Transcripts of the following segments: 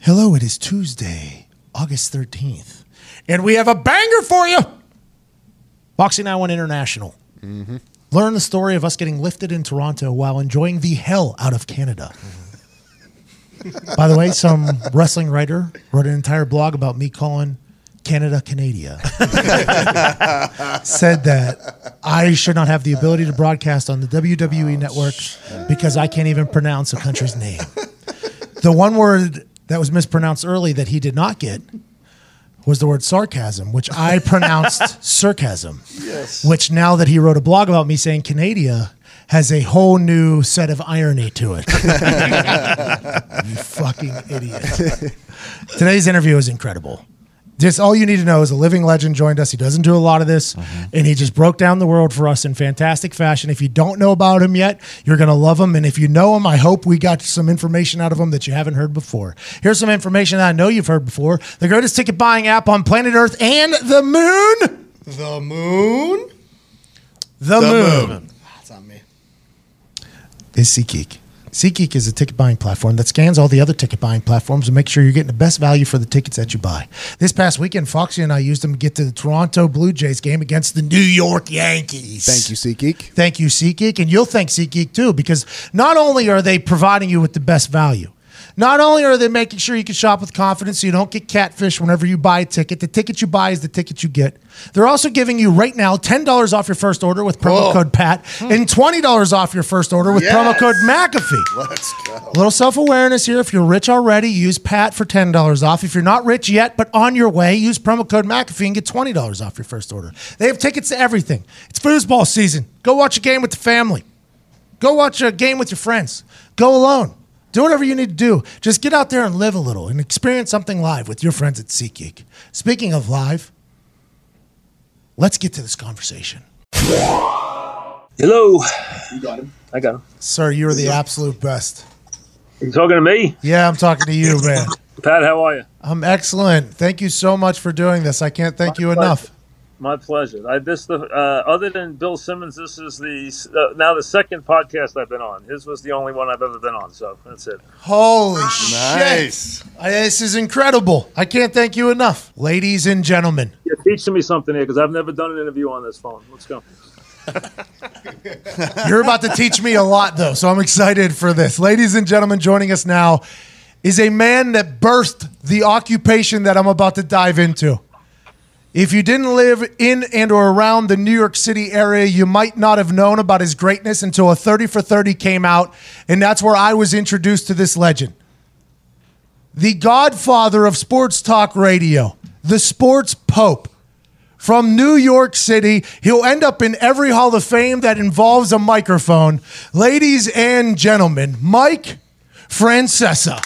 Hello, it is Tuesday, August 13th, and we have a banger for you. Boxing Now One International. Mm-hmm. Learn the story of us getting lifted in Toronto while enjoying the hell out of Canada. Mm-hmm. By the way, some wrestling writer wrote an entire blog about me calling Canada Canada. Said that I should not have the ability to broadcast on the WWE network because I can't even pronounce a country's name. The one word that was mispronounced early that he did not get was the word sarcasm, which I pronounced sarcasm. Yes. Which now that he wrote a blog about me saying Canada has a whole new set of irony to it. you fucking idiot. Today's interview is incredible. Just all you need to know is a living legend joined us. He doesn't do a lot of this, mm-hmm. and he just broke down the world for us in fantastic fashion. If you don't know about him yet, you're going to love him. And if you know him, I hope we got some information out of him that you haven't heard before. Here's some information that I know you've heard before the greatest ticket buying app on planet Earth and the moon. The moon? The, moon. That's not me. is SeatGeek. SeatGeek is a ticket buying platform that scans all the other ticket buying platforms and makes sure you're getting the best value for the tickets that you buy. This past weekend, Foxy and I used them to get to the Toronto Blue Jays game against the New York Yankees. Thank you, SeatGeek. Thank you, SeatGeek. And you'll thank SeatGeek too, because not only are they providing you with the best value, not only are they making sure you can shop with confidence so you don't get catfish whenever you buy a ticket, the ticket you buy is the ticket you get. They're also giving you right now $10 off your first order with promo Whoa. code PAT hmm. and $20 off your first order with promo code McAfee. Let's go. A little self awareness here. If you're rich already, use Pat for $10 off. If you're not rich yet, but on your way, use promo code McAfee and get $20 off your first order. They have tickets to everything. It's foosball season. Go watch a game with the family. Go watch a game with your friends. Go alone. Do whatever you need to do. Just get out there and live a little and experience something live with your friends at SeatGeek. Speaking of live, let's get to this conversation. Hello. You got him. I got him. Sir, you are the absolute best. You talking to me? Yeah, I'm talking to you, man. Pat, how are you? I'm excellent. Thank you so much for doing this. I can't thank you enough. My pleasure. I this the uh, other than Bill Simmons, this is the uh, now the second podcast I've been on. His was the only one I've ever been on, so that's it. Holy shit. Nice. I- This is incredible. I can't thank you enough. Ladies and gentlemen, You're teaching me something here because I've never done an interview on this phone. Let's go. you're about to teach me a lot, though, so I'm excited for this. Ladies and gentlemen, joining us now is a man that birthed the occupation that I'm about to dive into. If you didn't live in and or around the New York City area, you might not have known about his greatness until a 30 for 30 came out, and that's where I was introduced to this legend. The godfather of sports talk radio, the sports pope from New York City. He'll end up in every Hall of Fame that involves a microphone. Ladies and gentlemen, Mike Francesa.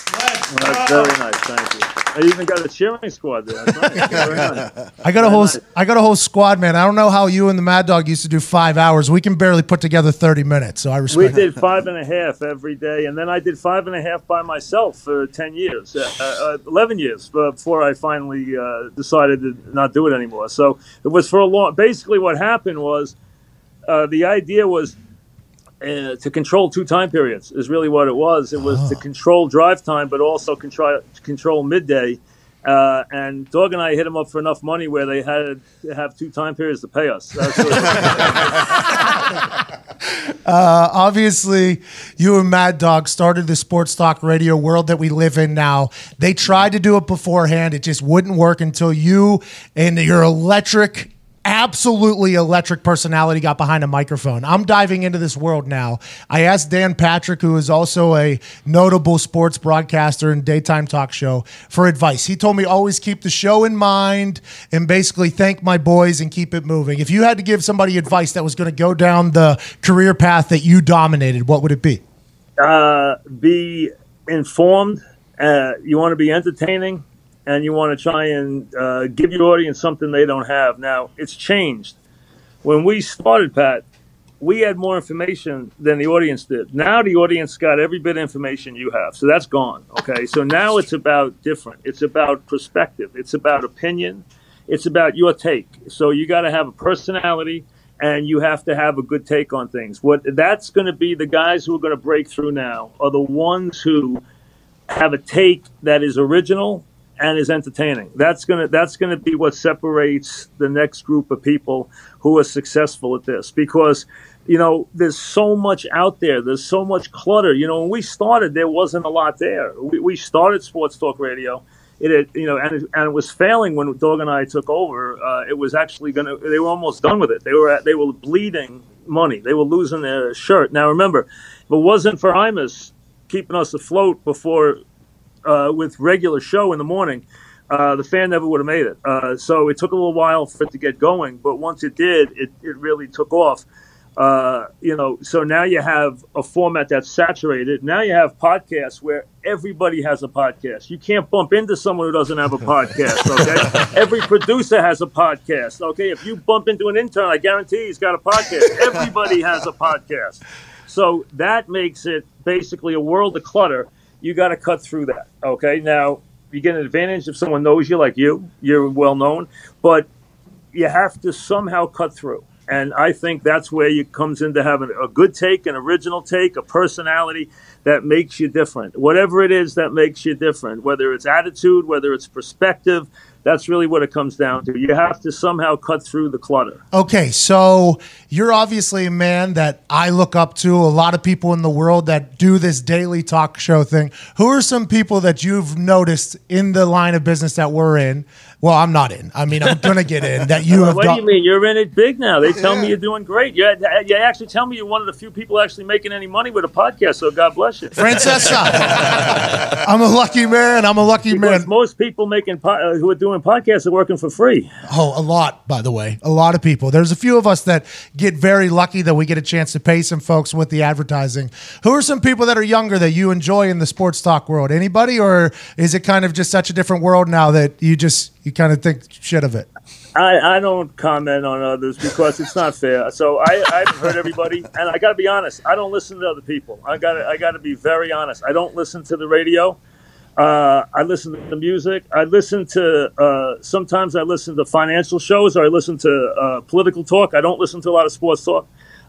That's very nice. Thank you. I even got a cheering squad there. That's nice. Very nice. I got a whole I got a whole squad, man. I don't know how you and the Mad Dog used to do five hours. We can barely put together thirty minutes, so I We respect. it. did five and a half every day, and then I did five and a half by myself for ten years, uh, uh, eleven years before I finally uh, decided to not do it anymore. So it was for a long. Basically, what happened was uh, the idea was uh, to control two time periods. Is really what it was. It was to control drive time, but also control control midday. Uh, and Dog and I hit them up for enough money where they had to have two time periods to pay us. Uh, obviously, you and Mad Dog started the sports talk radio world that we live in now. They tried to do it beforehand. It just wouldn't work until you and your electric, absolutely electric personality got behind a microphone. I'm diving into this world now. I asked Dan Patrick, who is also a notable sports broadcaster and daytime talk show, for advice. He told me always keep the show in mind and basically thank my boys and keep it moving. If you had to give somebody advice that was going to go down the career path that you dominated, what would it be? uh, be informed. Uh, you want to be entertaining, and you want to try and uh, give your audience something they don't have. Now it's changed. When we started, Pat, we had more information than the audience did. Now the audience got every bit of information you have, so that's gone. Okay, so now it's about different. It's about perspective. It's about opinion. It's about your take. So you got to have a personality and you have to have a good take on things. What that's going to be the guys who are going to break through now are the ones who have a take that is original and is entertaining. That's gonna that's gonna be what separates the next group of people who are successful at this because you know there's so much out there. There's so much clutter. You know, when we started, there wasn't a lot there. We, we started Sports Talk Radio. It had, you know, and it, and it was failing when Dog and I took over. Uh, it was actually gonna. They were almost done with it. They were at, they were bleeding money. They were losing their shirt. Now remember, if it wasn't for Imus keeping us afloat before uh, with regular show in the morning, uh, the fan never would have made it. Uh, so it took a little while for it to get going, but once it did, it, it really took off. Uh, you know, so now you have a format that's saturated. Now you have podcasts where everybody has a podcast. You can't bump into someone who doesn't have a podcast. Okay, every producer has a podcast. Okay, if you bump into an intern, I guarantee he's got a podcast. Everybody has a podcast. So that makes it basically a world of clutter. You got to cut through that. Okay, now you get an advantage if someone knows you like you. You're well known, but you have to somehow cut through. And I think that's where you comes into having a good take, an original take, a personality that makes you different. Whatever it is that makes you different, whether it's attitude, whether it's perspective, that's really what it comes down to. You have to somehow cut through the clutter. Okay, so you're obviously a man that I look up to. A lot of people in the world that do this daily talk show thing. Who are some people that you've noticed in the line of business that we're in? Well, I'm not in. I mean, I'm gonna get in. That you have. What do you mean? You're in it big now. They tell me you're doing great. You, you actually tell me you're one of the few people actually making any money with a podcast. So God bless you. Francesa, I'm a lucky man. I'm a lucky Because man. most people making po- uh, who are doing podcasts are working for free. Oh, a lot, by the way. A lot of people. There's a few of us that get very lucky that we get a chance to pay some folks with the advertising. Who are some people that are younger that you enjoy in the sports talk world? Anybody, or is it kind of just such a different world now that you just you kind of think shit of it? I, I don't comment on others because it's not fair. So I, I've heard everybody, and I got to be honest. I don't listen to other people. I got I got to be very honest. I don't listen to the radio. Uh, I listen to the music. I listen to uh, sometimes I listen to financial shows or I listen to uh, political talk. I don't listen to a lot of sports talk.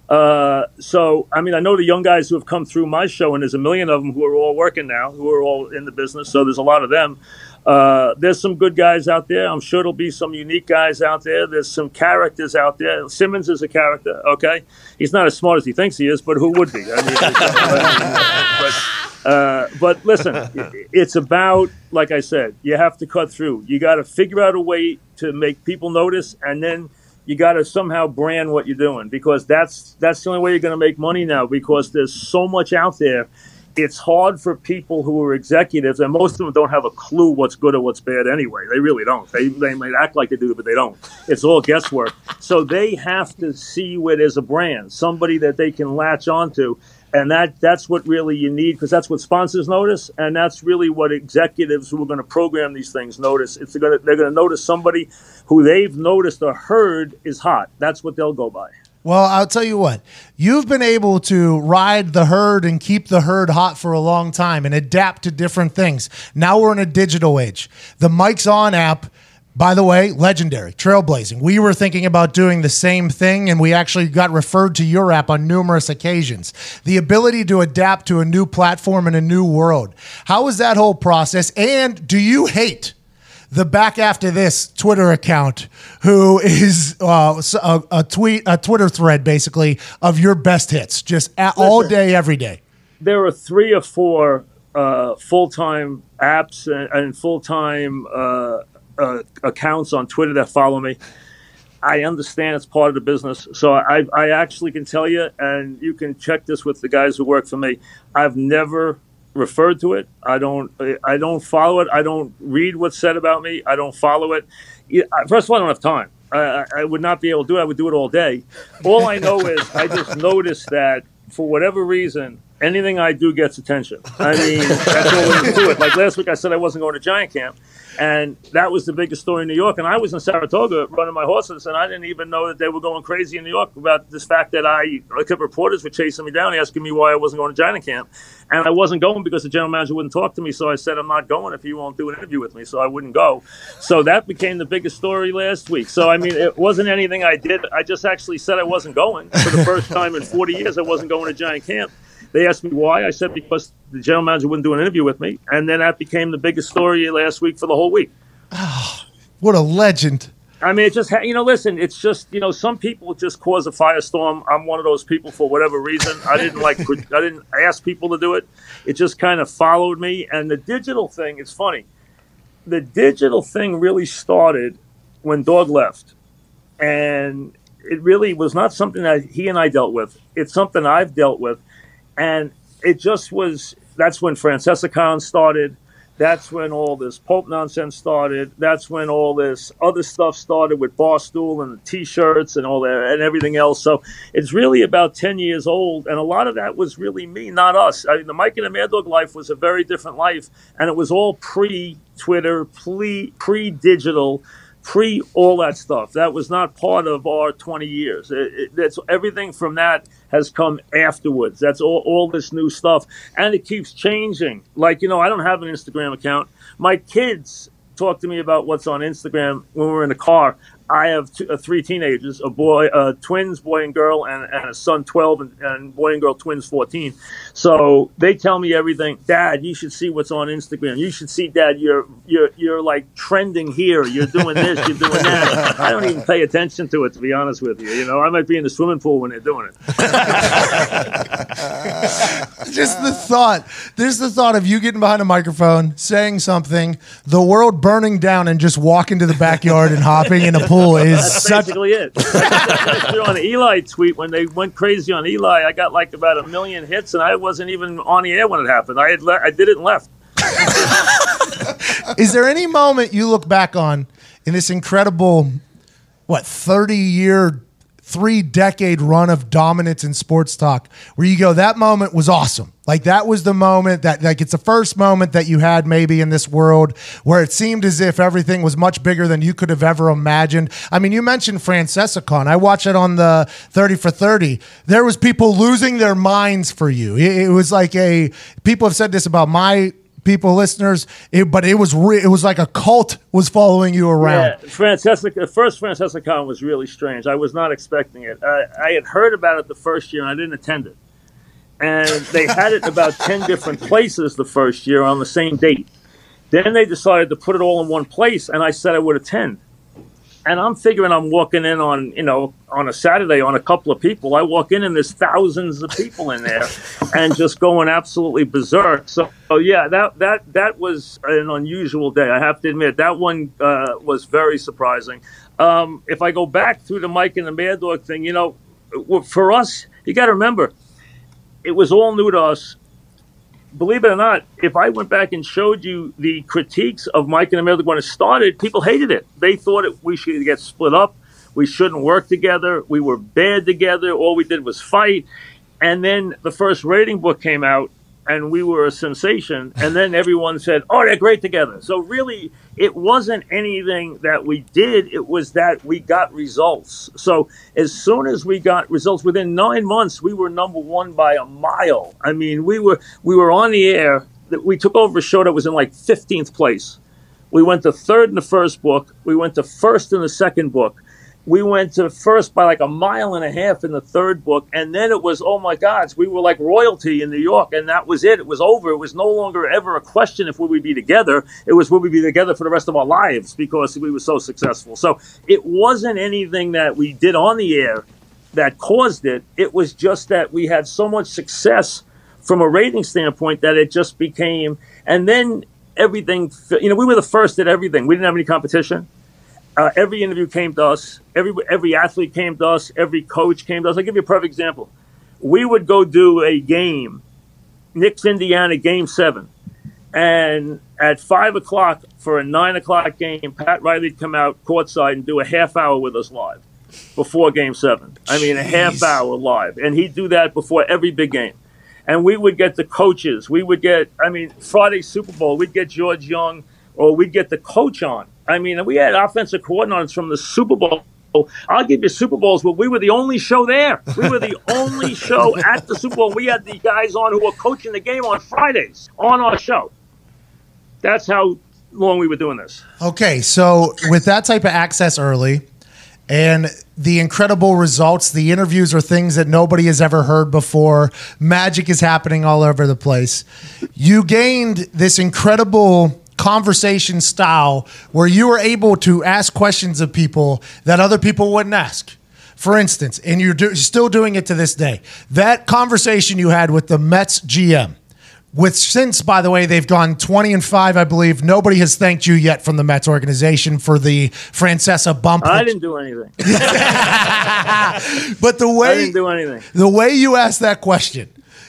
Uh, so I mean, I know the young guys who have come through my show, and there's a million of them who are all working now, who are all in the business. So there's a lot of them. Uh, there's some good guys out there. I'm sure there'll be some unique guys out there. There's some characters out there. Simmons is a character. Okay, he's not as smart as he thinks he is, but who would be? I mean, but, uh, but listen, it's about like I said. You have to cut through. You got to figure out a way to make people notice, and then you got to somehow brand what you're doing because that's that's the only way you're going to make money now. Because there's so much out there it's hard for people who are executives, and most of them don't have a clue what's good or what's bad anyway. They really don't. They, they might act like they do, but they don't. It's all guesswork. So they have to see where there's a brand, somebody that they can latch onto. And that, that's what really you need because that's what sponsors notice, and that's really what executives who are going to program these things notice. It's gonna, they're going to notice somebody who they've noticed or heard is hot. That's what they'll go by. Well, I'll tell you what, you've been able to ride the herd and keep the herd hot for a long time and adapt to different things. Now we're in a digital age. The Mike's On app, by the way, legendary, trailblazing. We were thinking about doing the same thing and we actually got referred to your app on numerous occasions. The ability to adapt to a new platform and a new world. How was that whole process? And do you hate? The back after this Twitter account, who is uh, a, a, tweet, a Twitter thread basically of your best hits, just a- all day, every day. There are three or four uh, full time apps and, and full time uh, uh, accounts on Twitter that follow me. I understand it's part of the business, so I, I actually can tell you, and you can check this with the guys who work for me. I've never referred to it. I don't. I don't follow it. I don't read what's said about me. I don't follow it. First of all, I don't have time. I, I would not be able to do it. I would do it all day. All I know is I just noticed that for whatever reason, anything I do gets attention. I mean, that's all there is to it. Like last week, I said I wasn't going to Giant Camp, and that was the biggest story in New York. And I was in Saratoga running my horses, and I didn't even know that they were going crazy in New York about this fact that I, I reporters were chasing me down, asking me why I wasn't going to Giant Camp, and I wasn't going because the general manager wouldn't talk to me. So I said I'm not going if you won't do an interview with me. So I wouldn't go. So that became the biggest story last week. So I mean, it wasn't anything I did. I just actually said I wasn't going for the first time in 40 years. I wasn't going to Giant Camp. They asked me why. I said because the general manager wouldn't do an interview with me, and then that became the biggest story last week for the whole week. What a legend. I mean, it just ha- you know, listen, it's just you know, some people just cause a firestorm. I'm one of those people for whatever reason. I didn't like, I didn't ask people to do it. It just kind of followed me. And the digital thing, it's funny. The digital thing really started when Dog left, and it really was not something that he and I dealt with. It's something I've dealt with, and it just was. That's when Francesa Con started. That's when all this Pope nonsense started. That's when all this other stuff started with Barstool and the T-shirts and all that and everything else. So it's really about ten years old, and a lot of that was really me, not us. I mean, the Mike and the Mad Dog life was a very different life, and it was all pre-Twitter, pre pre-digital pre all that stuff. That was not part of our 20 years. It, that's everything from that has come afterwards. That's all, all this new stuff, and it keeps changing. Like you know, I don't have an Instagram account. My kids talk to me about what's on Instagram when we're in the car. I have two, uh, three teenagers, a boy, uh, twins, boy and girl, and, and a son, 12, and, and, boy and girl twins, 14. So they tell me everything. Dad, you should see what's on Instagram. You should see, Dad, you're you're you're like trending here. You're doing this. You're doing that. I don't even pay attention to it, to be honest with you. You know, I might be in the swimming pool when they're doing it. Just the thought. There's the thought of you getting behind a microphone, saying something, the world burning down, and just walking to the backyard and hopping in a pool Oh, is That's such. basically it. I threw on Eli tweet when they went crazy on Eli, I got like about a million hits, and I wasn't even on the air when it happened. I had le- I did it and left. Is there any moment you look back on in this incredible, what, 30 year, three decade run of dominance in sports talk where you go, that moment was awesome? Like that was the moment that, like, it's the first moment that you had maybe in this world where it seemed as if everything was much bigger than you could have ever imagined. I mean, you mentioned Francesa Con. I watched it on the 30 for 30. There was people losing their minds for you. It, it was like a, people have said this about my people, listeners. It, but it was re- it was like a cult was following you around. Yeah, Francesa, the first Francesa Con was really strange. I was not expecting it. I, I had heard about it the first year, and I didn't attend it. And they had it about ten different places the first year on the same date. Then they decided to put it all in one place, and I said I would attend. And I'm figuring I'm walking in on, you know, on a Saturday on a couple of people. I walk in and there's thousands of people in there and just going absolutely berserk. So, so yeah, that, that, that was an unusual day. I have to admit that one uh, was very surprising. Um, if I go back through the Mike and the Mad Dog thing, you know, for us, you got to remember, it was all new to us believe it or not, if I went back and showed you the critiques of Mike and America when it started, people hated it. They thought it, we should get split up. We shouldn't work together. We were bad together. All we did was fight. And then the first rating book came out, and we were a sensation. And then everyone said, "Oh, they're great together." So really, it wasn't anything that we did. It was that we got results. So as soon as we got results, within nine months, we were number one by a mile. I mean, we were we were on the air. We took over a show that was in like 15th place. We went to third in the first book. We went to first in the second book we went to first by like a mile and a half in the third book and then it was oh my gods we were like royalty in new york and that was it. It was over. It was no longer ever a question if we would be together. It was would we be together for the rest of our lives because we were so successful. So it wasn't anything that we did on the air that caused it. It was just that we had so much success from a rating standpoint that it just became and then everything you know we were the first at everything. We didn't have any competition uh, every interview came to us. Every every athlete came to us. Every coach came to us. I'll give you a perfect example. We would go do a game, Knicks Indiana game seven, and at five o'clock for a nine o'clock game, Pat Riley'd come out courtside and do a half hour with us live before game seven. I mean, a half hour live, and he'd do that before every big game. and we would get the coaches. We would get, I mean, Friday Super Bowl, we'd get George Young, or we'd get the coach on. I mean, we had offensive coordinators from the Super Bowl. I'll give you Super Bowls, but we were the only show there. We were the only show at the Super Bowl. We had the guys on who were coaching the game on Fridays on our show. That's how long we were doing this. Okay, so with that type of access early and the incredible results, the interviews are things that nobody has ever heard before. Magic is happening all over the place. You gained this incredible conversation style where you were able to ask questions of people that other people wouldn't ask. For instance, and you're do- still doing it to this day. That conversation you had with the Mets GM with since, by the way, they've gone 20 and 5, I believe. Nobody has thanked you yet from the Mets organization for the Francesa bump. I didn't do anything. but the I way didn't do anything. the way you asked that question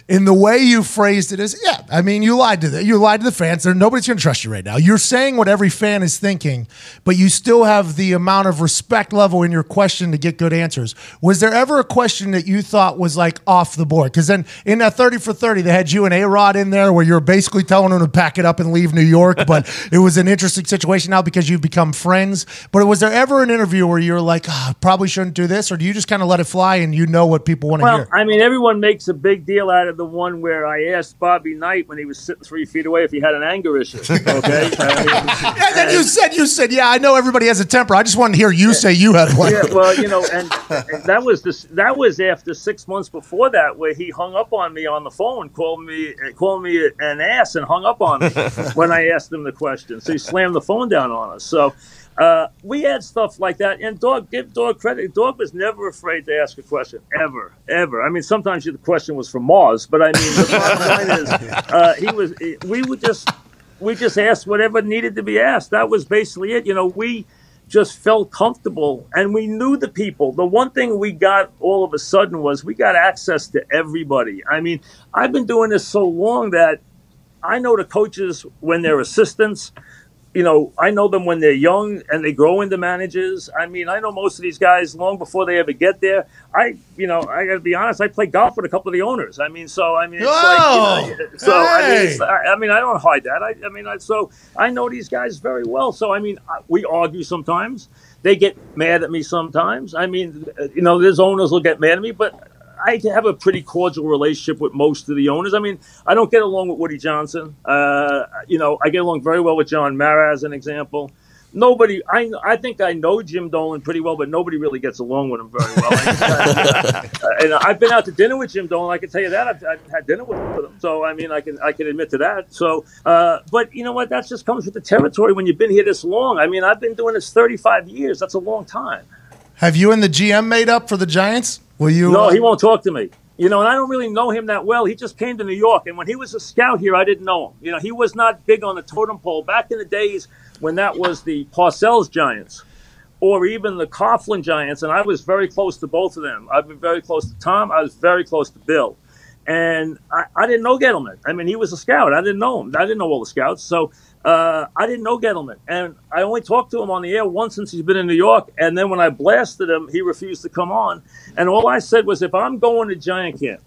in the way you phrased it is, yeah, I mean, you lied to the, you lied to the fans. There, nobody's going to trust you right now. You're saying what every fan is thinking, but you still have the amount of respect level in your question to get good answers. Was there ever a question that you thought was like off the board? Because then in that 30 for 30, they had you and A Rod in there where you're basically telling them to pack it up and leave New York, but it was an interesting situation now because you've become friends. But was there ever an interview where you're like, ah, probably shouldn't do this, or do you just kind of let it fly and you know what people want to hear? Well, hear? I mean, everyone makes a big deal out of the one where I asked Bobby Knight when he was sitting three feet away if he had an anger issue. Okay, I mean, And then you said, you said, yeah, I know everybody has a temper. I just wanted to hear you say you had one. yeah, well, you know, and, and that was this. That was after six months before that, where he hung up on me on the phone, called me, called me an ass, and hung up on me when I asked him the question. So he slammed the phone down on us. So. Uh, we had stuff like that, and dog give dog credit. Dog was never afraid to ask a question, ever, ever. I mean, sometimes the question was from Mars, but I mean, the bottom line is, uh, he was. We would just, we just asked whatever needed to be asked. That was basically it. You know, we just felt comfortable and we knew the people. The one thing we got all of a sudden was we got access to everybody. I mean, I've been doing this so long that I know the coaches when they're assistants. You know, I know them when they're young and they grow into managers. I mean, I know most of these guys long before they ever get there. I, you know, I got to be honest. I play golf with a couple of the owners. I mean, so I mean, it's like, you know, so I mean, it's, I, I mean, I don't hide that. I, I mean, I, so I know these guys very well. So I mean, I- we argue sometimes. They get mad at me sometimes. I mean, uh, you know, these owners will get mad at me, but I have a pretty cordial relationship with most of the owners. I mean, I don't get along with Woody Johnson. Uh, you know, I get along very well with John Mara, as an example. Nobody, I, I think I know Jim Dolan pretty well, but nobody really gets along with him very well. And I've been out to dinner with Jim Dolan. I can tell you that I've, I've had dinner with him. So I mean, I can I can admit to that. So, uh, but you know what? That just comes with the territory when you've been here this long. I mean, I've been doing this 35 years. That's a long time. Have you and the GM made up for the Giants? Will you? No, uh, he won't talk to me. You know, and I don't really know him that well. He just came to New York, and when he was a scout here, I didn't know him. You know, he was not big on the totem pole back in the days when that was the Parcells Giants, or even the Coughlin Giants, and I was very close to both of them. I've been very close to Tom. I was very close to Bill, and I, I didn't know Gettleman. I mean, he was a scout. I didn't know him. I didn't know all the scouts, so uh, I didn't know Gettleman, and I only talked to him on the air once since he's been in New York. And then when I blasted him, he refused to come on. And all I said was, if I'm going to Giant camp,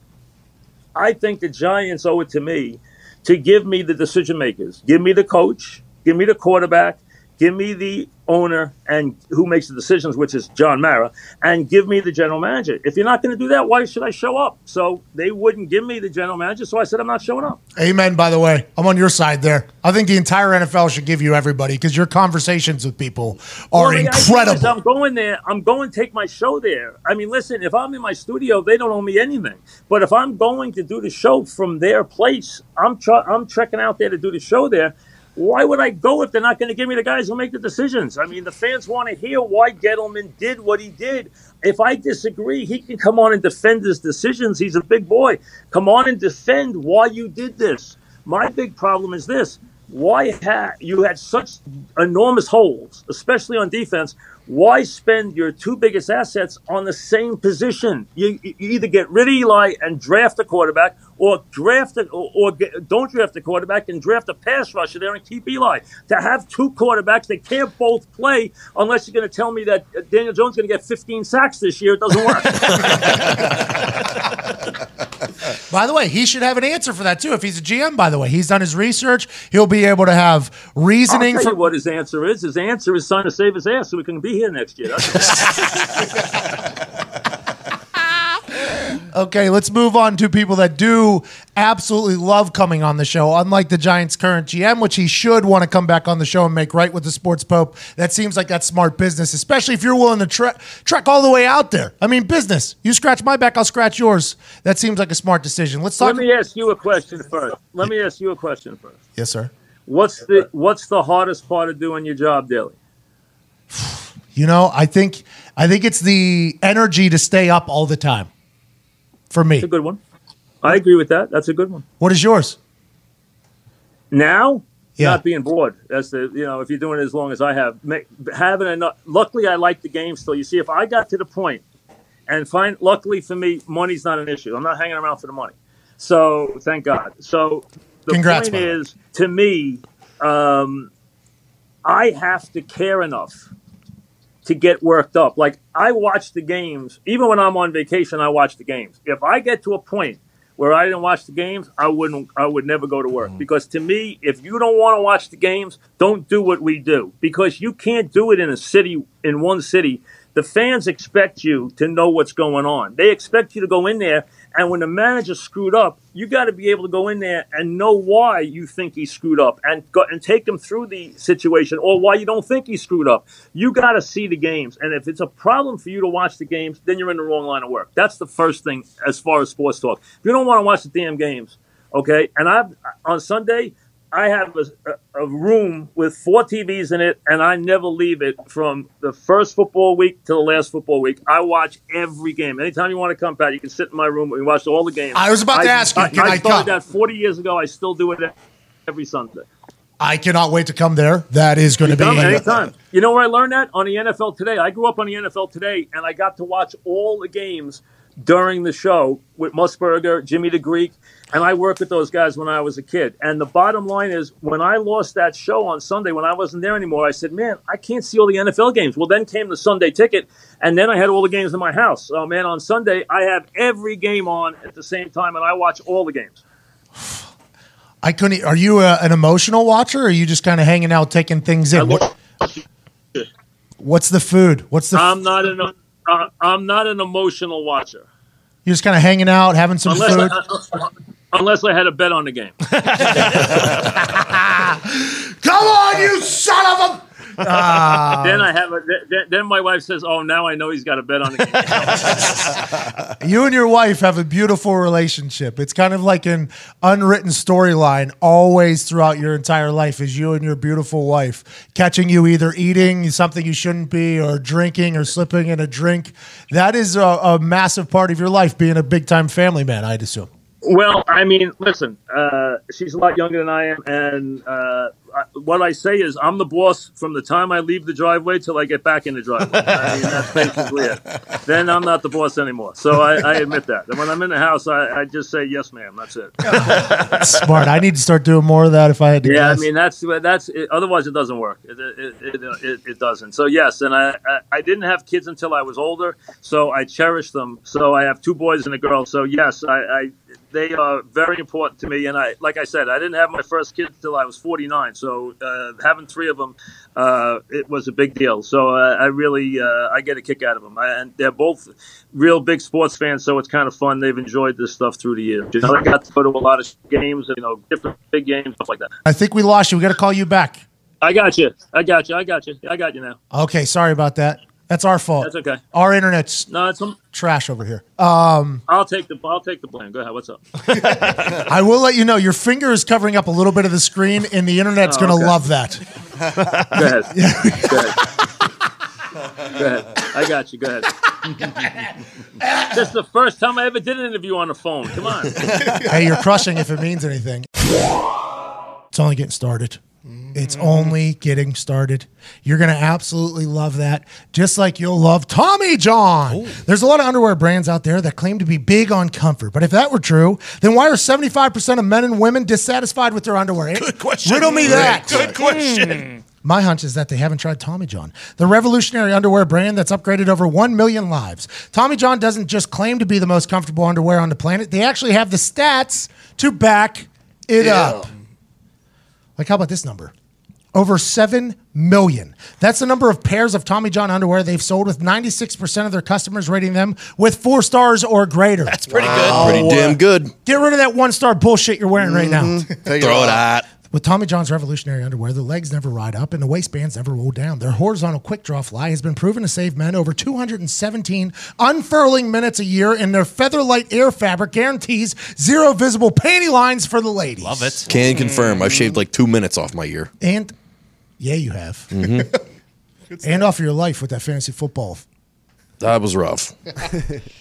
I think the Giants owe it to me to give me the decision makers, give me the coach, give me the quarterback, give me the owner and who makes the decisions, which is John Mara, and give me the general manager. If you're not going to do that, why should I show up? So they wouldn't give me the general manager, so I said I'm not showing up. Amen. By the way, I'm on your side there. I think the entire NFL should give you everybody because your conversations with people are Well, the idea is incredible. I'm going there. I'm going to take my show there. I mean, listen, if I'm in my studio, they don't owe me anything. But if I'm going to do the show from their place, I'm tr- I'm trekking out there to do the show there. Why would I go if they're not going to give me the guys who make the decisions? I mean, the fans want to hear why Gettleman did what he did. If I disagree, he can come on and defend his decisions. He's a big boy. Come on and defend why you did this. My big problem is this why ha- you had such enormous holes, especially on defense. Why spend your two biggest assets on the same position? You, you either get rid of Eli and draft a quarterback, or draft a, or, or get, don't draft a quarterback and draft a pass rusher there and keep Eli. To have two quarterbacks, they can't both play unless you're going to tell me that uh, Daniel Jones is going to get 15 sacks this year. It doesn't work. By the way, he should have an answer for that too. If he's a GM, by the way, he's done his research. He'll be able to have reasoning for what his answer is. His answer is trying to save his ass so we can be here next year. Okay, let's move on to people that do absolutely love coming on the show. Unlike the Giants' current GM, which he should want to come back on the show and make right with the sports pope. That seems like that's smart business, especially if you're willing to tre- trek all the way out there. I mean, business. You scratch my back, I'll scratch yours. That seems like a smart decision. Let's talk. Let me ask you a question first. Let me ask you a question first. yes, sir. What's the What's the hardest part of doing your job daily? You know, I think I think it's the energy to stay up all the time. For me, It's a good one. I agree with that. That's a good one. what is yours? Now, Yeah. not being bored. That's the you know if you're doing it as long as I have, ma- having enough. Luckily, I like the game still. You see, if I got to the point, and find luckily for me, money's not an issue. I'm not hanging around for the money. So thank God. So the Congrats, point way. is, to me, um, I have to care enough to get worked up. Like I watch the games, even when I'm on vacation, I watch the games. If I get to a point where I didn't watch the games, I wouldn't I would never go to work. Mm-hmm. Because to me, if you don't want to watch the games, don't do what we do. Because you can't do it in a city in one city. The fans expect you to know what's going on. They expect you to go in there and when the manager screwed up, you got to be able to go in there and know why you think he screwed up and go and take him through the situation or why you don't think he screwed up. You got to see the games. And if it's a problem for you to watch the games, then you're in the wrong line of work. That's the first thing as far as sports talk. If you don't want to watch the damn games, okay? And I've on Sunday, I have a, a room with four TVs in it, and I never leave it from the first football week to the last football week. I watch every game. Anytime you want to come, Pat, you can sit in my room and watch all the games. I was about to ask you, I, can I started come? that 40 years ago. I still do it every Sunday. I cannot wait to come there. That is going to be anytime. You know where I learned that? On the NFL Today. I grew up on the NFL Today, and I got to watch all the games during the show with Musburger, Jimmy the Greek, and I worked with those guys when I was a kid. And the bottom line is, when I lost that show on Sunday, when I wasn't there anymore, I said, "Man, I can't see all the NFL games." Well, then came the Sunday ticket, and then I had all the games in my house. So, man, on Sunday I have every game on at the same time, and I watch all the games. I couldn't. Are you a, an emotional watcher, or are you just kind of hanging out, taking things in? What, what's the food? What's the? I'm not an uh, I'm not an emotional watcher. you're just kind of hanging out, having some Unless food. I, unless I had a bet on the game. Come on, you son of a! then ah. I have a. Then, then my wife says, "Oh, now I know he's got a bet on the game." You and your wife have a beautiful relationship. It's kind of like an unwritten storyline always throughout your entire life is you and your beautiful wife catching you either eating something you shouldn't be or drinking or slipping in a drink. That is a, a massive part of your life being a big time family man, I'd assume. Well, I mean, listen, uh, she's a lot younger than I am, and uh, I, what I say is, I'm the boss from the time I leave the driveway till I get back in the driveway. I mean, that's basically it. Then I'm not the boss anymore. So I, I admit that. And when I'm in the house, I, I just say yes, ma'am. That's it. Smart. I need to start doing more of that if I had to Yeah, I mean that's that's it, otherwise it doesn't work. It it, it, it, it doesn't. So yes, and I, I I didn't have kids until I was older, so I cherish them. So I have two boys and a girl. So yes, I, I they are very important to me. And I like I said, I didn't have my first kid until I was 49. So uh, having three of them, uh, it was a big deal. So uh, I really uh, I get a kick out of them. I, and they're both real big sports fans, so it's kind of fun. They've enjoyed this stuff through the years. You know, I got to go to a lot of games, you know, different big games, stuff like that. I think we lost you. We got to call you back. I got you. I got you. I got you. I got you now. Okay, sorry about that. That's our fault. That's okay. Our internet's No, it's trash over here. Uh, I'll take the I'll take the blame. Go ahead. What's up? I will let you know your finger is covering up a little bit of the screen, and the internet's Oh, going to okay. love that. Go ahead. Go ahead. Go ahead. I got you. Go ahead. This is the first time I ever did an interview on the phone. Come on. hey, you're crushing if it means anything. It's only getting started. It's only getting started. You're going to absolutely love that, just like you'll love Tommy John. There's a lot of underwear brands out there that claim to be big on comfort, but if that were true, then why are 75% of men and women dissatisfied with their underwear? Good question. Riddle me that. Good question. Hmm. My hunch is that they haven't tried Tommy John, the revolutionary underwear brand that's upgraded over 1 million lives. Tommy John doesn't just claim to be the most comfortable underwear on the planet, they actually have the stats to back it up. Like, how about this number? Over 7 million. That's the number of pairs of Tommy John underwear they've sold, with 96% of their customers rating them with four stars or greater. That's pretty good. Pretty damn good. Get rid of that one star bullshit you're wearing right now. Mm-hmm. Throw off. it at. With Tommy John's revolutionary underwear, the legs never ride up and the waistbands never roll down. Their horizontal quick draw fly has been proven to save men over 217 unfurling minutes a year, and their featherlight air fabric guarantees zero visible panty lines for the ladies. Love it. Can confirm. I've shaved like two minutes off my year. And yeah, you have. Mm-hmm. and off your life with that fantasy football That was rough.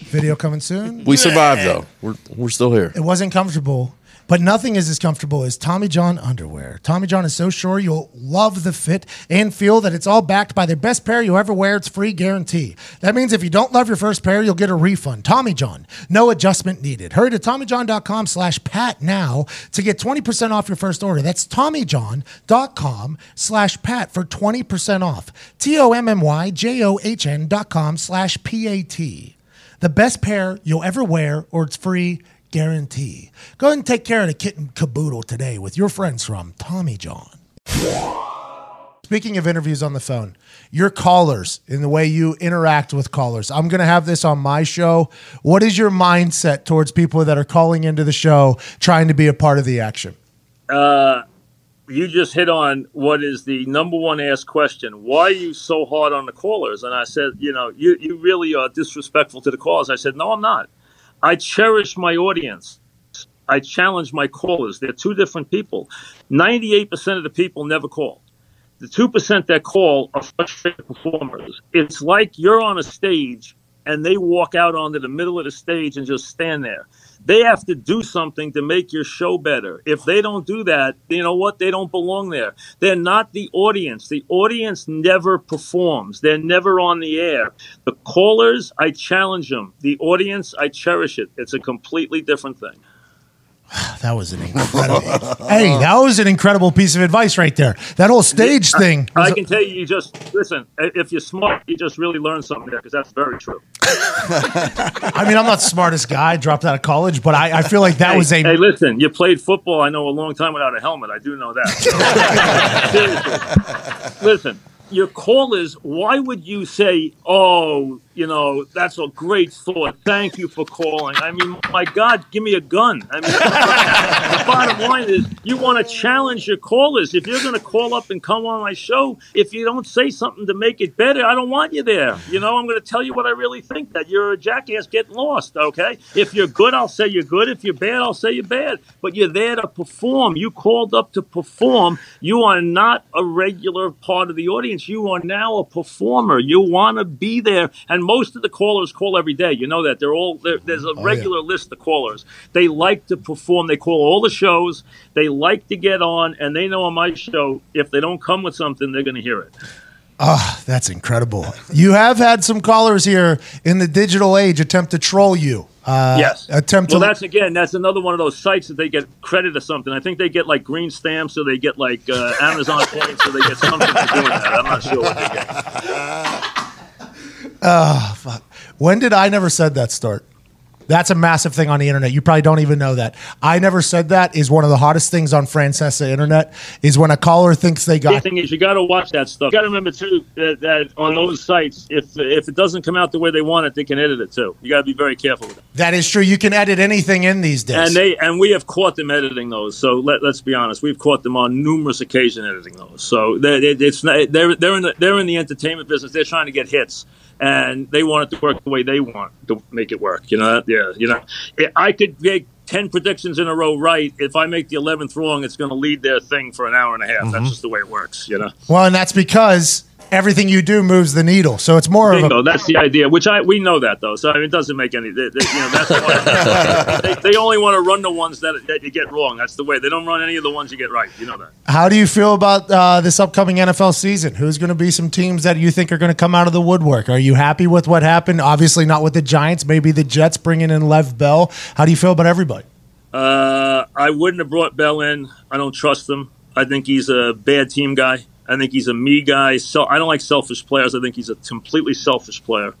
video coming soon. We survived though. We're we're still here. It wasn't comfortable, but nothing is as comfortable as Tommy John underwear. Tommy John is so sure you'll love the fit and feel that it's all backed by the best pair you ever wear. It's free guarantee. That means if you don't love your first pair, you'll get a refund. Tommy John, no adjustment needed. Hurry to TommyJohn.com slash Pat now to get 20% off your first order. That's TommyJohn.com slash Pat for 20% off. T-O-M-M-Y-J-O-H-N dot com slash P-A-T. The best pair you'll ever wear, or it's free guarantee. Go ahead and take care of the kitten caboodle today with your friends from Tommy John. Speaking of interviews on the phone, your callers in the way you interact with callers. I'm going to have this on my show. What is your mindset towards people that are calling into the show trying to be a part of the action? Uh, you just hit on what is the number one asked question. Why are you so hard on the callers? And I said, you know, you, you really are disrespectful to the callers. I said, no, I'm not. I cherish my audience. I challenge my callers. They're two different people. 98% of the people never call. The 2% that call are frustrated performers. It's like you're on a stage and they walk out onto the middle of the stage and just stand there. They have to do something to make your show better. If they don't do that, you know what? They don't belong there. They're not the audience. The audience never performs. They're never on the air. The callers, I challenge them. The audience, I cherish it. It's a completely different thing. That was an incredible. hey, that was an incredible piece of advice right there. That whole stage thing. was- I can tell you, you just listen. If you're smart, you just really learn something there because that's very true. I mean, I'm not the smartest guy, dropped out of college, but I, I feel like that hey, was a hey, listen, you played football. I know a long time without a helmet. I do know that. Seriously, listen. Your callers, why would you say, "Oh, you know, that's a great thought. Thank you for calling." I mean, my God, give me a gun. I mean, the bottom line is, you want to challenge your callers. If you're going to call up and come on my show, if you don't say something to make it better, I don't want you there. You know, I'm going to tell you what I really think. That you're a jackass getting lost. Okay, if you're good, I'll say you're good. If you're bad, I'll say you're bad. But you're there to perform. You called up to perform. You are not a regular part of the audience. You are now a performer. You want to be there. And most of the callers call every day. You know that. They're all there, there's a regular list of callers. They like to perform. They call all the shows. They like to get on, and they know on my show, if they don't come with something, they're going to hear it. Oh, that's incredible. You have had some callers here in the digital age attempt to troll you. Uh, yes. Attempt well, to. that's again. That's another one of those sites that they get credit or something. I think they get like green stamps, or they get like uh, Amazon points, or they get something for doing that. I'm not sure what they get. Ah, when did I never said that start? That's a massive thing on the internet. You probably don't even know that. I never said that is one of the hottest things on Francesa internet is when a caller thinks they got. The thing is, you got to watch that stuff. You got to remember too that, that on those sites, if if it doesn't come out the way they want it, they can edit it too. You got to be very careful with it. that is true. You can edit anything in these days. And they and we have caught them editing those. So let, let's be honest, we've caught them on numerous occasions editing those. So they, they, it's not, they're they're in the they're in the entertainment business. They're trying to get hits, and they want it to work the way they want to make it work. You know, yeah, you know, I could make. 10 predictions in a row right. If I make the 11th wrong, it's going to lead their thing for an hour and a half. That's mm-hmm. just the way it works, you know? well, and that's because everything you do moves the needle. So it's more of a Bingo. That's the idea. Which I we know that though, so I mean, it doesn't make any. They, they, you know, that's why they, they only want to run the ones that that you get wrong. That's the way. They don't run any of the ones you get right. You know that. How do you feel about uh, this upcoming NFL season? Who's going to be some teams that you think are going to come out of the woodwork? Are you happy with what happened? Obviously, not with the Giants. Maybe the Jets bringing in Le'Veon Bell. How do you feel about everybody? Uh, I wouldn't have brought Bell in. I don't trust him. I think he's a bad team guy. I think he's a me guy. So I don't like selfish players. I think he's a completely selfish player.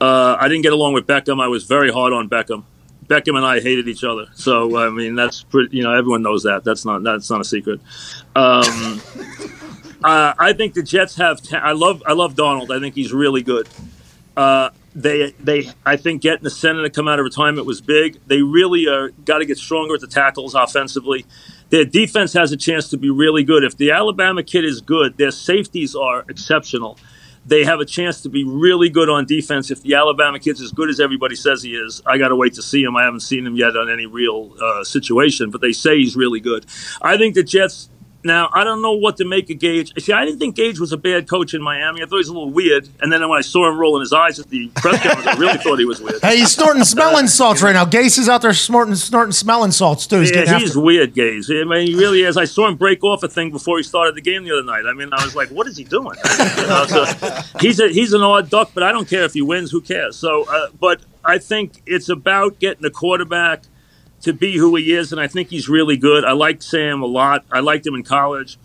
Uh, I didn't get along with Beckham. I was very hard on Beckham. Beckham and I hated each other. So I mean, that's pretty. You know, everyone knows that. That's not that's not a secret. Um, uh, I think the Jets have. I love I love Darnold. I think he's really good. Uh, they they I think getting the center to come out of retirement was big. They really are got to get stronger at the tackles offensively. Their defense has a chance to be really good. If the Alabama kid is good, their safeties are exceptional. They have a chance to be really good on defense if the Alabama kid's as good as everybody says he is. I got to wait to see him. I haven't seen him yet on any real uh, situation, but they say he's really good. I think the Jets now, I don't know what to make of Gase. See, I didn't think Gase was a bad coach in Miami. I thought he was a little weird. And then when I saw him rolling his eyes at the press conference, I really thought he was weird. Hey, he's snorting smelling salts right now. Gase is out there snorting, snorting smelling salts too. He's Yeah, he's weird, Gase. I mean, he really is. I saw him break off a thing before he started the game the other night. I mean, I was like, what is he doing? You know, so he's a, he's an odd duck, but I don't care if he wins. Who cares? So, uh, but I think it's about getting the quarterback to be who he is, and I think he's really good. I like Sam a lot. I liked him in college.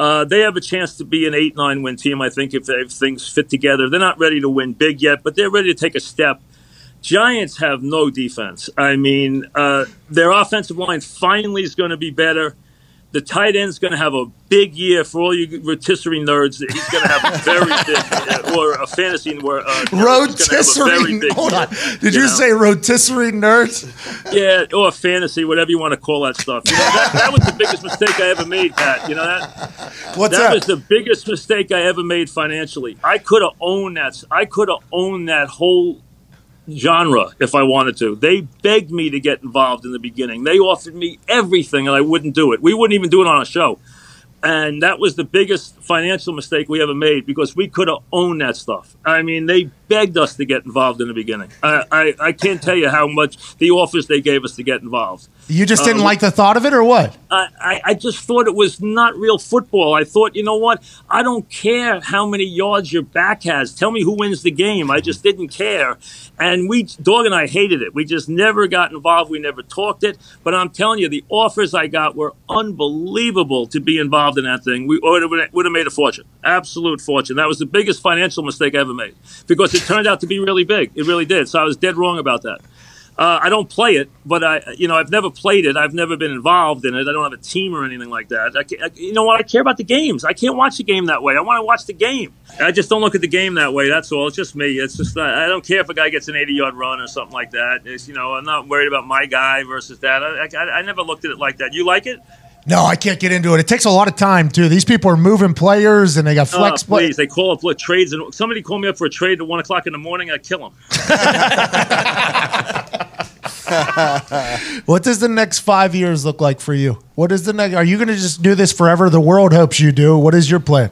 Uh, they have a chance to be an eight nine win team. I think if, if things fit together, they're not ready to win big yet, but they're ready to take a step. Giants have no defense. I mean, uh, their offensive line finally is going to be better. The tight end's going to have a big year for all you rotisserie nerds. He's going to have a very big, or a fantasy where uh, nerd have a very Rotisserie. big Hold on. Did you, know? say rotisserie nerds? Yeah, or fantasy, whatever you want to call that stuff. You know, that, that was the biggest mistake I ever made, Pat. You know that? What's that that? was the biggest mistake I ever made financially. I could have owned that. I could have owned that whole genre if I wanted to. They begged me to get involved in the beginning. They offered me everything, and I wouldn't do it. We wouldn't even do it on a show. And that was the biggest financial mistake we ever made because we could have owned that stuff. I mean, they begged us to get involved in the beginning. I, I, I can't tell you how much the offers they gave us to get involved. You just didn't uh, like the thought of it, or what? I, I- I just thought it was not real football. I thought, you know what? I don't care how many yards your back has. Tell me who wins the game. I just didn't care. And we, Dog and I hated it. We just never got involved. We never talked it. But I'm telling you, the offers I got were unbelievable to be involved in that thing. We would have, would have made a fortune, absolute fortune. That was the biggest financial mistake I ever made because it turned out to be really big. It really did. So I was dead wrong about that. Uh, I don't play it, but I, you know, I've never played it. I've never been involved in it. I don't have a team or anything like that. I, I- you know what? I care about the games. I can't watch the game that way. I want to watch the game. I just don't look at the game that way. That's all. It's just me. It's just uh, I don't care if a guy gets an 80 yard run or something like that. It's, you know, I'm not worried about my guy versus that. I, I, I never looked at it like that. You like it? No, I can't get into it. It takes a lot of time too. These people are moving players, and they got Oh, flex please, they call up trades, and somebody called me up for a trade at one o'clock in the morning. I kill him. What does the next five years look like for you? What is the next? Are you going to just do this forever? The world hopes you do. What is your plan?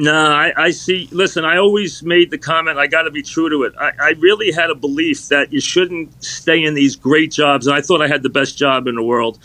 No, I, I see. Listen, I always made the comment. I got to be true to it. I, I really had a belief that you shouldn't stay in these great jobs, and I thought I had the best job in the world.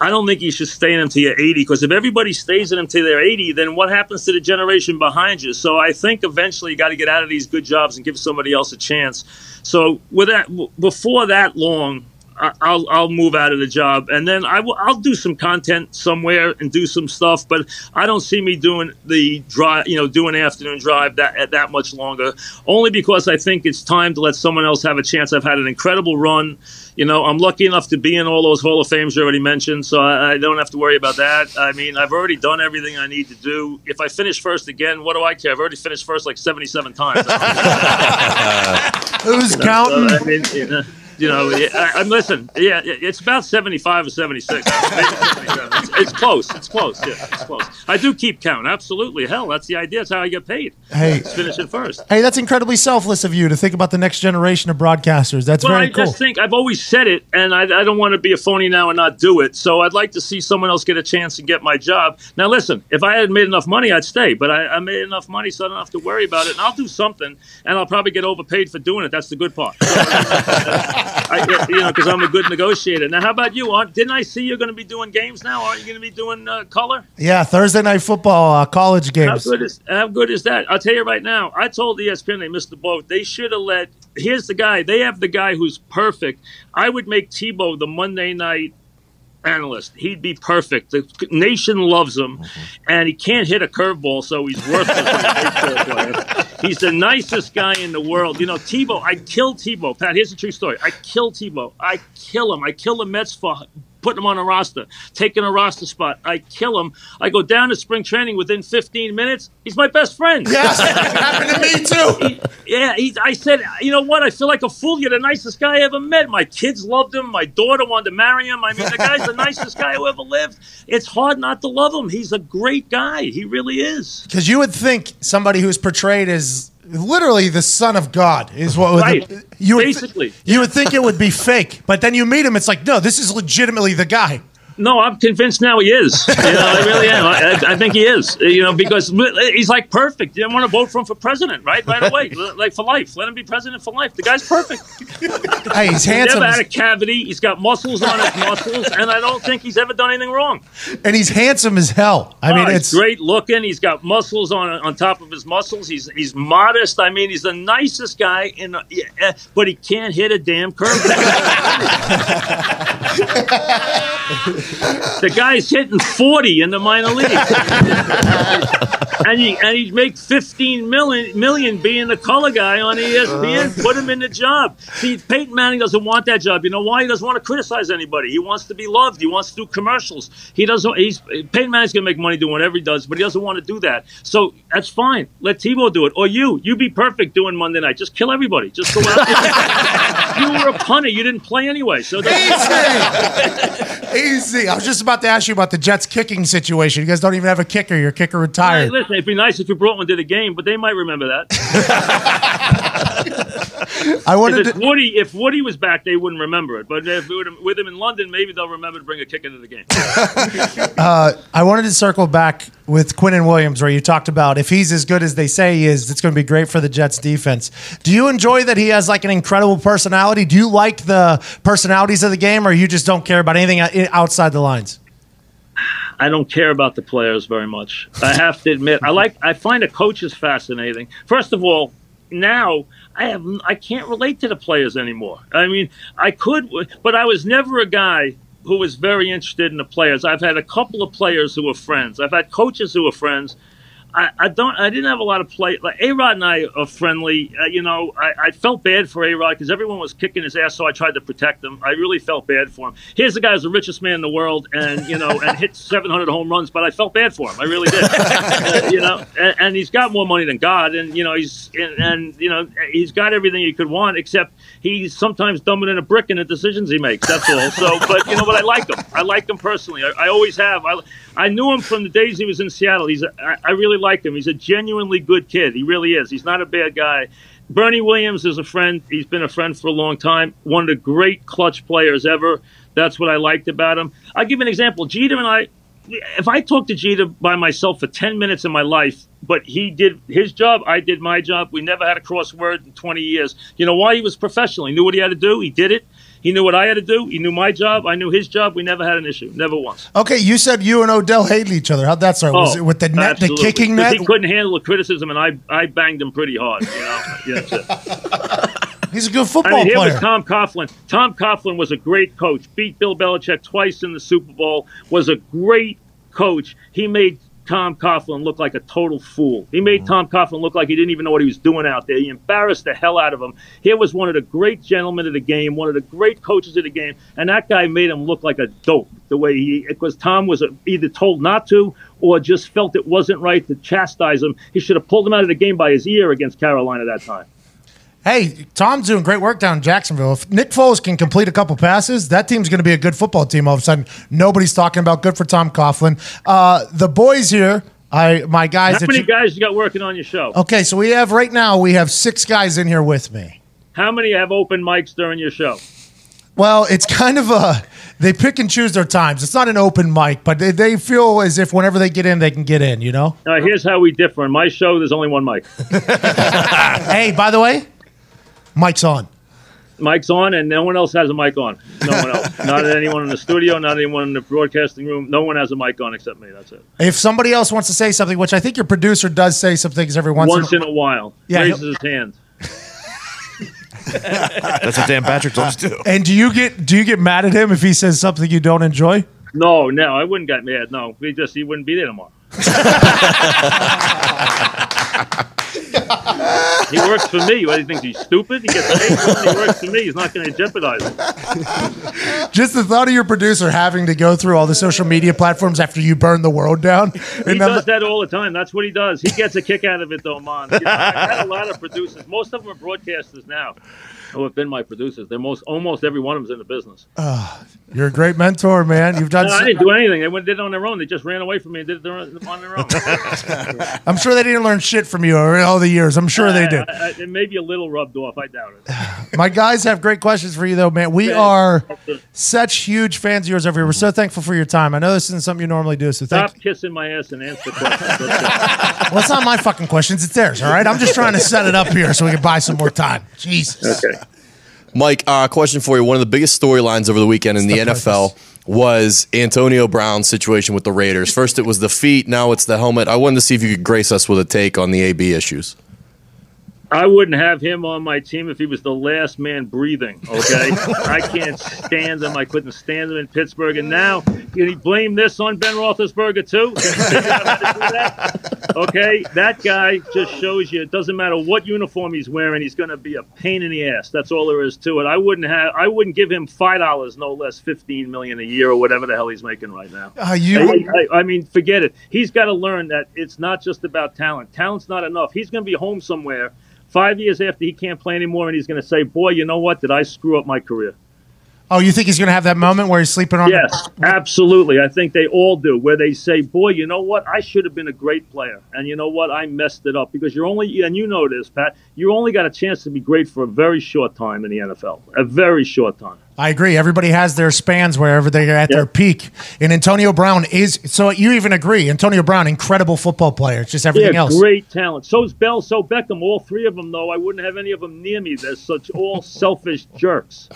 I don't think you should stay in them till you're 80, because if everybody stays in them till they're 80, then what happens to the generation behind you? So I think eventually you got to get out of these good jobs and give somebody else a chance. So with that, before that long, I'll I'll move out of the job, and then I will I'll do some content somewhere and do some stuff. But I don't see me doing the drive, you know, doing afternoon drive that that much longer. Only because I think it's time to let someone else have a chance. I've had an incredible run. You know, I'm lucky enough to be in all those Hall of Fames you already mentioned, so I, I don't have to worry about that. I mean, I've already done everything I need to do. If I finish first again, what do I care? I've already finished first like 77 times. Who's So, counting? I mean, you know, you know I, I'm uh, listen. Yeah, yeah, it's about 75 or 76. 77. It's, it's close. It's close. Yeah, it's close. I do keep count. Absolutely. Hell, that's the idea. That's how I get paid. Hey. Let's finish it first. Hey, that's incredibly selfless of you to think about the next generation of broadcasters. That's Well, very I cool. I just think I've always said it, and I, I don't want to be a phony now and not do it. So I'd like to see someone else get a chance and get my job. Now, listen, if I hadn't made enough money, I'd stay, but I, I made enough money, so I don't have to worry about it. And I'll do something, and I'll probably get overpaid for doing it. That's the good part. I, you know, because I'm a good negotiator. Now, how about you? Aren't, didn't I see you're going to be doing games now? Aren't you going to be doing uh, color? yeah, Thursday night football, uh, college How games. good is how good is that? I'll tell you right now. I told ESPN they missed the boat. They should have let. Here's the guy. They have the guy who's perfect. I would make Tebow the Monday night analyst. He'd be perfect. The nation loves him, mm-hmm. and he can't hit a curveball, so he's worthless. as a baseball player. He's the nicest guy in the world. You know, Tebow. I killed Tebow. Pat, here's a true story. I killed Tebow. I kill him. I kill the Mets for putting him on a roster, taking a roster spot. I kill him. I go down to spring training within 15 minutes. He's my best friend. Yes, happened to me too. Yeah, he, I said, you know what? I feel like a fool. You're the nicest guy I ever met. My kids loved him. My daughter wanted to marry him. I mean, the guy's the nicest guy who ever lived. It's hard not to love him. He's a great guy. He really is. Because you would think somebody who's portrayed as literally the son of God is what would Right. you would Basically. you would think it would be fake, but then you meet him, it's like no, this is legitimately the guy. No, I'm convinced now he is. You know, I really am. I, I think he is. You know, because he's like perfect. You don't want to vote for him for president, right? Right away, like for life. Let him be president for life. The guy's perfect. Hey, he's handsome Never had a cavity. He's got muscles on his muscles, and I don't think he's ever done anything wrong. and he's handsome as hell. I mean, Oh, he's it's great looking. He's got muscles on on top of his muscles. He's he's modest. I mean, he's the nicest guy in. The, eh, but he can't hit a damn curveball. the guy's hitting forty in the minor leagues, and he and he make fifteen million million being the color guy on ESPN. Uh-huh. Put him in the job. See, Peyton Manning doesn't want that job. You know why? He doesn't want to criticize anybody. He wants to be loved. He wants to do commercials. He doesn't. He's Peyton Manning's gonna make money doing whatever he does, but he doesn't want to do that. So that's fine. Let Tebow do it, or you. You be perfect doing Monday night. Just kill everybody. Just go out. you were a punter. You didn't play anyway. So that's easy. easy. I was just about to ask you about the Jets kicking situation. You guys don't even have a kicker. Your kicker Hey, retired. listen, it'd be nice if you brought one to the game, but they might remember that. I wanted If, to. Woody, if Woody was back, they wouldn't remember it. But if it would, with him in London, maybe they'll remember to bring a kick into the game. Uh, I wanted to circle back with Quinnen Williams, where you talked about if he's as good as they say he is, it's going to be great for the Jets defense. Do you enjoy that he has like an incredible personality? Do you like the personalities of the game, or you just don't care about anything outside the lines? I don't care about the players very much. I have to admit, I like. I find the coaches fascinating. First of all, now I have. I can't relate to the players anymore. I mean, I could, but I was never a guy who was very interested in the players. I've had a couple of players who were friends. I've had coaches who were friends. I, I don't. I didn't have a lot of play. Like A Rod and I are friendly. Uh, you know, I, I felt bad for A Rod because everyone was kicking his ass, so I tried to protect him. I really felt bad for him. Here's the guy who's the richest man in the world, and you know, and hit 700 home runs, but I felt bad for him. I really did. Uh, you know, and, and he's got more money than God, and you know, he's and, and you know, he's got everything you could want, except he's sometimes dumber than a brick in the decisions he makes. That's all. So, but you know, but I like him. I like him personally. I, I always have. I, I knew him from the days he was in Seattle. He's a, I, I really liked him. He's a genuinely good kid. He really is. He's not a bad guy. Bernie Williams is a friend. He's been a friend for a long time. One of the great clutch players ever. That's what I liked about him. I'll give an example. Jeter and I, if I talked to Jeter by myself for 10 minutes in my life, but he did his job, I did my job. We never had a crossword in 20 years. You know why? He was professional. He knew what he had to do. He did it. He knew what I had to do. He knew my job. I knew his job. We never had an issue. Never once. Okay, you said you and Odell hated each other. How'd that start? Was Oh, it with the net, the kicking net? He couldn't handle the criticism, and I, I banged him pretty hard. You know, yeah. He's a good I football mean, here player. was Tom Coughlin. Tom Coughlin was a great coach. Beat Bill Belichick twice in the Super Bowl. Was a great coach. He made Tom Coughlin look like a total fool. He made mm-hmm. Tom Coughlin look like he didn't even know what he was doing out there. He embarrassed the hell out of him. Here was one of the great gentlemen of the game, one of the great coaches of the game, and that guy made him look like a dope. The way he, because Tom was either told not to or just felt it wasn't right to chastise him. He should have pulled him out of the game by his ear against Carolina that time. Hey, Tom's doing great work down in Jacksonville. If Nick Foles can complete a couple passes, that team's going to be a good football team. All of a sudden, nobody's talking about good for Tom Coughlin. Uh, the boys here, I my guys. How many you- guys you got working on your show? okay, so we have right now we have six guys in here with me. How many have open mics during your show? Well, it's kind of a they pick and choose their times. It's not an open mic, but they, they feel as if whenever they get in, they can get in. You know. Uh, here's how we differ. In my show, there's only one mic. hey, by the way, mic's on. Mic's on, and no one else has a mic on. No one else. not anyone in the studio, not anyone in the broadcasting room. No one has a mic on except me. That's it. If somebody else wants to say something, which I think your producer does say some things every once, Once in in a while, Yeah, raises he'll- his hand. That's what Dan Patrick does us to do. And do you get do you get mad at him if he says something you don't enjoy? No, no, I wouldn't get mad. No, he just he wouldn't be there tomorrow. he works for me. What do you think? He's stupid. He gets paid. He works for me. He's not going to jeopardize it. Just the thought of your producer having to go through all the social media platforms after you burn the world down. He does that all the time. That's what he does. He gets a kick out of it, though, man. You know, I've had a lot of producers. Most of them are broadcasters now. Who have been my producers? They're most almost every one of them's in the business. Ah, you're a great mentor, man. You've done. No, I didn't do anything. They went did it on their own. They just ran away from me and did it on their own. I'm sure they didn't learn shit from you over all the years. I'm sure they did. I, I, it may be a little rubbed off. I doubt it. My guys have great questions for you, though, man. We are such huge fans of yours over here. We're so thankful for your time. I know this isn't something you normally do, so thank. Stop kissing my ass and answer questions. Well, it's not my fucking questions; it's theirs. All right. I'm just trying to set it up here so we can buy some more time. Jesus. okay. Mike, uh, question for you. One of the biggest storylines over the weekend in the the NFL was Antonio Brown's situation with the Raiders. First, it was the feet. Now it's the helmet. I wanted to see if you could grace us with a take on the AB issues. I wouldn't have him on my team if he was the last man breathing. Okay, I can't stand him. I couldn't stand him in Pittsburgh, and now can he blame this on Ben Roethlisberger too? Can he figure out how to do that? Okay, that guy just shows you it doesn't matter what uniform he's wearing, he's going to be a pain in the ass. That's all there is to it. I wouldn't have. I wouldn't give him five dollars, no less, fifteen million a year or whatever the hell he's making right now. Uh, you. I, I mean, forget it. He's got to learn that it's not just about talent. Talent's not enough. He's going to be home somewhere five years after he can't play anymore, and he's going to say, "Boy, you know what? Did I screw up my career?" Oh, you think he's going to have that moment where he's sleeping on? Yes, absolutely. I think they all do. Where they say, "Boy, you know what? I should have been a great player, and you know what? I messed it up." Because you're only, and you know this, Pat. You only got a chance to be great for a very short time in the NFL. A very short time. I agree. Everybody has their spans wherever they're at their peak. And Antonio Brown is. So you even agree? Antonio Brown, incredible football player. It's just everything Yeah, else. great talent. So's Bell, so Beckham. All three of them, though, I wouldn't have any of them near me. They're such all selfish jerks.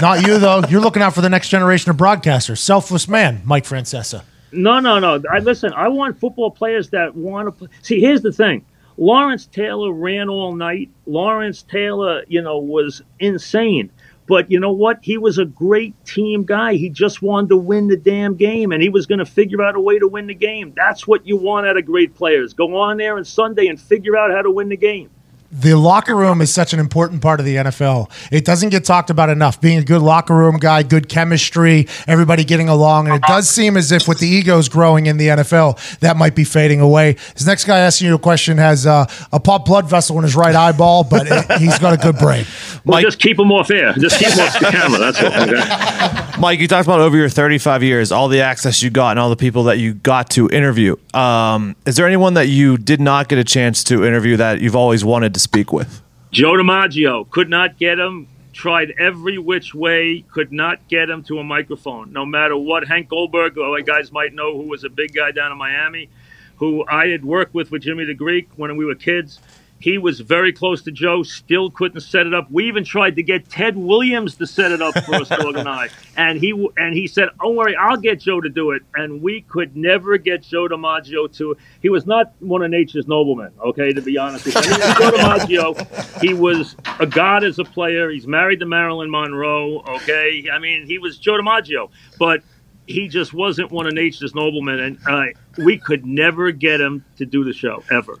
Not you though. You're looking out for the next generation of broadcasters. Selfless man, Mike Francesa. No, no, no. I listen. I want football players that want to play. See, here's the thing. Lawrence Taylor ran all night. Lawrence Taylor, you know, was insane. But you know what? He was a great team guy. He just wanted to win the damn game, and he was going to figure out a way to win the game. That's what you want out of great players. Go on there on Sunday and figure out how to win the game. The locker room is such an important part of the NFL. It doesn't get talked about enough. Being a good locker room guy, good chemistry, everybody getting along, and it does seem as if with the egos growing in the NFL, that might be fading away. This next guy asking you a question has uh, a pop blood vessel in his right eyeball, but it, he's got a good brain. Well, Mike- just keep him off air. Just keep him off the camera. That's all. Okay? Mike, you talked about over your 35 years, all the access you got and all the people that you got to interview. Um, is there anyone that you did not get a chance to interview that you've always wanted to speak with? Joe DiMaggio could not get him. Tried every which way, could not get him to a microphone. No matter what, Hank Goldberg, who you guys might know, who was a big guy down in Miami, who I had worked with with Jimmy the Greek when we were kids. He was very close to Joe, still couldn't set it up. We even tried to get Ted Williams to set it up for us, and I, and he and he said, "Don't worry, I'll get Joe to do it." And we could never get Joe DiMaggio to. He was not one of nature's noblemen, okay, to be honest with you. Joe DiMaggio, he was a god as a player. He's married to Marilyn Monroe, okay. I mean, he was Joe DiMaggio, but he just wasn't one of nature's noblemen, and uh, we could never get him to do the show ever.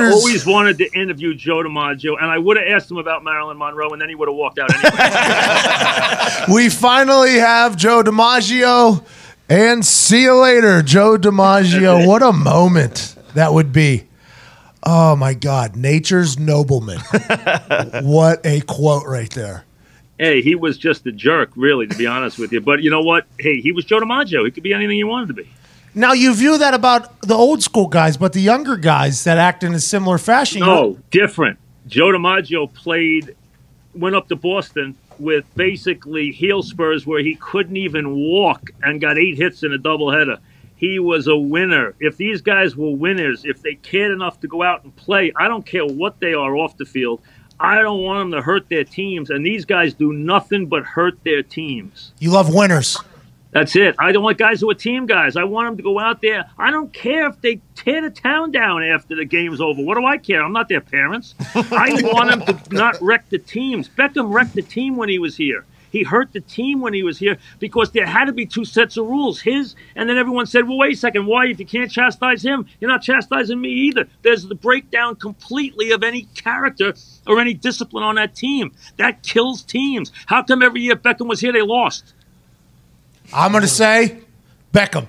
I always wanted to interview Joe DiMaggio, and I would have asked him about Marilyn Monroe, and then he would have walked out anyway. We finally have Joe DiMaggio, and see you later, Joe DiMaggio. What a moment that would be. Oh my God, nature's nobleman. what a quote right there. Hey, he was just a jerk, really, to be honest with you. But you know what? Hey, he was Joe DiMaggio. He could be anything he wanted to be. Now you view that about the old school guys, but the younger guys that act in a similar fashion. No, different. Joe DiMaggio played, went up to Boston with basically heel spurs where he couldn't even walk and got eight hits in a doubleheader. He was a winner. If these guys were winners, if they cared enough to go out and play, I don't care what they are off the field. I don't want them to hurt their teams, and these guys do nothing but hurt their teams. You love winners. That's it. I don't want guys who are team guys. I want them to go out there. I don't care if they tear the town down after the game's over. What do I care? I'm not their parents. I want them to not wreck the teams. Beckham wrecked the team when he was here. He hurt the team when he was here because there had to be two sets of rules, his, and then everyone said, "Well, wait a second, why? If you can't chastise him, you're not chastising me either." There's the breakdown completely of any character or any discipline on that team. That kills teams. How come every year Beckham was here, they lost? I'm going to say Beckham.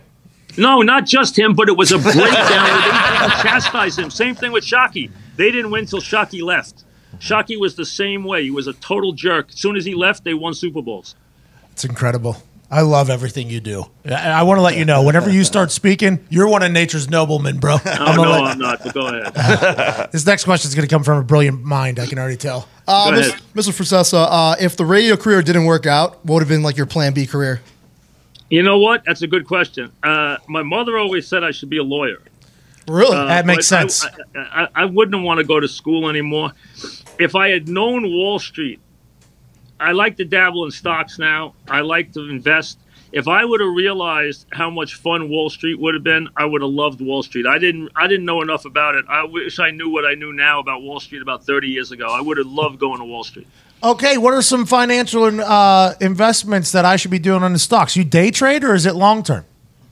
No, not just him, but it was a breakdown. they chastise him. Same thing with Shockey. They didn't win till Shockey left. Shockey was the same way. He was a total jerk. As soon as he left, they won Super Bowls. It's incredible. I love everything you do. I, I want to let you know whenever you start speaking, you're one of nature's noblemen, bro. Oh, I'm no, let- I'm not, but go ahead. this next question is going to come from a brilliant mind. I can already tell. Uh, Go Mis- ahead. Mr. Francesa, uh, if the radio career didn't work out, what would have been like your plan B career? You know what? That's a good question. Uh, my mother always said I should be a lawyer. Really? Uh, That makes but I- sense. I, I, I wouldn't want to go to school anymore. If I had known Wall Street, I like to dabble in stocks now. I like to invest. If I would have realized how much fun Wall Street would have been, I would have loved Wall Street. I didn't. I didn't know enough about it. I wish I knew what I knew now about Wall Street about 30 years ago. I would have loved going to Wall Street. Okay, what are some financial uh, investments that I should be doing on the stocks? You day trade or is it long term?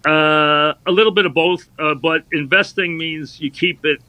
Uh, a little bit of both, uh, but investing means you keep it.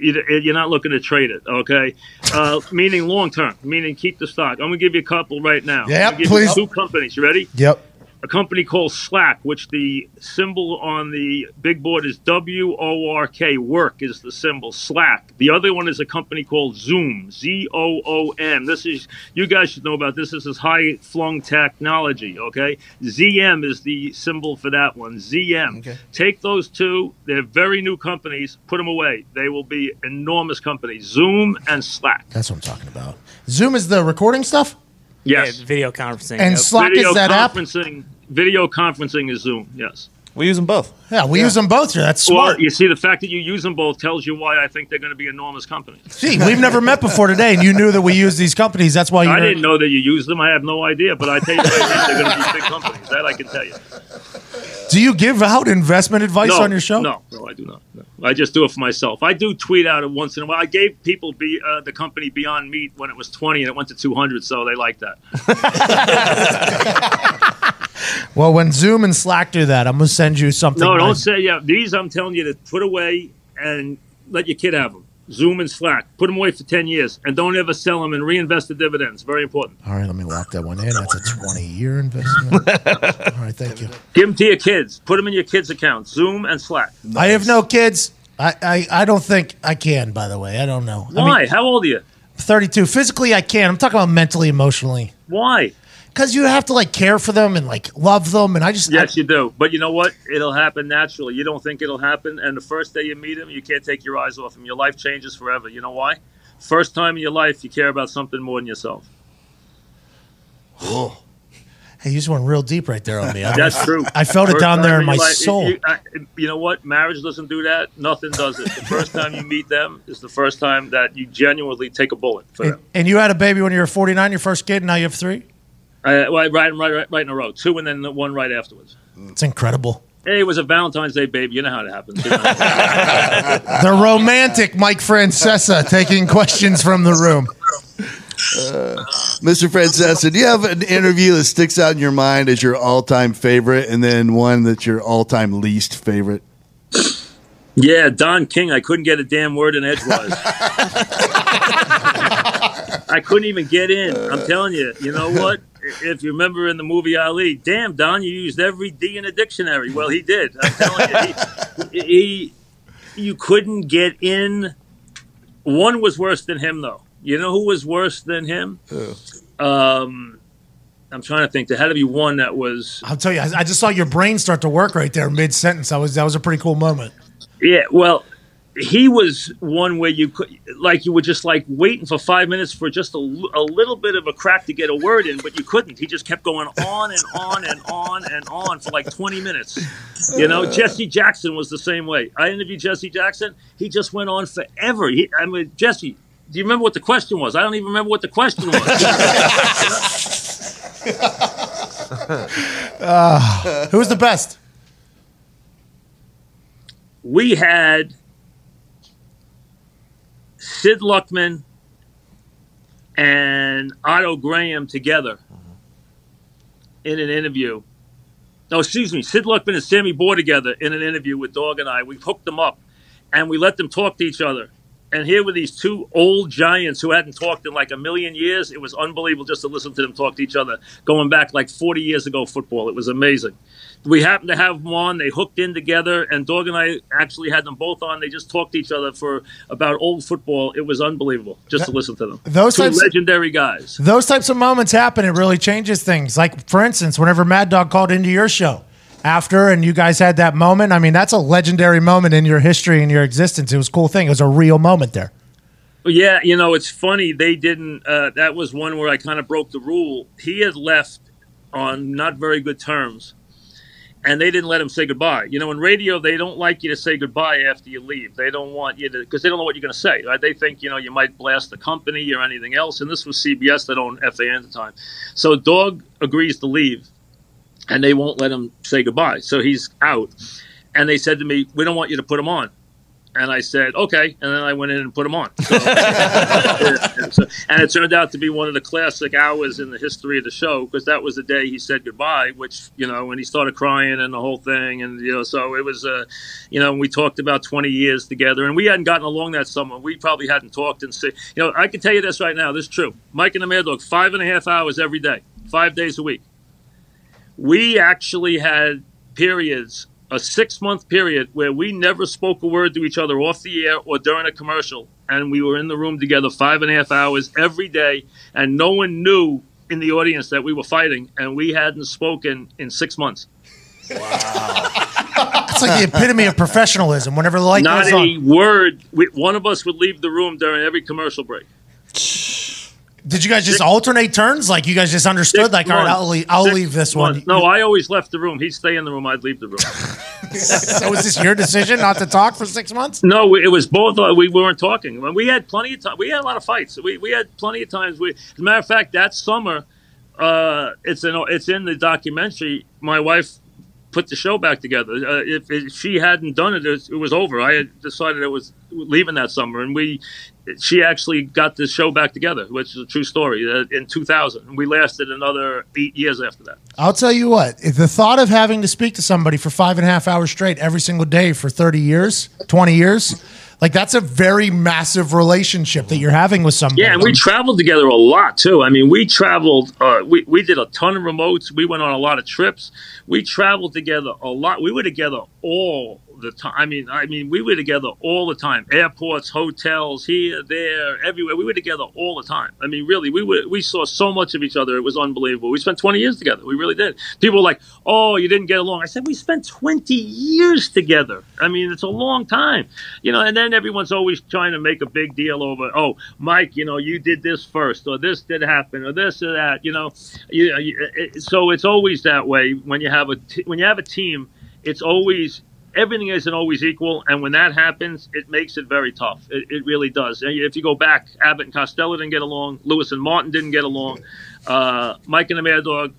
You- You're not looking to trade it, okay? Uh, meaning long term, meaning keep the stock. I'm gonna give you a couple right now. I'm Yep, gonna give please. Two companies. You ready? Yep. A company called Slack, which the symbol on the big board is W O R K. Work is the symbol. Slack. The other one is a company called Zoom. Z O O M. This is you guys should know about this. This is high flung technology. Okay. ZM is the symbol for that one. ZM. Okay. Take those two. They're very new companies. Put them away. They will be enormous companies. Zoom and Slack. That's what I'm talking about. Zoom is the recording stuff, Yes. Yeah, video conferencing. and Yep. Slack video is that app. conferencing. Video conferencing is Zoom. Yes. We use them both. Yeah, we use them both here. That's Well, smart. you see, the fact that you use them both tells you why I think they're going to be enormous companies. See, we've never met before today, and you knew that we use these companies. That's why you. I didn't know that you use them. I have no idea, but I tell you, right now, they're going to be big companies. That I can tell you. Do you give out investment advice No, on your show? no, no, I do not. No. I just do it for myself. I do tweet out it once in a while. I gave people be, uh, the company Beyond Meat when it was twenty and it went to two hundred, so they like that. Well, when Zoom and Slack do that, I'm gonna send you something. No, don't say yeah. These I'm telling you to put away and let your kid have them. Zoom and Slack. Put them away for ten years and don't ever sell them and reinvest the dividends. Very important. All right, let me lock that one in. That's a 20 year investment. All right, thank you. Give them to your kids. Put them in your kids' accounts. Zoom and Slack. I have no kids. I, I, I don't think I can, by the way. I don't know. I Why? mean, How old are you? 32. Physically, I can. I'm talking about mentally, emotionally. Why? Because you have to, like, care for them and, like, love them. And I just. Yes, you do. But you know what? It'll happen naturally. You don't think it'll happen, and the first day you meet him, you can't take your eyes off him. Your life changes forever. You know why? First time in your life, you care about something more than yourself. Oh. Hey, you just went real deep right there on me. I, That's true. I felt it down there in my life- soul. You, I- you know what? Marriage doesn't do that. Nothing does it. The first time you meet them is the first time that you genuinely take a bullet for and, them. and you had a baby when you were 49, your first kid, and now you have three? Uh, right, right, right, right in a row. Two and then the one right afterwards. It's incredible. Hey, it was a Valentine's Day baby. You know how it happens. you know? The romantic Mike Francesa taking questions from the room. Mr. Francesa, do you have an interview that sticks out in your mind as your all-time favorite, and then one that's your all-time least favorite? Yeah, Don King. I couldn't get a damn word in edgewise. I couldn't even get in. I'm telling you. You know what? If you remember in the movie Ali, damn Don, you used every D in a dictionary. Well, he did. I'm telling you, he, he you couldn't get in. One was worse than him, though. You know who was worse than him? Um, I'm trying to think. There had to be one that was. I'll tell you, I, I just saw your brain start to work right there mid sentence. I was that was a pretty cool moment. Yeah, well, he was one where you could, like, you were just like waiting for five minutes for just a little bit of a crack to get a word in, but you couldn't. He just kept going on and on and on and on for like 20 minutes. You know, uh. Jesse Jackson was the same way. I interviewed Jesse Jackson. He just went on forever. He, I mean, Jesse, do you remember what the question was? I don't even remember what the question was. Ah, Who's the best? we had Sid Luckman and Otto Graham together mm-hmm. in an interview. No, excuse me. Sid Luckman and Sammy Baugh together in an interview with Dog and I. We hooked them up, and we let them talk to each other. And here were these two old giants who hadn't talked in like a million years. It was unbelievable just to listen to them talk to each other, going back like 40 years ago. Football. It was amazing. We happened to have them on. They hooked in together, and Dog and I actually had them both on. They just talked to each other for about old football. It was unbelievable just to listen to them. Those two types- legendary guys. Those types of moments happen. It really changes things. Like, for instance, whenever Mad Dog called into your show after and you guys had that moment, I mean, that's a legendary moment in your history and your existence. It was a cool thing. It was a real moment there. Yeah, you know, it's funny. They didn't. Uh, that was one where I kind of broke the rule. He had left on not very good terms, and they didn't let him say goodbye. You know, in radio, they don't like you to say goodbye after you leave. They don't want you to because they don't know what you're going to say. Right? They think you know you might blast the company or anything else. And this was CBS that owned FAN at the time, so Dog agrees to leave, and they won't let him say goodbye. So he's out, and they said to me, "We don't want you to put him on." And I said, okay. And then I went in and put him on. So, and, so- and it turned out to be one of the classic hours in the history of the show because that was the day he said goodbye, which, you know, when he started crying and the whole thing. And, you know, so it was, uh, you know, we talked about 20 years together and we hadn't gotten along that summer. We probably hadn't talked and say, you know, I can tell you this right now. This is true. Mike and the Mad Dog, five and a half hours every day, five days a week. We actually had periods a six month period where we never spoke a word to each other off the air or during a commercial. And we were in the room together five and a half hours every day. And no one knew in the audience that we were fighting. And we hadn't spoken in six months. Wow. That's like the epitome of professionalism. Whenever the light Not goes a word. We, one of us would leave the room during every commercial break. Did you guys just alternate turns? Like you guys just understood? Six Like, all right. I'll leave, I'll Six leave this months. one. No, I always left the room. He'd stay in the room. I'd leave the room. so is this your decision not to talk for six months? No, it was both. uh, We weren't talking. We had plenty of time. We had a lot of fights. We, we had plenty of times. We, as a matter of fact, that summer, uh, it's in it's in the documentary. My wife put the show back together. Uh, if, if she hadn't done it, it was, it was over. I had decided I was leaving that summer, and we. She actually got the show back together, which is a true story. Uh, in 2000, we lasted another eight years after that. I'll tell you what, the thought of having to speak to somebody for five and a half hours straight every single day for 30 years, 20 years, like that's a very massive relationship that you're having with somebody. Yeah, and we traveled together a lot too. I mean, we traveled. Uh, we we did a ton of remotes. We went on a lot of trips. We traveled together a lot. We were together all the time. I mean, I mean, we were together all the time. Airports, hotels, here, there, everywhere. We were together all the time. I mean, really, we were. We saw so much of each other. It was unbelievable. We spent 20 years together. We really did. People were like, "Oh, you didn't get along." I said, "We spent 20 years together. I mean, it's a long time." You know, and then everyone's always trying to make a big deal over, "Oh, Mike, you know, you did this first, or this did happen, or this or that." You know, you, so it's always that way when you have a t- when you have a team. It's always everything isn't always equal, and when that happens, it makes it very tough. It, it really does. And If you go back, Abbott and Costello didn't get along. Lewis and Martin didn't get along. Uh, Mike and the Mad Dog,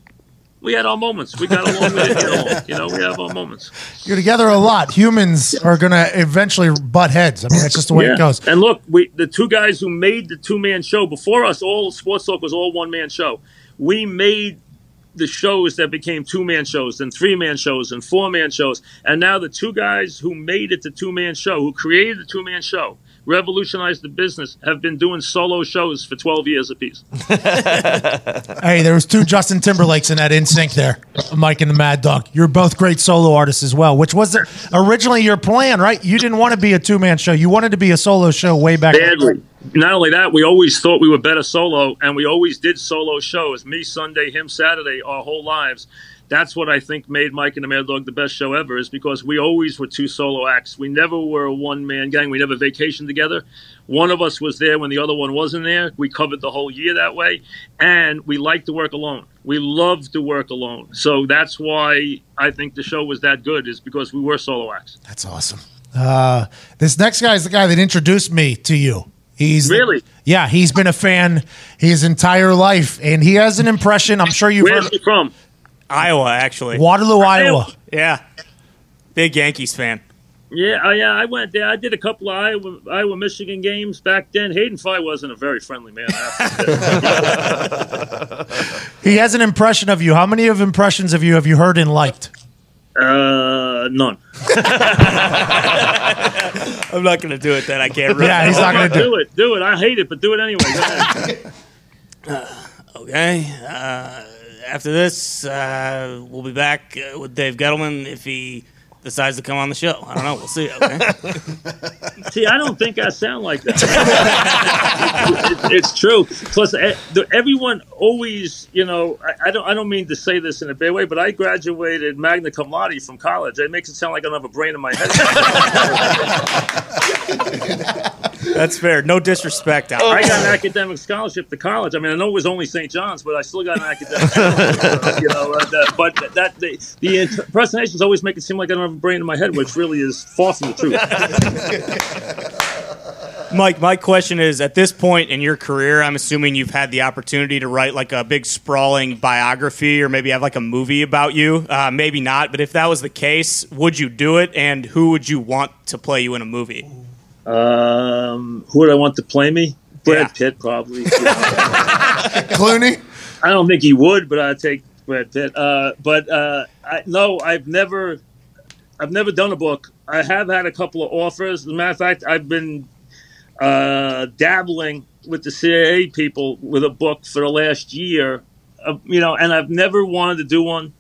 we had our moments. We got along. We didn't get along. You know, we have our moments. You're together a lot. Humans are going to eventually butt heads. I mean, that's just the way it goes. And look, we the two guys who made the two man show before us, all Sports Talk was all one man show. We made the shows that became two man shows and three man shows and four man shows. And now the two guys who made it the two man show, who created the two man show, revolutionized the business, have been doing solo shows for 12 years apiece. Hey, there was two Justin Timberlakes in that NSYNC there, Mike and the Mad Dog. You're both great solo artists as well, which was originally your plan, right? You didn't want to be a two man show. You wanted to be a solo show way back. badly. Not only that, we always thought we were better solo, and we always did solo shows. Me Sunday, him Saturday, our whole lives. That's what I think made Mike and the Mad Dog the best show ever, is because we always were two solo acts. We never were a one man gang. We never vacationed together. One of us was there when the other one wasn't there. We covered the whole year that way, and we liked to work alone. We loved to work alone. So that's why I think the show was that good, is because we were solo acts. That's awesome. Uh, this next guy is the guy that introduced me to you. He's Really? yeah. He's been a fan his entire life, and he has an impression. I'm sure you've Where's heard he from? Iowa, actually. Waterloo, Iowa. Yeah. Big Yankees fan. Yeah, uh, yeah, I went there. I did a couple of Iowa, Iowa Michigan games back then. Hayden Fry wasn't a very friendly man. I have to say. He has an impression of you. How many of impressions of you have you heard and liked? uh, none. I'm not going to do it then. I can't remember. Yeah, he's not going to do. do it. Do it. I hate it, but do it anyway. Go ahead. Okay. Uh, after this, uh, we'll be back uh, with Dave Gettleman if he decides to come on the show. I don't know. We'll see. Okay. See, I don't think I sound like that. It- it's true. Plus, everyone always, you know, I, I don't, I don't mean to say this in a bad way, but I graduated magna cum laude from college. It makes it sound like I don't have a brain in my head. That's fair. No disrespect out. I got an academic scholarship to college. I mean, I know it was only St. John's, but I still got an academic. scholarship, you know, uh, that, but that the, the impersonations always make it seem like I don't have a brain in my head, which really is far from the truth. Mike, my question is at this point in your career, I'm assuming you've had the opportunity to write like a big sprawling biography or maybe have like a movie about you. Uh, maybe not, but if that was the case, would you do it? And who would you want to play you in a movie? Um, who would I want to play me? Brad Yeah. Pitt, probably. Clooney. I don't think he would, but I'd take Brad Pitt. Uh, but uh, I, no, I've never, I've never done a book. I have had a couple of offers. As a matter of fact, I've been uh, dabbling with the CIA people with a book for the last year. Uh, you know, and I've never wanted to do one,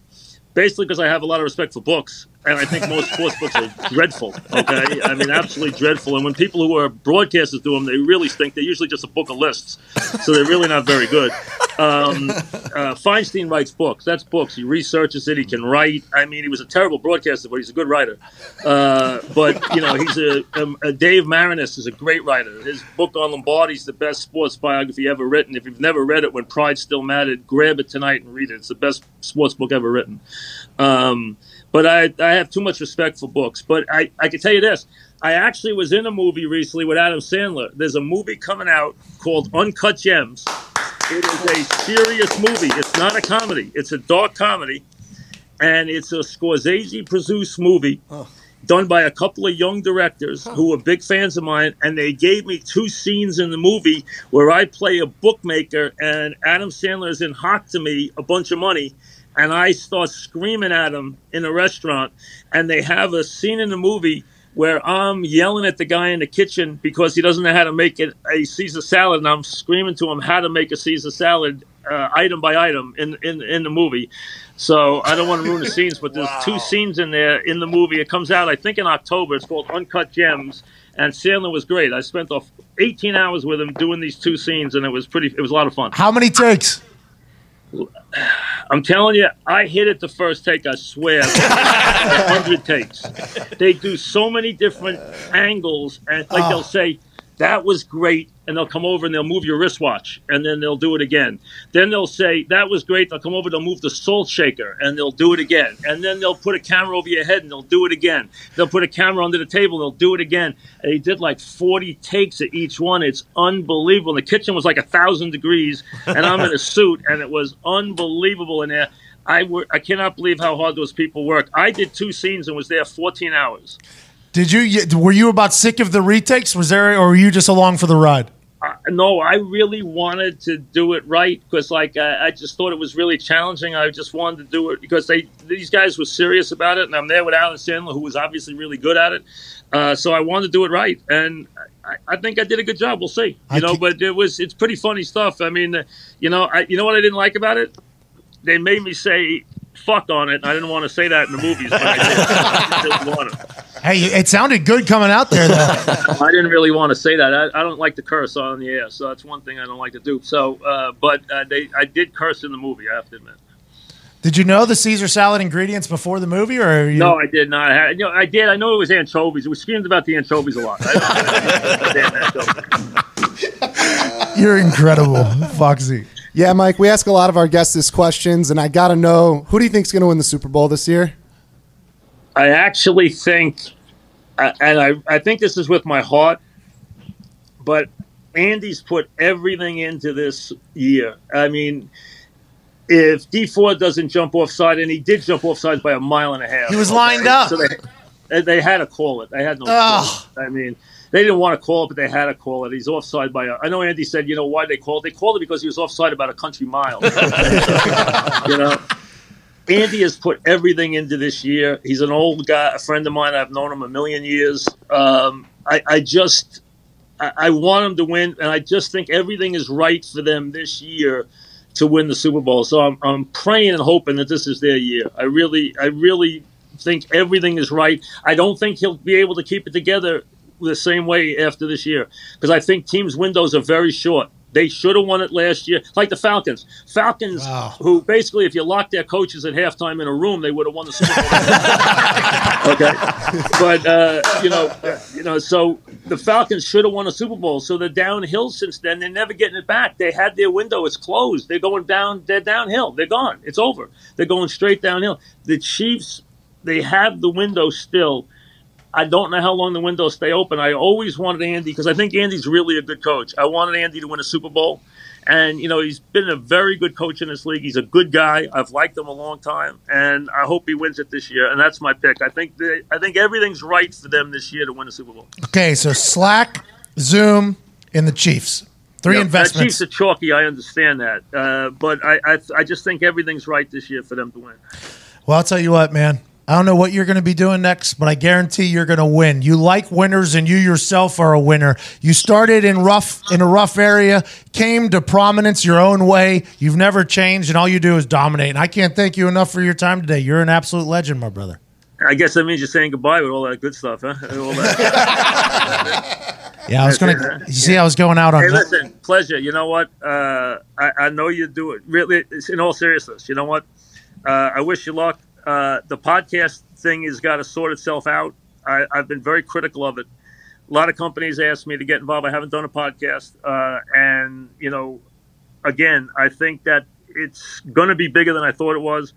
basically because I have a lot of respect for books. And I think most sports books are dreadful. Okay, I mean, absolutely dreadful. And when people who are broadcasters do them, they really stink. They're usually just a book of lists, so they're really not very good. Um, uh, Feinstein writes books. That's books. He researches it. He can write. I mean, he was a terrible broadcaster, but he's a good writer. Uh, but you know, he's a, um, a Dave Maraniss is a great writer. His book on Lombardi is the best sports biography ever written. If you've never read it, when Pride Still Mattered, grab it tonight and read it. It's the best sports book ever written. Um, but I, I have too much respect for books. But I, I can tell you this. I actually was in a movie recently with Adam Sandler. There's a movie coming out called Uncut Gems. It is a serious movie. It's not a comedy. It's a dark comedy, and it's a Scorsese produced movie done by a couple of young directors who were big fans of mine. And they gave me two scenes in the movie where I play a bookmaker, and Adam Sandler is in hock to me a bunch of money. And I start screaming at him in a restaurant, and they have a scene in the movie where I'm yelling at the guy in the kitchen because he doesn't know how to make it a Caesar salad, and I'm screaming to him how to make a Caesar salad uh, item by item in, in in the movie. So I don't want to ruin the scenes, but there's two scenes in there in the movie. It comes out, I think, in October. It's called Uncut Gems, and Sandler was great. I spent off 18 hours with him doing these two scenes, and it was pretty. It was a lot of fun. How many takes? I'm telling you, I hit it the first take. I swear, hundred takes. They do so many different angles, and like ah. they'll say, "That was great," and they'll come over and they'll move your wristwatch, and then they'll do it again. Then they'll say, "That was great." They'll come over, they'll move the salt shaker, and they'll do it again. And then they'll put a camera over your head, and they'll do it again. They'll put a camera under the table, and they'll do it again. And he did like 40 takes at each one. It's unbelievable. The kitchen was like a thousand degrees, and I'm in a suit, and it was unbelievable in there. I, I cannot believe how hard those people work. I did two scenes and was there 14 hours. Did you? Were you about sick of the retakes? Was there, or were you just along for the ride? No, I really wanted to do it right because, like, I, I just thought it was really challenging. I just wanted to do it because they these guys were serious about it, and I'm there with Adam Sandler, who was obviously really good at it. Uh, so I wanted to do it right, and I, I think I did a good job. We'll see, you I know. can't- But it was it's pretty funny stuff. I mean, uh, you know, I, you know what I didn't like about it? They made me say "fuck" on it. I didn't want to say that in the movies, but I did. I didn't want to. Hey, it sounded good coming out there, though. I didn't really want to say that. I, I don't like to curse on the air, so that's one thing I don't like to do. So, uh, but uh, they, I did curse in the movie. I have to admit. Did you know the Caesar salad ingredients before the movie, or are you? No, I did not. I, you know, I did. I know it was anchovies. We screamed about the anchovies a lot. I, Damn anchovies. You're incredible, Foxy. Yeah, Mike, we ask a lot of our guests this questions, and I got to know who do you think's going to win the Super Bowl this year? I actually think, and I, I think this is with my heart, but Andy's put everything into this year. I mean, if Dee Ford doesn't jump offside, and he did jump offside by a mile and a half, He was okay? lined up. So they, They, had to call it. They had no. I mean, they didn't want to call it, but they had to call it. He's offside by. A, I know Andy said, you know, why they called? it? They called it because he was offside about a country mile. you know. Andy has put everything into this year. He's an old guy, a friend of mine. I've known him a million years. Um, I, I just, I, I want him to win, and I just think everything is right for them this year to win the Super Bowl. So I'm, I'm praying and hoping that this is their year. I really, I really think everything is right. I don't think he'll be able to keep it together the same way after this year because I think teams' windows are very short. They should have won it last year, like the Falcons. Falcons, who basically, if you locked their coaches at halftime in a room, they would have won the Super Bowl. okay, but uh, you know, you know, so the Falcons should have won a Super Bowl. So they're downhill since then. They're never getting it back. They had their window; it's closed. They're going down. They're downhill. They're gone. It's over. They're going straight downhill. The Chiefs, they have the window still. I don't know how long the windows stay open. I always wanted Andy because I think Andy's really a good coach. I wanted Andy to win a Super Bowl. And, you know, he's been a very good coach in this league. He's a good guy. I've liked him a long time. And I hope he wins it this year. And that's my pick. I think they, I think everything's right for them this year to win a Super Bowl. Okay, so Slack, Zoom, and the Chiefs. Three Yeah, investments. The Chiefs are chalky. I understand that. Uh, but I, I, I just think everything's right this year for them to win. Well, I'll tell you what, man. I don't know what you're going to be doing next, but I guarantee you're going to win. You like winners, and you yourself are a winner. You started in rough in a rough area, came to prominence your own way. You've never changed, and all you do is dominate. And I can't thank you enough for your time today. You're an absolute legend, my brother. I guess that means you're saying goodbye with all that good stuff, huh? All that. Yeah, I was going to. You see, I was going out on. Hey, that. listen, pleasure. You know what? Uh, I, I know you do it. Really, in all seriousness, you know what? Uh, I wish you luck. Uh, the podcast thing has got to sort itself out. I, I've been very critical of it. A lot of companies ask me to get involved. I haven't done a podcast, uh, and you know, again, I think that it's going to be bigger than I thought it was.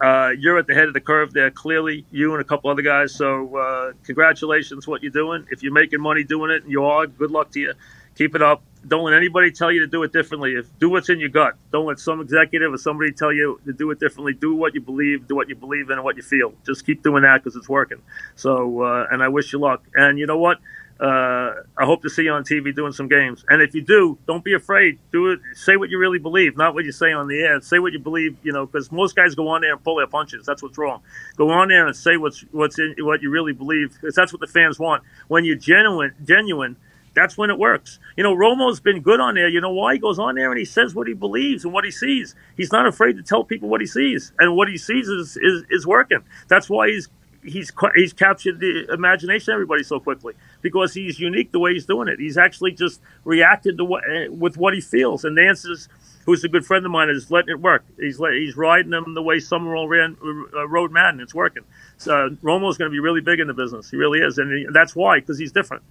Uh, you're at the head of the curve there, clearly, you and a couple other guys. So, uh, congratulations, what you're doing. If you're making money doing it, and you are, good luck to you. Keep it up. Don't let anybody tell you to do it differently. If do what's in your gut. Don't let some executive or somebody tell you to do it differently. Do what you believe. Do what you believe in and what you feel. Just keep doing that because it's working. So, uh, and I wish you luck. And you know what? Uh, I hope to see you on TV doing some games. And if you do, don't be afraid. Do it. Say what you really believe, not what you say on the air. Say what you believe. You know, because most guys go on there and pull their punches. That's what's wrong. Go on there and say what's what's in what you really believe, because that's what the fans want. When you're genuine, genuine. That's when it works. You know, Romo's been good on there. You know why? He goes on there and he says what he believes and what he sees. He's not afraid to tell people what he sees, and what he sees is is, is working. That's why he's he's he's captured the imagination of everybody so quickly because he's unique the way he's doing it. He's actually just reacted to what eh, with what he feels. And Nantz is, who's a good friend of mine, is letting it work. He's let, he's riding them the way Summerall ran uh, rode Madden. It's working. So Romo's going to be really big in the business. He really is, and he, that's why because he's different.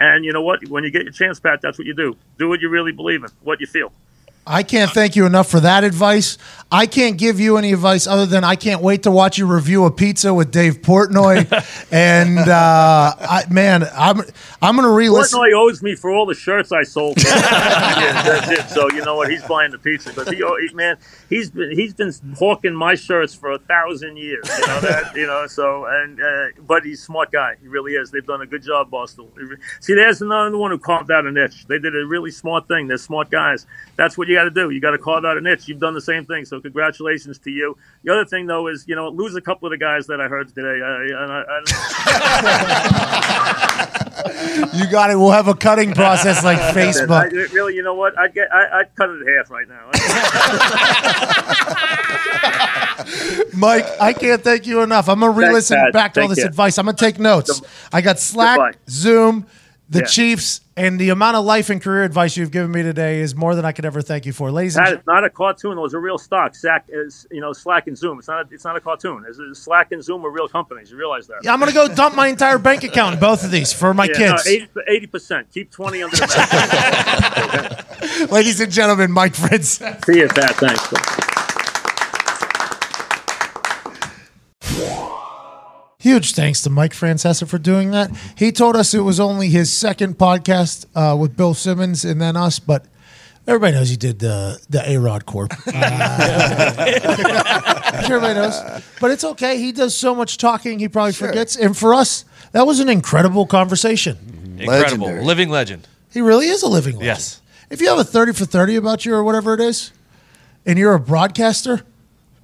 And you know what? When you get your chance, Pat, that's what you do. Do what you really believe in, what you feel. I can't thank you enough for that advice. I can't give you any advice other than I can't wait to watch you review a pizza with Dave Portnoy. and uh, I, man, I'm I'm gonna re-listen. Portnoy owes me for all the shirts I sold. yeah, that's it. So you know what? He's buying the pizza because he, he, man, he's been he's been hawking my shirts for a thousand years. You know that. You know. So and uh, but he's a smart guy. He really is. They've done a good job, Boston. See, there's another one who carved out a niche. They did a really smart thing. They're smart guys. That's what you got to do. You got to carve out a niche. You've done the same thing. So congratulations to you. The other thing though is you know lose a couple of the guys that I heard today. I, and I, I, You got it. We'll have a cutting process like I, Facebook. really, you know what? I'd get. I, I'd cut it in half right now. Mike, I can't thank you enough. I'm gonna re-listen Pat. back to all this you. advice. I'm gonna take notes. I got Slack, Goodbye. Zoom, the Yeah. Chiefs, and the amount of life and career advice you've given me today is more than I could ever thank you for, ladies and Pat, gentlemen. not a cartoon. Those are real stock. Slack is, you know, Slack and Zoom. It's not. A, it's not a cartoon. It's, it's Slack and Zoom are real companies. You realize that? Yeah, I'm gonna go dump my entire bank account in both of these for my kids. Eighty percent. Keep twenty under the ladies and gentlemen, Mike Fritz. See you, Pat. Thanks. Huge thanks to Mike Francesa for doing that. He told us it was only his second podcast uh, with Bill Simmons and then us, but Everybody knows he did the the A Rod Corp. Uh, everybody knows, but it's okay. He does so much talking, he probably forgets. And for us, that was an incredible conversation. Incredible. Legendary. Living legend. He really is a living legend. Yes. If you have a thirty for thirty about you or whatever it is, and you're a broadcaster.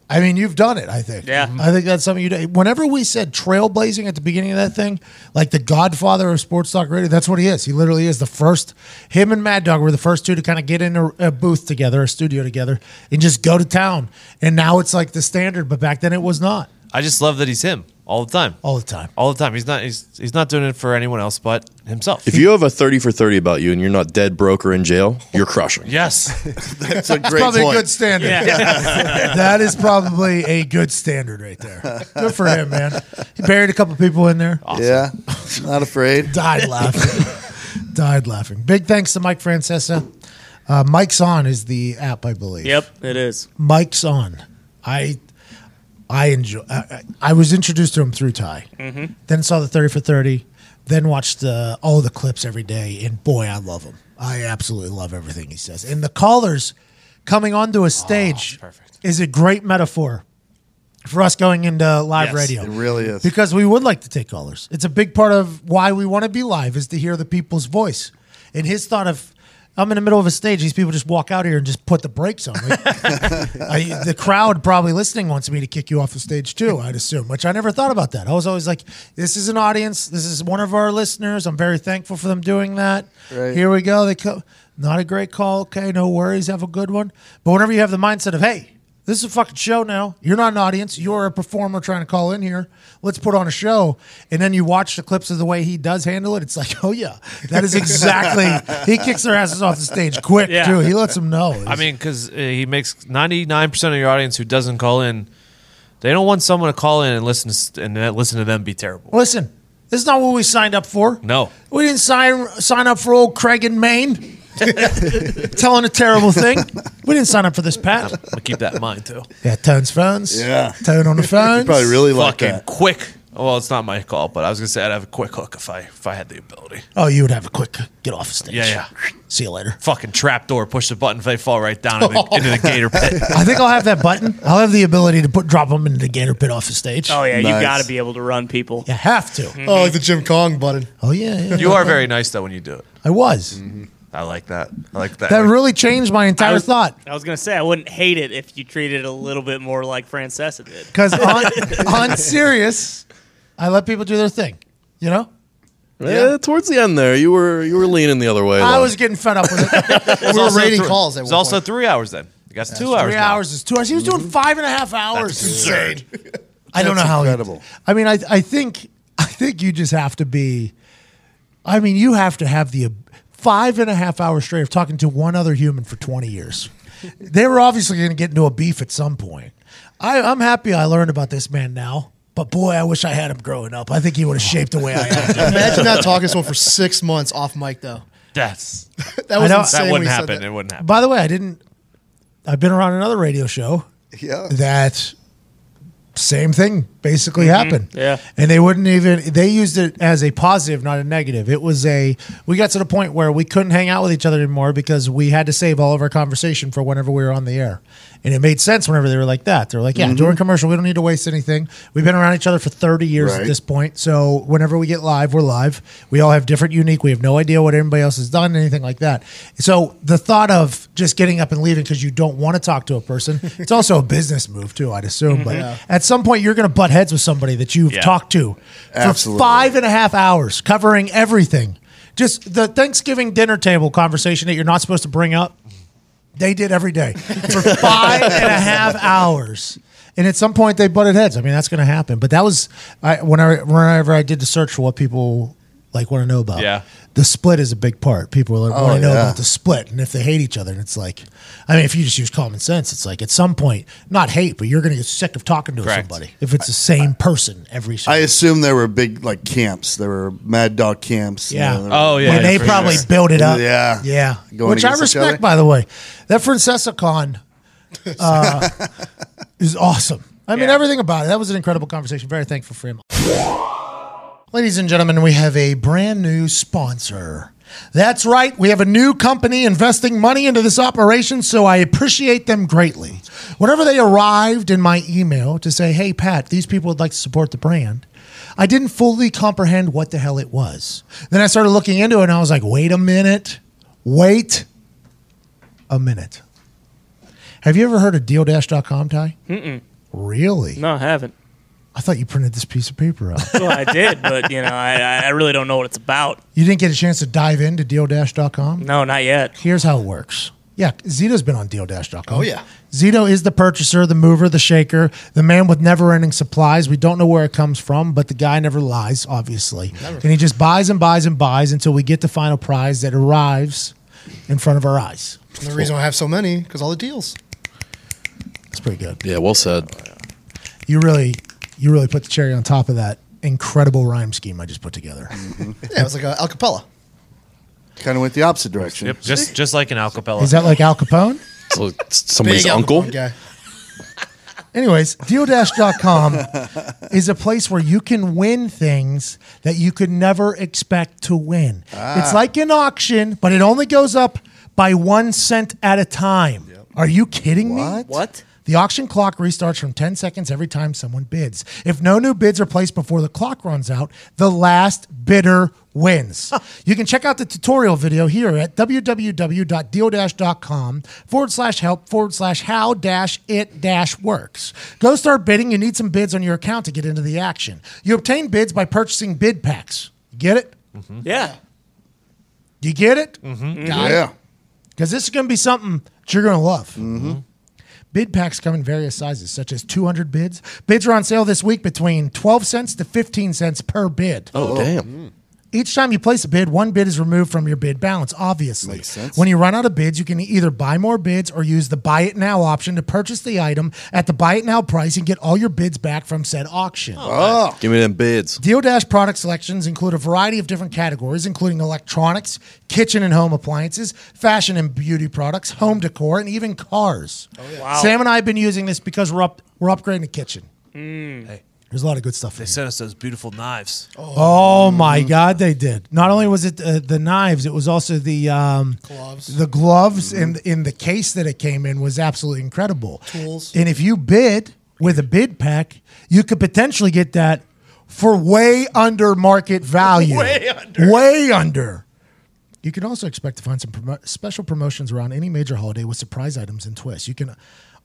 I mean, you've done it. I think. Yeah. Mm-hmm. I think that's something you do. Whenever we said trailblazing at the beginning of that thing, like the Godfather of sports talk radio, that's what he is. He literally is the first. Him and Mad Dog were the first two to kind of get in a, a booth together, a studio together, and just go to town. And now it's like the standard, but back then it was not I just love that he's him all the time. all the time. All the time. He's not. He's he's not doing it for anyone else but himself. If you have a 30 for 30 about you and you're not dead broke or in jail, you're crushing. yes. That's a great Probably point. a good standard. that is probably a good standard right there. Good for him, man. He buried a couple people in there. Yeah, not afraid. died laughing. died laughing. Big thanks to Mike Francesa. Uh, Mike's on is the app, I believe. Yep, it is. Mike's on. I I enjoy. I, I- was introduced to him through Ty. Mm-hmm. Then saw the thirty for thirty. Then watched uh, all the clips every day, and boy, I love him. I absolutely love everything he says. And the callers coming onto a stage perfect. is a great metaphor for us going into live Yes, radio. It really is. Because we would like to take callers. It's a big part of why we want to be live is to hear the people's voice. And his thought of, I'm in the middle of a stage, these people just walk out here and just put the brakes on. Like, I, the crowd probably listening wants me to kick you off the stage too, I'd assume, which I never thought about that. I was always like, this is an audience. This is one of our listeners. I'm very thankful for them doing that. Right. Here we go. They co- Not a great call. Okay, no worries. Have a good one. But whenever you have the mindset of, hey, this is a fucking show now. You're not an audience. You're a performer trying to call in here. Let's put on a show. And then you watch the clips of the way he does handle it. It's like, oh, yeah, that is exactly. he kicks their asses off the stage quick, Yeah. too. He lets them know. I mean, because uh, he makes ninety nine percent of your audience who doesn't call in. They don't want someone to call in and listen to, and listen to them be terrible. listen, this is not what we signed up for. No. We didn't sign sign up for old Craig in Maine telling a terrible thing. We didn't sign up for this, Pat. I'm gonna keep that in mind too. Yeah, Tone's phones. Yeah. Tone on the phone. Probably really like Fucking that. quick. Well, it's not my call, but I was gonna say I'd have a quick hook if I if I had the ability. Oh, you would have a quick get off the stage. Yeah, yeah. See you later. Fucking trap door, push the button, if they fall right down into the, into the gator pit. I think I'll have that button. I'll have the ability to put drop them into the gator pit off the stage. Oh yeah, you Nice. got to be able to run people. You have to. Oh, like the Jim Kong button. Oh yeah, yeah. You are very nice though when you do it. I was. Mm-hmm. I like that. I like that. That really changed my I entire was, thought. I was gonna say I wouldn't hate it if you treated it a little bit more like Francesa did. Because on, on Sirius, I let people do their thing. You know, Yeah, towards the end there, you were you were leaning the other way. I though. was getting fed up with it. We were also rating three- calls at It's one also point. three hours then. You got two hours. Three now. hours is two hours. He was doing mm-hmm. five and a half hours. Insane. I don't know That's how. he- incredible. I mean, I I think I think you just have to be. I mean, you have to have the five and a half hours straight of talking to one other human for twenty years. they were obviously going to get into a beef at some point. I, I'm happy I learned about this man now, but boy, I wish I had him growing up. I think he would have shaped the way I am. Imagine not talking to someone for six months off mic though. That's That was insane. that wouldn't happen. that. It wouldn't happen. By the way, I didn't. I've been around another radio show Yeah. that same thing basically mm-hmm. happened. Yeah. And they wouldn't even they used it as a positive, not a negative. It was a we got to the point where we couldn't hang out with each other anymore because we had to save all of our conversation for whenever we were on the air. And it made sense whenever they were like that. They were like, Yeah, mm-hmm. during commercial, we don't need to waste anything. We've been around each other for 30 years at this point. So whenever we get live, we're live. We all have different unique. We have no idea what anybody else has done, anything like that. So the thought of just getting up and leaving because you don't want to talk to a person, it's also a business move too, I'd assume. Mm-hmm. But at some point you're gonna butt heads with somebody that you've Yeah. talked to for Absolutely. five and a half hours, covering everything. Just the Thanksgiving dinner table conversation that you're not supposed to bring up. They did every day for five and a half hours. And at some point they butted heads. I mean, that's going to happen. But that was I, whenever, whenever I did the search for what people like want to know about. Yeah. The split is a big part. People are like, Oh, want to know yeah. about the split and if they hate each other. And it's like, I mean, if you just use common sense, it's like at some point, not hate, but you're going to get sick of talking to Correct. somebody if it's the same person every time. I assume there were big like camps. There were Mad Dog camps. you Yeah. know, there Oh, were- yeah. when they probably sure. build it up. Yeah. Yeah. Going Which I respect, by the way. That Francesa Con uh, is awesome. I mean, Yeah. everything about it. That was an incredible conversation. Very thankful for him. Ladies and gentlemen, we have a brand new sponsor. That's right. We have a new company investing money into this operation, so I appreciate them greatly. Whenever they arrived in my email to say, hey, Pat, these people would like to support the brand, I didn't fully comprehend what the hell it was. Then I started looking into it and I was like, wait a minute. Wait a minute. Have you ever heard of dealdash.com, Ty? Mm-mm. Really? No, I haven't. I thought you printed this piece of paper out. Well, I did, but you know, I, I really don't know what it's about. you didn't get a chance to dive into dealdash.com? No, not yet. Here's how it works. Yeah, Zito's been on dealdash.com. Oh, yeah. Zito is the purchaser, the mover, the shaker, the man with never ending supplies. We don't know where it comes from, but the guy never lies, obviously. Never. And he just buys and buys and buys until we get the final prize that arrives in front of our eyes. And the reason I have so many because all the deals. That's pretty good. Yeah, well said. You really you really put the cherry on top of that incredible rhyme scheme I just put together. Mm-hmm. Yeah, it was like a Al Capella. Kind of went the opposite direction. Yep, just just like an acapella. Is that like Al Capone? So somebody's Big Al uncle. Capone guy. Anyways, dealdash.com is a place where you can win things that you could never expect to win. Ah. It's like an auction, but it only goes up by one cent at a time. Are you kidding me? What? The auction clock restarts from 10 seconds every time someone bids. If no new bids are placed before the clock runs out, the last bidder wins. you can check out the tutorial video here at www.dealdash.com forward slash help forward slash how dash it dash works. Go start bidding. You need some bids on your account to get into the action. You obtain bids by purchasing bid packs. Get it? Mm-hmm. Yeah. You get it? Mm-hmm. Yeah. because this is going to be something that you're going to love. Mm-hmm. Bid packs come in various sizes, such as 200 bids. Bids are on sale this week between 12 cents to 15 cents per bid. Oh, damn. Mm. Each time you place a bid, one bid is removed from your bid balance, obviously. Makes sense. When you run out of bids, you can either buy more bids or use the buy it now option to purchase the item at the buy it now price and get all your bids back from said auction. Oh, Give me them bids. Deal Dash product selections include a variety of different categories, including electronics, kitchen and home appliances, fashion and beauty products, home decor, and even cars. Oh, wow. Sam and I have been using this because we're up we're upgrading the kitchen. Mm. Hey, there's a lot of good stuff. In They here. sent us those beautiful knives. Oh my God, they did. Not only was it uh, the knives, it was also the um, Gloves. The gloves in in the case that it came in was absolutely incredible. Tools. And if you bid with a bid pack, you could potentially get that for way under market value. way under. Way under. You can also expect to find some promo- special promotions around any major holiday with surprise items and twists. You can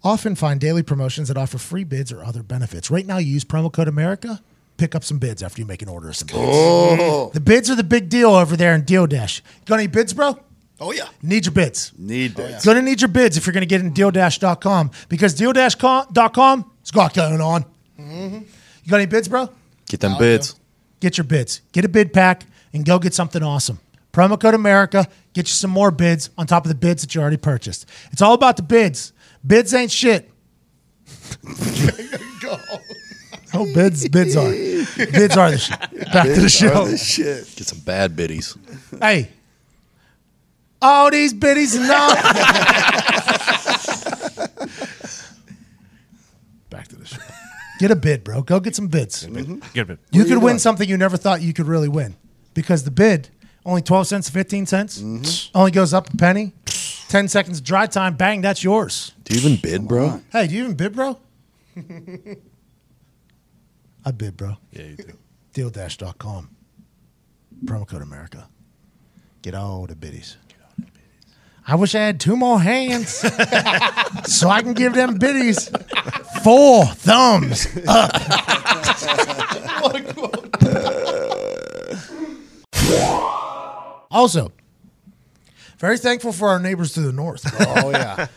often find daily promotions that offer free bids or other benefits. Right now, you use promo code America, pick up some bids after you make an order of some bids. Oh. The bids are the big deal over there in Deal Dash. You got any bids, bro? Oh yeah. Need your bids. need oh, bids. Going to need your bids if you're going to get in dealdash.com because dealdash.com has got going on. Mm-hmm. You got any bids, bro? Get them bids. Get your bids. Get a bid pack and go get something awesome. Promo code America, get you some more bids on top of the bids that you already purchased. It's all about the bids. Bids ain't shit. Oh, bids, bids are. Bids are the shit. Back to the show. This shit. Get some bad biddies. Hey. All these biddies and all. Back to the show. Get a bid, bro. Go get some bids. Good bit. Mm-hmm. You are could you win doing? something you never thought you could really win because the bid only 12 cents, 15 cents, mm-hmm. only goes up a penny. 10 seconds of dry time, bang, that's yours. Do you even bid, bro? Hey, do you even bid, bro? I bid, bro. Yeah, you do. Dealdash.com. Promo code America. Get all the biddies. I wish I had two more hands so I can give them biddies four thumbs up. Also, very thankful for our neighbors to the north. Oh yeah.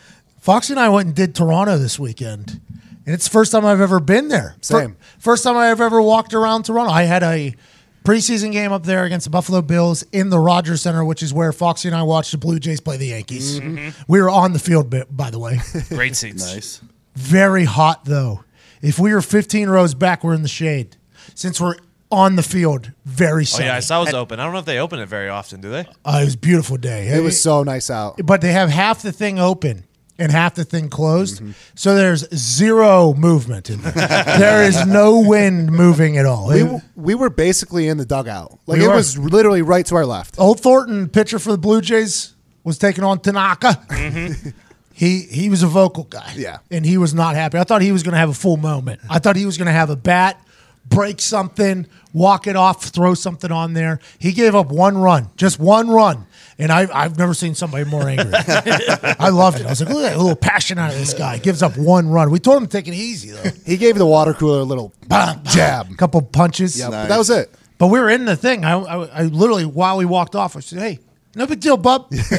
Foxy and I went and did Toronto this weekend, and it's the first time I've ever been there. Fir- Same. first time I've ever walked around Toronto. I had a preseason game up there against the Buffalo Bills in the Rogers Center, which is where Foxy and I watched the Blue Jays play the Yankees. We were on the field, by the way. Great seats. Nice. Very hot though. If we were 15 rows back, we're in the shade. Since we're on the field, very Oh sunny. yeah, I saw it was open. I don't know if they open it very often, do they? Uh, it was a beautiful day. It was so nice out. but they have half the thing open and half the thing closed. Mm-hmm. So there's zero movement in there. there is no wind moving at all. We, w- we were basically in the dugout. Like We it were. was literally right to our left. Old Thornton, pitcher for the Blue Jays, was taking on Tanaka. Mm-hmm. he he was a vocal guy. Yeah. And he was not happy. I thought he was going to have a full moment. I thought he was going to have a bat, break something, walk it off, throw something on there. He gave up one run, just one run. And I, I've never seen somebody more angry. I loved it. I was like, look at that little passion out of this guy. Gives up one run. We told him to take it easy, though. He gave the water cooler a little Bam, jab, a couple punches. Yeah, but that was it. But we were in the thing. I, I, I literally, while we walked off, I said, "Hey, no big deal, bub.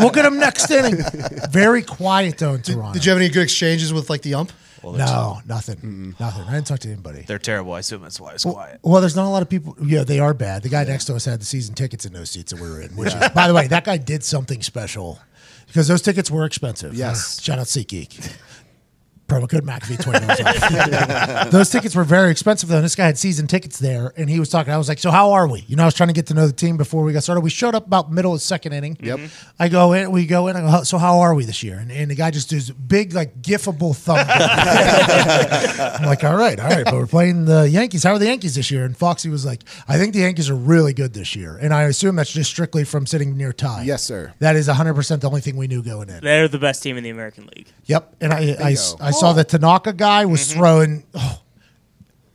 we'll get him next inning." Very quiet though in Toronto. Did you have any good exchanges with like the ump? No, nothing, nothing. I didn't talk to anybody. They're terrible. I assume that's why it's quiet. Well, there's not a lot of people. Yeah, they are bad. The guy next to us had the season tickets and no seats that we were in. Which, is, by the way, that guy did something special because those tickets were expensive. Yes. Shout out SeatGeek. Promo code McAfee twenty dollars. Those tickets were very expensive though. And this guy had season tickets there, and he was talking. I was like, "So how are we?" You know, I was trying to get to know the team before we got started. We showed up about middle of second inning. Yep. I go in. We go in. I go, "So how are we this year?" And, and the guy just does big like gifable thumb. I'm like, "All right, all right." But we're playing the Yankees. How are the Yankees this year? And Foxy was like, "I think the Yankees are really good this year." And I assume that's just strictly from sitting near Ty. Yes, sir. That is 100 percent the only thing we knew going in. They're the best team in the American League. Yep. And I, I, Bingo. I saw the Tanaka guy was mm-hmm. throwing. Oh,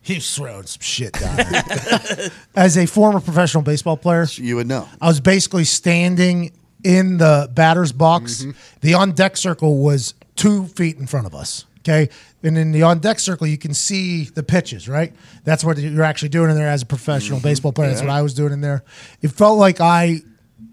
he was throwing some shit down. As a former professional baseball player, You would know. I was basically standing in the batter's box. Mm-hmm. The on deck circle was two feet in front of us. Okay. And in the on deck circle, you can see the pitches, right? That's what you're actually doing in there as a professional mm-hmm. baseball player. That's what I was doing in there. It felt like I.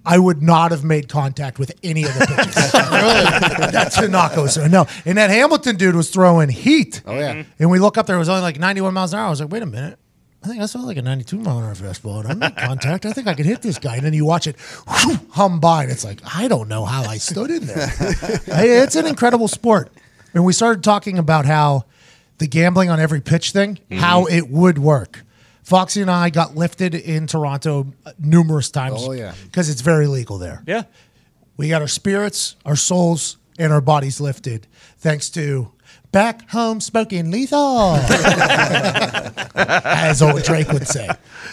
I would not have made contact with any of the pitches. That Tanaka was no, and that Hamilton dude was throwing heat. Oh yeah. Mm-hmm. and we look up there, it was only like 91 miles an hour. I was like, wait a minute. I think I saw like a 92 mile an hour fastball, and I made contact. I think I could hit this guy. And then you watch it whew, hum by, and it's like, I don't know how I stood in there. It's an incredible sport. And we started talking about how the gambling on every pitch thing, how mm-hmm. it would work. Foxy and I got lifted in Toronto numerous times. Oh, yeah. Because it's very legal there. Yeah. We got our spirits, our souls, and our bodies lifted thanks to back home smoking lethal, as old Drake would say.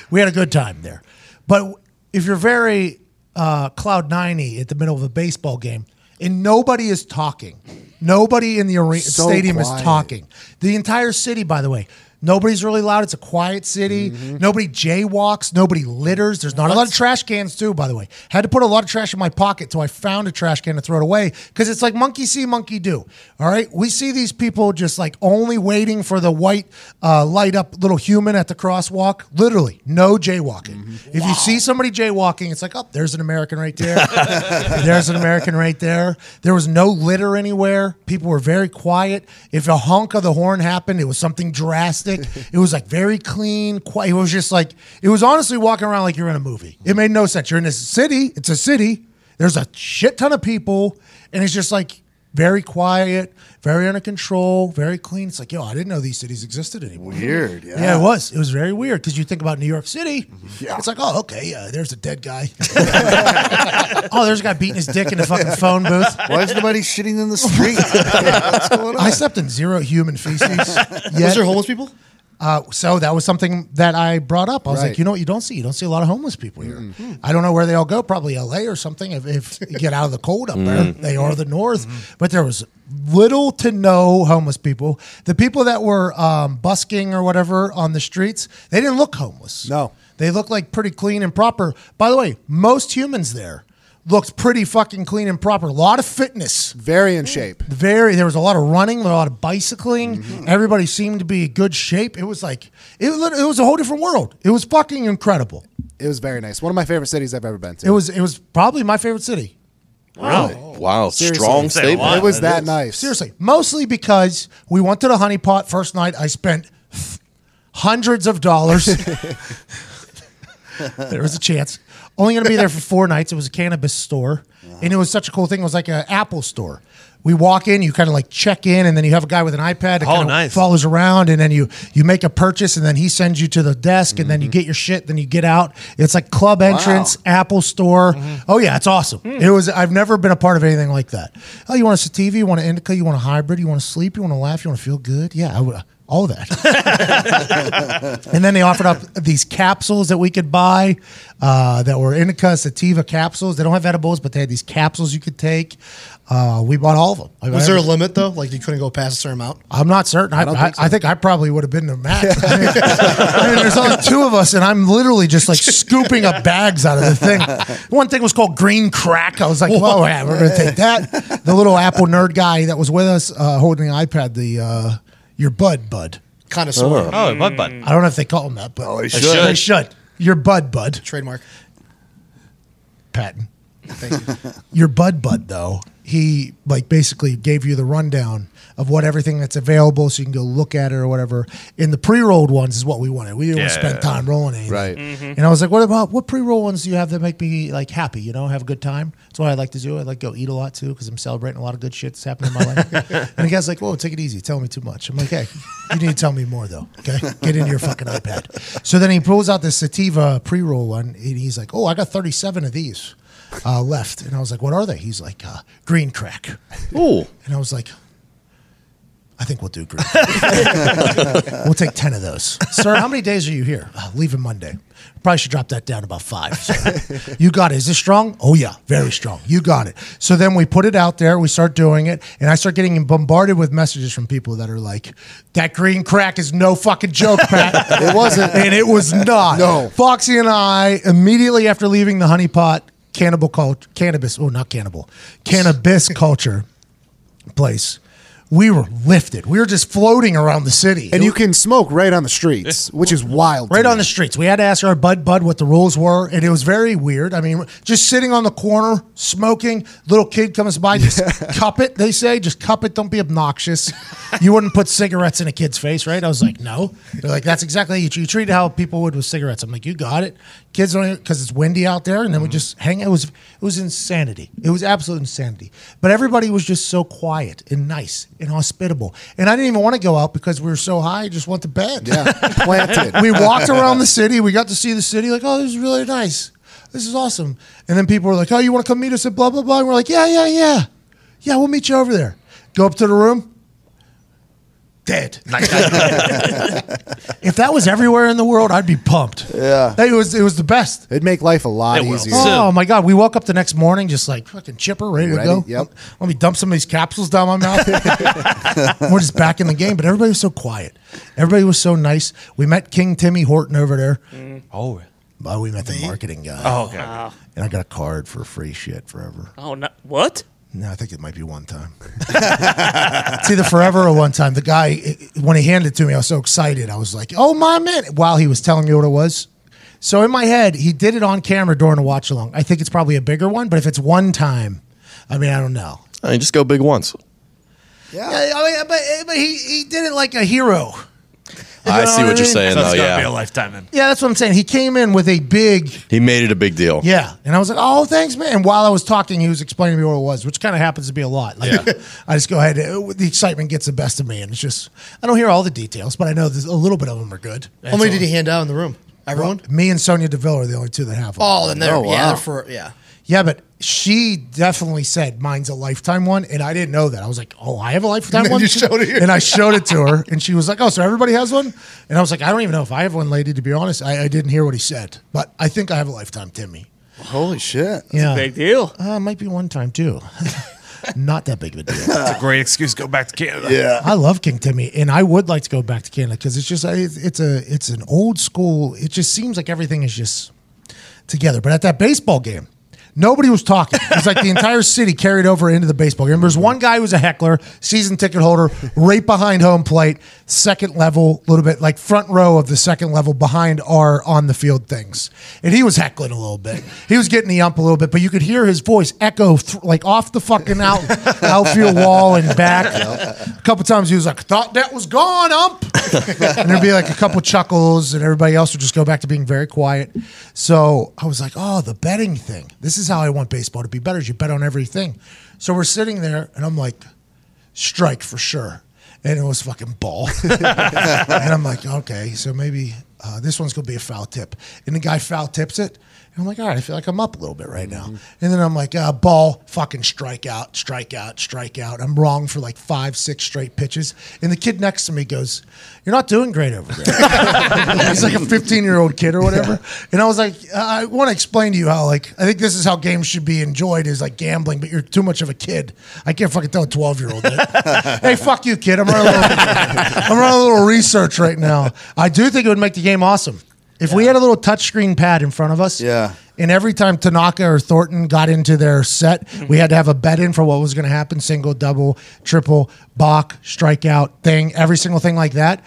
We had a good time there. But if you're very uh, cloud 90 at the middle of a baseball game and nobody is talking, nobody in the arena, So stadium quiet. is talking. The entire city, by the way, Nobody's really loud. It's a quiet city. Mm-hmm. Nobody jaywalks. Nobody litters. There's not a lot of trash cans too. By the way, had to put a lot of trash in my pocket till I found a trash can to throw it away because it's like monkey see, monkey do. All right, we see these people just like only waiting for the white uh, light up little human at the crosswalk. Literally, no jaywalking. Mm-hmm. If you see somebody jaywalking, it's like, oh, there's an American right there. there's an American right there. There was no litter anywhere. People were very quiet. If a honk of the horn happened, it was something drastic. It was like very clean, quiet. It was just like it was honestly walking around like you're in a movie. It made no sense. You're in this city. It's a city. There's a shit ton of people, and it's just like very quiet, very under control, very clean. It's like, yo, I didn't know these cities existed anymore. Weird. Yeah. Yeah, it was. It was very weird because you think about New York City. Yeah, It's like, oh, okay, uh, there's a dead guy. oh, there's a guy beating his dick in the fucking phone booth. Why is nobody shitting in the street? What's going on? I slept in zero human feces. Was yet. there homeless people? Uh, so that was something that I brought up. I was Right. like, you know what? You don't see. You don't see a lot of homeless people here. I don't know where they all go. Probably L.A. or something. If, if you get out of the cold up there, they are the north. But there was little to no homeless people. The people that were um, busking or whatever on the streets, they didn't look homeless. No. they looked like pretty clean and proper. By the way, most humans there looked pretty fucking clean and proper. A lot of fitness. Very in shape. Very. There was a lot of running, a lot of bicycling. Mm-hmm. Everybody seemed to be in good shape. It was like it. It was a whole different world. It was fucking incredible. It was very nice. One of my favorite cities I've ever been to. It was. It was probably my favorite city. Really? Oh. Wow. Seriously. Strong statement. it was that nice. Seriously, mostly because we went to the Hunny Pot first night. I spent hundreds of dollars. there was a chance. Only going to be there for four nights. It was a cannabis store, and it was such a cool thing. It was like an Apple store, We walk in, you kind of like check in, and then you have a guy with an iPad that Oh, kind of nice. follows around, and then you you make a purchase, and then he sends you to the desk, and then you mm-hmm. get your shit, then you get out. It's like club entrance, Apple Store. Mm-hmm. Oh yeah, it's awesome. Hmm. It was. I've never been a part of anything like that. Oh, you want a sativa? You want an indica? You want a hybrid? You want to sleep? You want to laugh? You want to feel good? Yeah, I would. All of that. and then they offered up these capsules that we could buy uh, that were indica sativa capsules. They don't have edibles, but they had these capsules you could take. Uh, we bought all of them. I- Was there a I- limit though? Like you couldn't go past a certain amount? I'm not certain. I, I, don't I, think think, so. I probably would have been the max. I mean, I mean, there's only two of us, and I'm literally just like scooping up bags out of the thing. One thing was called green crack. I was like, "Whoa, yeah, we're gonna take that." The little Apple nerd guy that was with us, uh, holding the iPad, the uh, your Bud Bud. Connoisseur. Oh. oh, Bud Bud. I don't know if they call him that, but Oh, they they should. They should. Your Bud Bud Trademark. patent. Thank you. Your Bud Bud though, he like basically gave you the rundown of what everything that's available, so you can go look at it or whatever. In the pre-rolled ones is what we wanted. We didn't want to Yeah. spend time rolling anything. Right. And I was like, what about what pre-roll ones do you have that make me like happy? You know, have a good time. That's what I like to do. I like to go eat a lot too because I'm celebrating a lot of good shit that's happening in my life. and the guy's like, "Whoa, take it easy. Tell me too much." I'm like, "Hey, you need to tell me more though. Okay, get into your fucking iPad." So then he pulls out this sativa pre-roll one, and he's like, "Oh, I got 37 of these." Uh, left and I was like, "What are they?" He's like, uh, "Green crack." Ooh. And I was like, I think we'll do green. we'll take 10 of those. Sir, how many days are you here? Uh, leaving Monday. Probably should drop that down about five. sir. you got it. Is this strong? Oh, yeah, very strong. You got it. So then we put it out there. We start doing it. And I start getting bombarded with messages from people that are like, that green crack is no fucking joke, Pat. It wasn't. and it was not. No. Foxy and I, immediately after leaving the Hunny Pot cannibal culture, cannabis, oh, not cannibal, cannabis culture place, we were lifted. We were just floating around the city. And you can smoke right on the streets, which is wild. Right on the streets. We had to ask our bud bud what the rules were, and it was very weird. I mean, just sitting on the corner, smoking, little kid comes by, just cup it, they say. Just cup it, don't be obnoxious. You wouldn't put cigarettes in a kid's face, right? I was like, no. They're like, that's exactly how you, you treat how people would with cigarettes. I'm like, you got it. Kids don't because it's windy out there, and then we mm-hmm. just hang. It was it was insanity. It was absolute insanity. But everybody was just so quiet and nice and hospitable, and I didn't even want to go out because we were so high. I just went to bed Yeah, planted. we walked around the city. We got to see the city. Like, oh, this is really nice. This is awesome. And then people were like, oh, you want to come meet us at blah blah blah. And we're like, yeah, yeah, yeah, yeah. We'll meet you over there. Go up to the room. Dead. if that was everywhere in the world, I'd be pumped. Yeah. It was it was the best. It'd make life a lot It will. easier. Oh my god! We woke up the next morning just like fucking chipper, ready to go. yep. Let me dump some of these capsules down my mouth. We're just back in the game, but everybody was so quiet. Everybody was so nice. We met King Timmy Horton over there. Mm. Oh. Well, we met the marketing guy. Oh, okay. And I got a card for free shit forever. Oh, no, what? No, I think it might be one time. it's either forever or one time. The guy, when he handed it to me, I was so excited. I was like, oh, my man, while he was telling me what it was. So in my head, he did it on camera during a watch along. I think it's probably a bigger one, but if it's one time, I mean, I don't know. I mean, just go big once. Yeah, I mean, but, but he, he did it like a hero. I see what what I you're saying, So though. gotta be a Yeah, lifetime then. Yeah, that's what I'm saying. He came in with a big he made it a big deal. Yeah. And I was like, oh, thanks, man. And while I was talking, he was explaining to me what it was, which kind of happens to be a lot. Like, I just go ahead. uh, The excitement gets the best of me. And it's just, I don't hear all the details, but I know there's a little bit of them are good. How many did he hand out in the room? Everyone? Me and Sonya Deville are the only two that have them. Oh, then they're, Oh, yeah, they're for, yeah. Yeah, but she definitely said mine's a lifetime one, and I didn't know that. I was like, "Oh, I have a lifetime then one." you showed it. and I showed it to her, and she was like, "Oh, so everybody has one?" And I was like, "I don't even know if I have one, lady. To be honest, I, I didn't hear what he said, but I think I have a lifetime, Timmy. Holy shit. Yeah, Big deal. Uh, it might be one time too. Not that big of a deal. It's a great excuse to go back to Canada. Yeah. I love King Timmy, and I would like to go back to Canada because it's just it's, it's a it's an old school. It just seems like everything is just together. But at that baseball game, nobody was talking. It's like the entire city carried over into the baseball game. There's one guy who was a heckler, season ticket holder, right behind home plate, second level, a little bit like front row of the second level behind our on the field things, and he was heckling a little bit. He was getting the ump a little bit, but you could hear his voice echo th- like off the fucking out outfield wall and back. A couple times he was like, "Thought that was gone, ump," and there'd be like a couple chuckles, and everybody else would just go back to being very quiet. So I was like, "Oh, the betting thing. This is how I want baseball to be better. Is you bet on everything. So we're sitting there, and I'm like, strike for sure. And it was fucking ball. and I'm like, okay, so maybe uh, this one's gonna be a foul tip. And the guy foul tips it. I'm like, all right, I feel like I'm up a little bit right now. And then I'm like, uh, ball, fucking strike out, strike out, strike out. I'm wrong for like five, six straight pitches. And the kid next to me goes, You're not doing great over there. He's like a 15 year old kid or whatever. And I was like, I want to explain to you how, like, I think this is how games should be enjoyed is like gambling, but you're too much of a kid. I can't fucking tell a 12 year old that. hey, fuck you, kid. I'm running, a little, I'm running a little research right now. I do think it would make the game awesome. If we had a little touchscreen pad in front of us, Yeah. and every time Tanaka or Thornton got into their set, mm-hmm. we had to have a bet in for what was going to happen single, double, triple, balk, strikeout, thing, every single thing like that.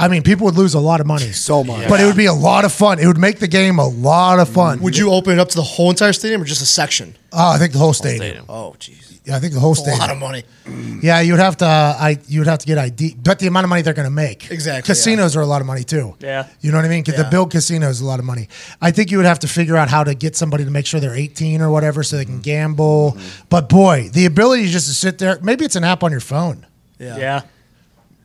I mean, people would lose a lot of money. So much. But it would be a lot of fun. It would make the game a lot of fun. Would you open it up to the whole entire stadium or just a section? Oh, I think the whole stadium. Stadium. Oh, jeez. Yeah, I think the whole stadium. A stadium. lot of money. Yeah, you would have to. Uh, I you would have to get ID, but the amount of money they're going to make. Exactly, Casinos are a lot of money too. Yeah. You know what I mean? Because Yeah. the build casino is a lot of money. I think you would have to figure out how to get somebody to make sure they're 18 or whatever, so they can mm-hmm. gamble. Mm-hmm. But boy, the ability just to sit there. Maybe it's an app on your phone. Yeah. Yeah.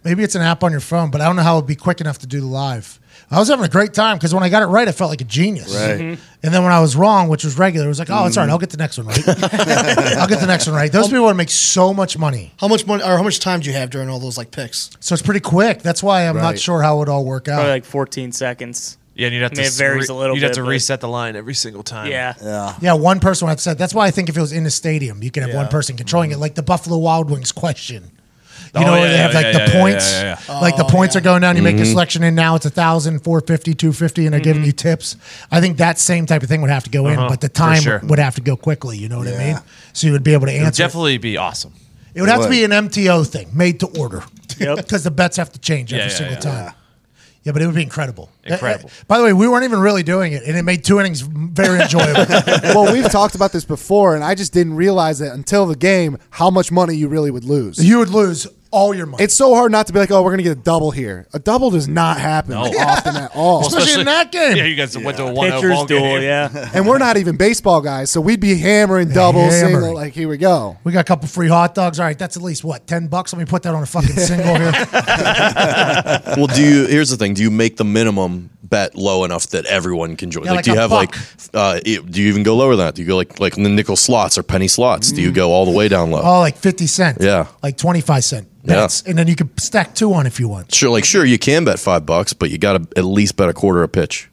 Maybe it's an app on your phone, but I don't know how it would be quick enough to do the live. I was having a great time because when I got it right, I felt like a genius. Right. Mm-hmm. And then when I was wrong, which was regular, it was like, oh, it's all right. Mm. I'll get the next one right. I'll get the next one right. Those um, people would make so much money. How much money or how much time do you have during all those like picks? So it's pretty quick. That's why I'm not Right. sure how it would all work out. Probably like 14 seconds. Yeah, and you'd have I to it varies re- a little You'd have bit, to but- reset the line every single time. Yeah. Yeah. yeah, one person would have said. That's why I think if it was in a stadium, you could have one person controlling it, like the Buffalo Wild Wings question. You Oh, know, where yeah, they have yeah, like yeah, the yeah, yeah, points. yeah, yeah, Like the Oh, points yeah. are going down. You make a selection and now. It's a thousand, four fifty, two fifty, and they're giving you tips. I think that same type of thing would have to go in, Uh-huh, but the for time sure. would have to go quickly. You know what I mean? So you would be able to It would answer. definitely be awesome. it would have to be an MTO thing, made to order, Yep. because the bets have to change every Yeah, yeah, single yeah. time. Yeah, but it would be incredible. Incredible. Uh, uh, By the way, we weren't even really doing it, and it made two innings very enjoyable. well, we've talked about this before, and I just didn't realize it until the game how much money you really would lose. you would lose all your money. It's so hard not to be like, oh, we're gonna get a double here. A double does not happen No. often at all. Especially in that game. Yeah, you guys went to a one Pitcher's ball duel, game. yeah. and we're not even baseball guys, so we'd be hammering doubles, Hammering. single. Like here we go. We got a couple free hot dogs. All right, that's at least what ten bucks. Let me put that on a fucking single here. Well, do you? Here's the thing: Do you make the minimum bet low enough that everyone can join? Yeah, like, like do you have buck. like? Uh, do you even go lower than that? Do you go like like the nickel slots or penny slots? Do you go all the way down low? Oh, like fifty cent. Yeah. like twenty five cent Yeah. and then you can stack two on if you want. Sure, like sure you can bet five bucks, but you got to at least bet a quarter a pitch.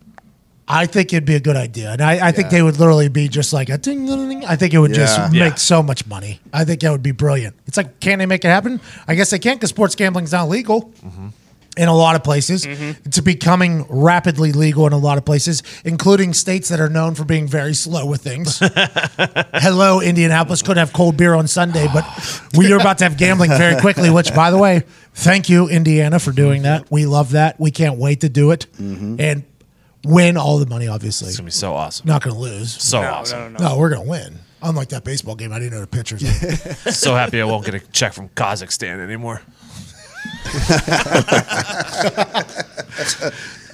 I think it'd be a good idea, and I, I think they would literally be just like a ding, ding, ding. I think it would Yeah. just Yeah. make so much money. I think that would be brilliant. It's like, can they make it happen? I guess they can't because sports gambling's not legal. In a lot of places, it's becoming rapidly legal in a lot of places, including states that are known for being very slow with things. Hello, Indianapolis couldn't have cold beer on Sunday, but we are about to have gambling very quickly. Which, by the way, thank you, Indiana, for doing that. We love that. We can't wait to do it mm-hmm. and win all the money. Obviously, It's gonna be so awesome. not going to lose. So No, awesome. no, no. No, we're going to win. Unlike that baseball game, I didn't know the pitchers. So happy I won't get a check from Kazakhstan anymore.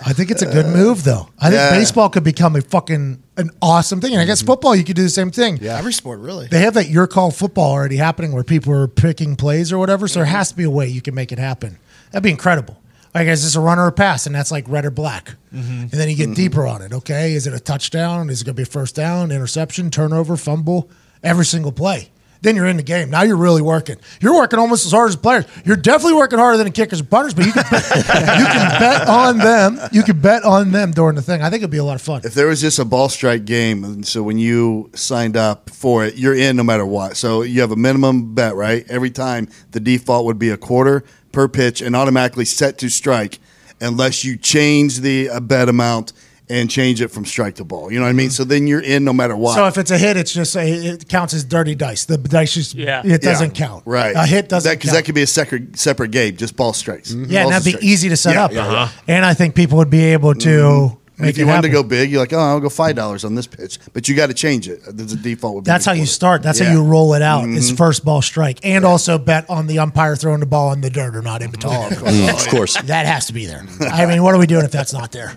I think it's a good move, though. I think Yeah. baseball could become a fucking an awesome thing, and I guess mm-hmm. football you could do the same thing. Yeah. Every sport, really. They have that your call football already happening where people are picking plays or whatever. So there mm-hmm. has to be a way you can make it happen. That'd be incredible. Like, is this a runner or a pass? And that's like red or black. Mm-hmm. And then you get deeper on it. Okay. Is it a touchdown? Is it going to be a first down, interception, turnover, fumble? Every single play. Then you're in the game. Now you're really working. You're working almost as hard as players. You're definitely working harder than the kickers and punters, but you can, you can bet on them. You can bet on them during the thing. I think it'd be a lot of fun. If there was just a ball strike game, and so when you signed up for it, you're in no matter what. So you have a minimum bet, right? Every time the default would be a quarter per pitch and automatically set to strike unless you change the uh, bet amount and change it from strike to ball. You know what I mean? So then you're in no matter what. So if it's a hit, it's just a, it counts as dirty dice. The dice just Yeah. it doesn't count. Right. A hit doesn't Because count. that could be a separate, separate game, just ball strikes. yeah, and that'd be strikes. easy to set Yeah, up. yeah, yeah. And I think people would be able to And make if you it wanted to go big, you're like, oh, I'll go five dollars on this pitch, but you got to change it. The default would be. That's how you start. That's how you roll it out. Is Mhm. first ball strike, and also bet on the umpire throwing the ball in the dirt or not in between. Mm, of course. that has to be there. I mean, what are we doing if that's not there?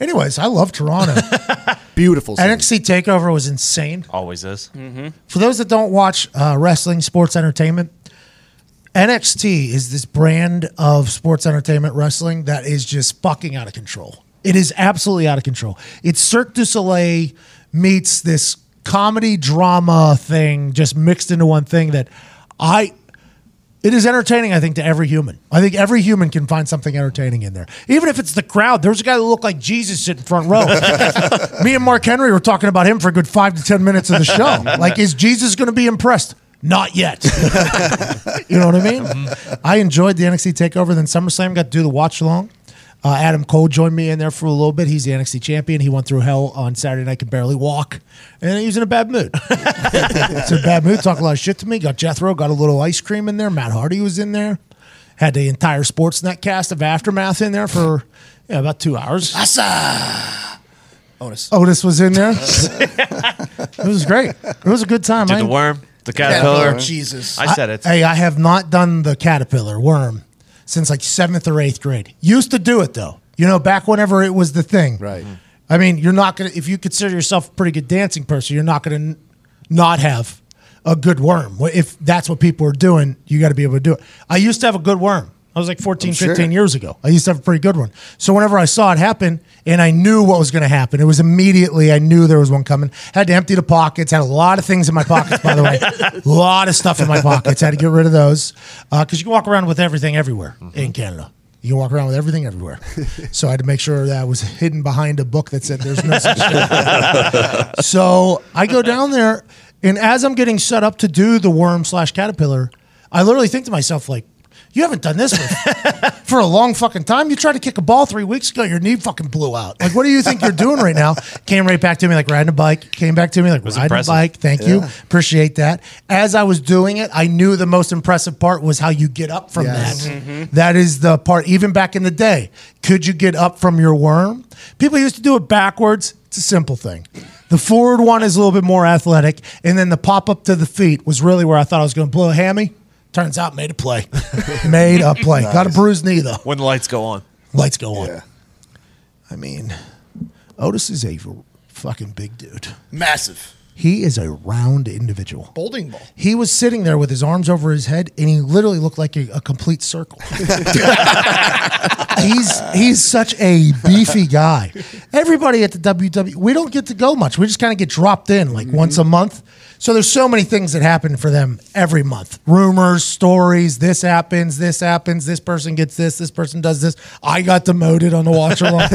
Anyways, I love Toronto. Beautiful. scene. NXT Takeover was insane. Always is. For those that don't watch uh, wrestling, sports entertainment, NXT is this brand of sports entertainment wrestling that is just fucking out of control. It is absolutely out of control. It's Cirque du Soleil meets this comedy drama thing just mixed into one thing that I it is entertaining, I think, to every human. I think every human can find something entertaining in there. Even if it's the crowd. There was a guy that looked like Jesus sitting front row. Me and Mark Henry were talking about him for a good five to 10 minutes of the show. Like, is Jesus going to be impressed? Not yet. you know what I mean? I enjoyed the NXT takeover. Then SummerSlam got to do the watch along. Uh, Adam Cole joined me in there for a little bit. He's the NXT champion. He went through hell on Saturday night, could barely walk, and he was in a bad mood. it's a bad mood. Talk a lot of shit to me. Got Jethro, got a little ice cream in there. Matt Hardy was in there. Had the entire Sportsnet cast of Aftermath in there for yeah, about two hours. Asa! Otis. Otis was in there. it was great. It was a good time. Did I- the worm, the Yeah, caterpillar. oh, Jesus. I said it. Hey, I have not done the caterpillar worm since like seventh or eighth grade. Used to do it though. You know, back whenever it was the thing. Right. Mm-hmm. I mean, you're not gonna if you consider yourself a pretty good dancing person, you're not gonna n- not have a good worm. If that's what people are doing, you got to be able to do it. I used to have a good worm. I was like 14, 15 years ago. I used to have a pretty good one. So whenever I saw it happen and I knew what was going to happen, it was immediately, I knew there was one coming. Had to empty the pockets, had a lot of things in my pockets, by the way. A lot of stuff in my pockets. Had to get rid of those. Uh, because you can walk around with everything everywhere mm-hmm. in Canada. You can walk around with everything everywhere. so I had to make sure that was hidden behind a book that said there's no such thing. so I go down there, and as I'm getting set up to do the worm slash caterpillar, I literally think to myself, like, you haven't done this for, for a long fucking time. You tried to kick a ball three weeks ago, your knee fucking blew out. Like, what do you think you're doing right now? Came right back to me like riding a bike. Came back to me like riding impressive. a bike. Thank you. Appreciate that. As I was doing it, I knew the most impressive part was how you get up from Yes. that. That is the part, even back in the day. Could you get up from your worm? People used to do it backwards. It's a simple thing. The forward one is a little bit more athletic, and then the pop up to the feet was really where I thought I was going to blow a hammy. Turns out, made a play. made a play. Got a bruised knee though. when the lights go on. Lights go on. Yeah. I mean, Otis is a fucking big dude. Massive. He is a round individual. Bowling ball. He was sitting there with his arms over his head, and he literally looked like a, a complete circle. he's he's such a beefy guy. Everybody at the WWE, we don't get to go much. We just kind of get dropped in like once a month. So there's so many things that happen for them every month. Rumors, stories, this happens, this happens, this person gets this, this person does this. I got demoted on the watch along.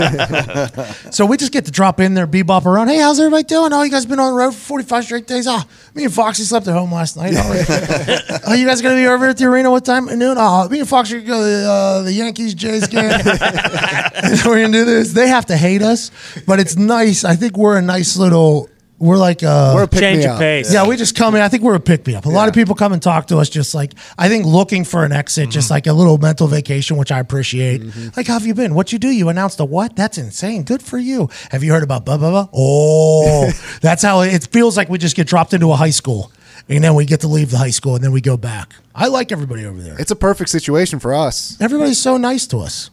so we just get to drop in there, bebop around. Hey, how's everybody doing? Oh, you guys been on the road for 45 straight days? Oh, me and Foxy slept at home last night. Oh, oh you guys gonna be over at the arena what time? At noon? Oh, me and Foxy go to the, uh, the Yankees Jays game. we're gonna do this. They have to hate us, but it's nice. I think we're a nice little. We're like uh, We're a pick Change me of up. pace. yeah, we just come in. I think we're a pick me up. A lot of people come and talk to us just like I think looking for an exit, just like a little mental vacation, which I appreciate. Like, how have you been? What you do? You announced a what? That's insane. Good for you. Have you heard about blah blah blah? Oh, that's how it, it feels like we just get dropped into a high school. And then we get to leave the high school and then we go back. I like everybody over there. It's a perfect situation for us. Everybody's so nice to us.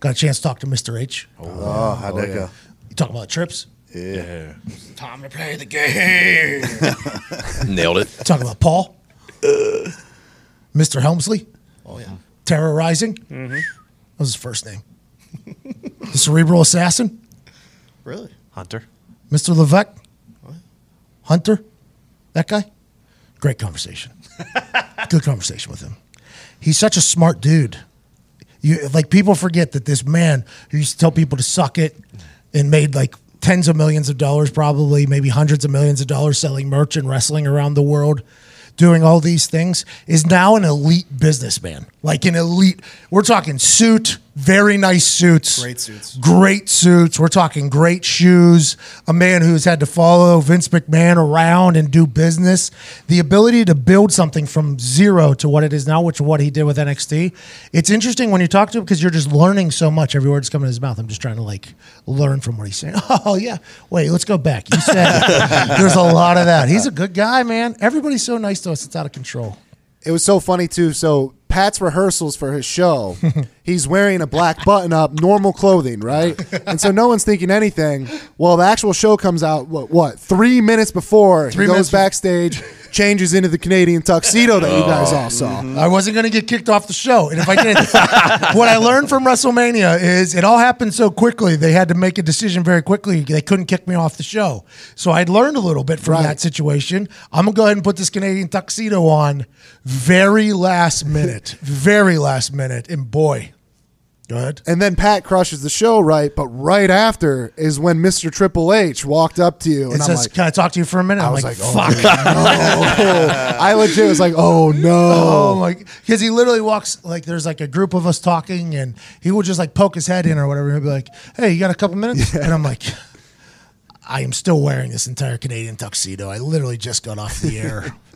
Got a chance to talk to Mr. H. Oh, how'd that go? You talk about trips. Yeah. Time to play the game. Nailed it. Talk about Paul. Uh. Mr. Helmsley. Oh, yeah. Terrorizing. Mm-hmm. That was his first name. the cerebral assassin. Really? Hunter. Mr. Levesque. Hunter. That guy. Great conversation. Good conversation with him. He's such a smart dude. You like people forget that this man who used to tell people to suck it and made like tens of millions of dollars, probably maybe hundreds of millions of dollars selling merch and wrestling around the world, doing all these things, is now an elite businessman. Like an elite, we're talking suit, very nice suits. Great suits. Great suits. We're talking great shoes. A man who's had to follow Vince McMahon around and do business. The ability to build something from zero to what it is now, which is what he did with NXT. It's interesting when you talk to him because you're just learning so much. Every word's coming in his mouth. I'm just trying to like learn from what he's saying. Oh yeah. Wait, let's go back. You said there's a lot of that. He's a good guy, man. Everybody's so nice to us. It's out of control. It was so funny too. So Pat's rehearsals for his show, he's wearing a black button up, normal clothing, right? And so no one's thinking anything. Well, the actual show comes out what, what three minutes before Three he goes minutes- backstage, changes into the Canadian tuxedo that you oh, guys all saw. Mm-hmm. I wasn't going to get kicked off the show. And if I did, what I learned from WrestleMania is it all happened so quickly. They had to make a decision very quickly. They couldn't kick me off the show. So I'd learned a little bit from Right. that situation. I'm going to go ahead and put this Canadian tuxedo on very last minute. very last minute. And boy, go ahead. And then Pat crushes the show, right? But right after is when Mr. Triple H walked up to you, and I'm says, like, Can I talk to you for a minute? I was like, like, oh, fuck. I legit was like, oh no. Oh my! Because he literally walks like there's like a group of us talking, and he would just like poke his head in or whatever. And he'd be like, "Hey, you got a couple minutes?" And I'm like, "I am still wearing this entire Canadian tuxedo. I literally just got off the air."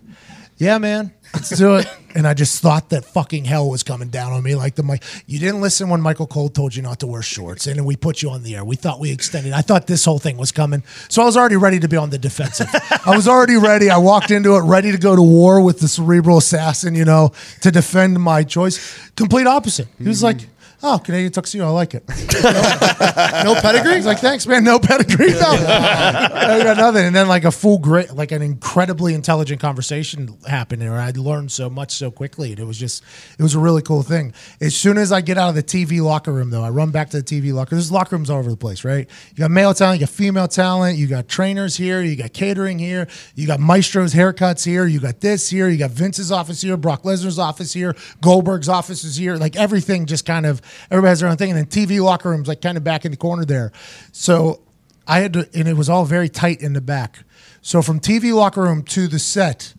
yeah, man, let's do it. And I just thought that fucking hell was coming down on me. Like the mic, you didn't listen when Michael Cole told you not to wear shorts, and then we put you on the air. We thought we extended. I thought this whole thing was coming, so I was already ready to be on the defensive. I was already ready. I walked into it ready to go to war with the cerebral assassin, you know, to defend my choice. Complete opposite. He was like. Oh, Canadian tuxedo, oh, I like it. no pedigree? He's like, thanks, man. No pedigree. No, I got nothing. And then like a full great, like an incredibly intelligent conversation happened, and I learned so much so quickly. And it was just, it was a really cool thing. As soon as I get out of the TV locker room, though, I run back to the TV locker. There's locker rooms all over the place, right? You got male talent, you got female talent, you got trainers here, you got catering here, you got Maestro's haircuts here, you got this here, you got Vince's office here, Brock Lesnar's office here, Goldberg's office is here. Like everything just kind of everybody has their own thing. And then TV locker rooms like kind of back in the corner there. So I had to, and it was all very tight in the back. So from TV locker room to the set,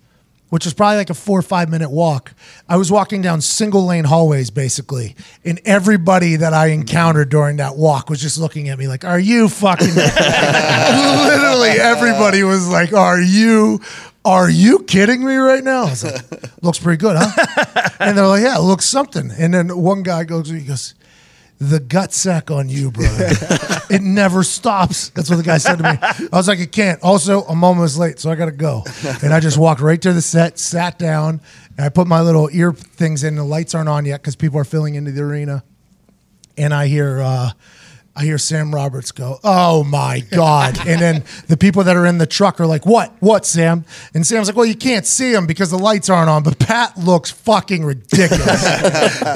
which was probably like a four or five minute walk, I was walking down single lane hallways basically. And everybody that I encountered during that walk was just looking at me like, Are you fucking literally everybody was like, Are you are you kidding me right now? I was like, looks pretty good, huh? And they're like, Yeah, it looks something. And then one guy goes, he goes, the gut sack on you, bro. it never stops. That's what the guy said to me. I was like, it can't. Also, I'm almost late, so I gotta go. And I just walked right to the set, sat down, and I put my little ear things in. The lights aren't on yet because people are filling into the arena. And I hear uh I hear Sam Roberts go, "Oh my god!" and then the people that are in the truck are like, "What? What, Sam?" And Sam's like, "Well, you can't see him because the lights aren't on." But Pat looks fucking ridiculous.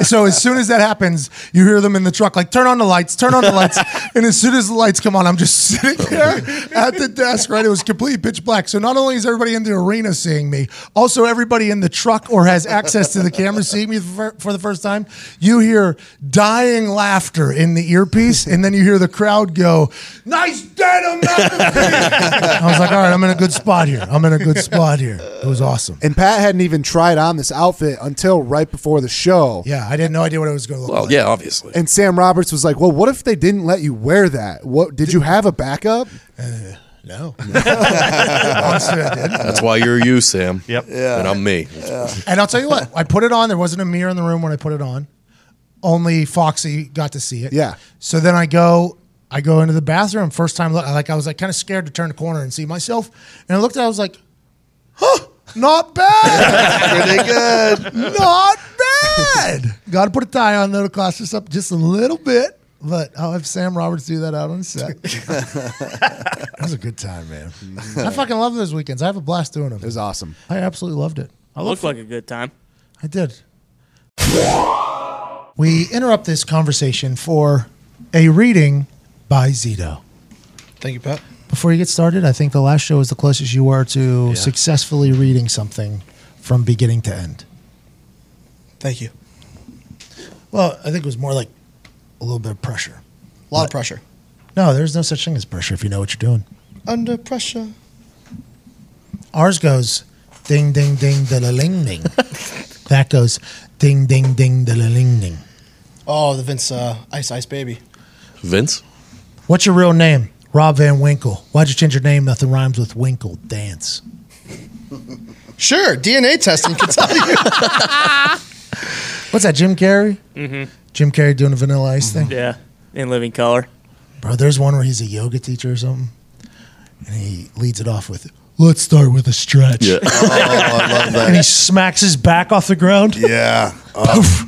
so as soon as that happens, you hear them in the truck like, "Turn on the lights! Turn on the lights!" and as soon as the lights come on, I'm just sitting oh, there at the desk. Right, it was complete pitch black. So not only is everybody in the arena seeing me, also everybody in the truck or has access to the camera seeing me for, for the first time. You hear dying laughter in the earpiece, and then you hear the crowd go, "Nice denim!" I was like, "All right, I'm in a good spot here. I'm in a good spot here." It was awesome. And Pat hadn't even tried on this outfit until right before the show. Yeah, I didn't no idea what it was going to look like. Well, like. yeah, obviously. And Sam Roberts was like, "Well, what if they didn't let you wear that? What did you have a backup?" Uh, no, honestly, I did. That's why you're you, Sam. Yep. And I'm me. And I'll tell you what, I put it on. There wasn't a mirror in the room when I put it on. Only Foxy got to see it. Yeah. So then I go, I go into the bathroom. First time, look, like I was like kind of scared to turn the corner and see myself. And I looked at, it, I was like, huh, not bad, Pretty good. not bad. Got to put a tie on though to class this up just a little bit. But I'll have Sam Roberts do that out on set. that was a good time, man. Mm-hmm. I fucking love those weekends. I have a blast doing them. It was awesome. I absolutely loved it. I Looked like a good time. I did. We interrupt this conversation for a reading by Zito. Thank you, Pat. Before you get started, I think the last show was the closest you were to successfully reading something from beginning to end. Thank you. Well, I think it was more like a little bit of pressure. A lot of pressure. No, there's no such thing as pressure if you know what you're doing. Under pressure. Ours goes ding, ding, ding, da la ling, ding. that goes ding, ding, ding, da la ling, ding. Oh, the Vince uh, Ice Ice Baby. Vince? What's your real name? Rob Van Winkle. Why'd you change your name? Nothing rhymes with Winkle. Dance. Sure, DNA testing can tell you. What's that, Jim Carrey? Mm-hmm. Jim Carrey doing a vanilla ice thing? Yeah, in living color. Bro, there's one where he's a yoga teacher or something. And he leads it off with, let's start with a stretch. Yeah. Oh, I love And he that. smacks his back off the ground. Yeah.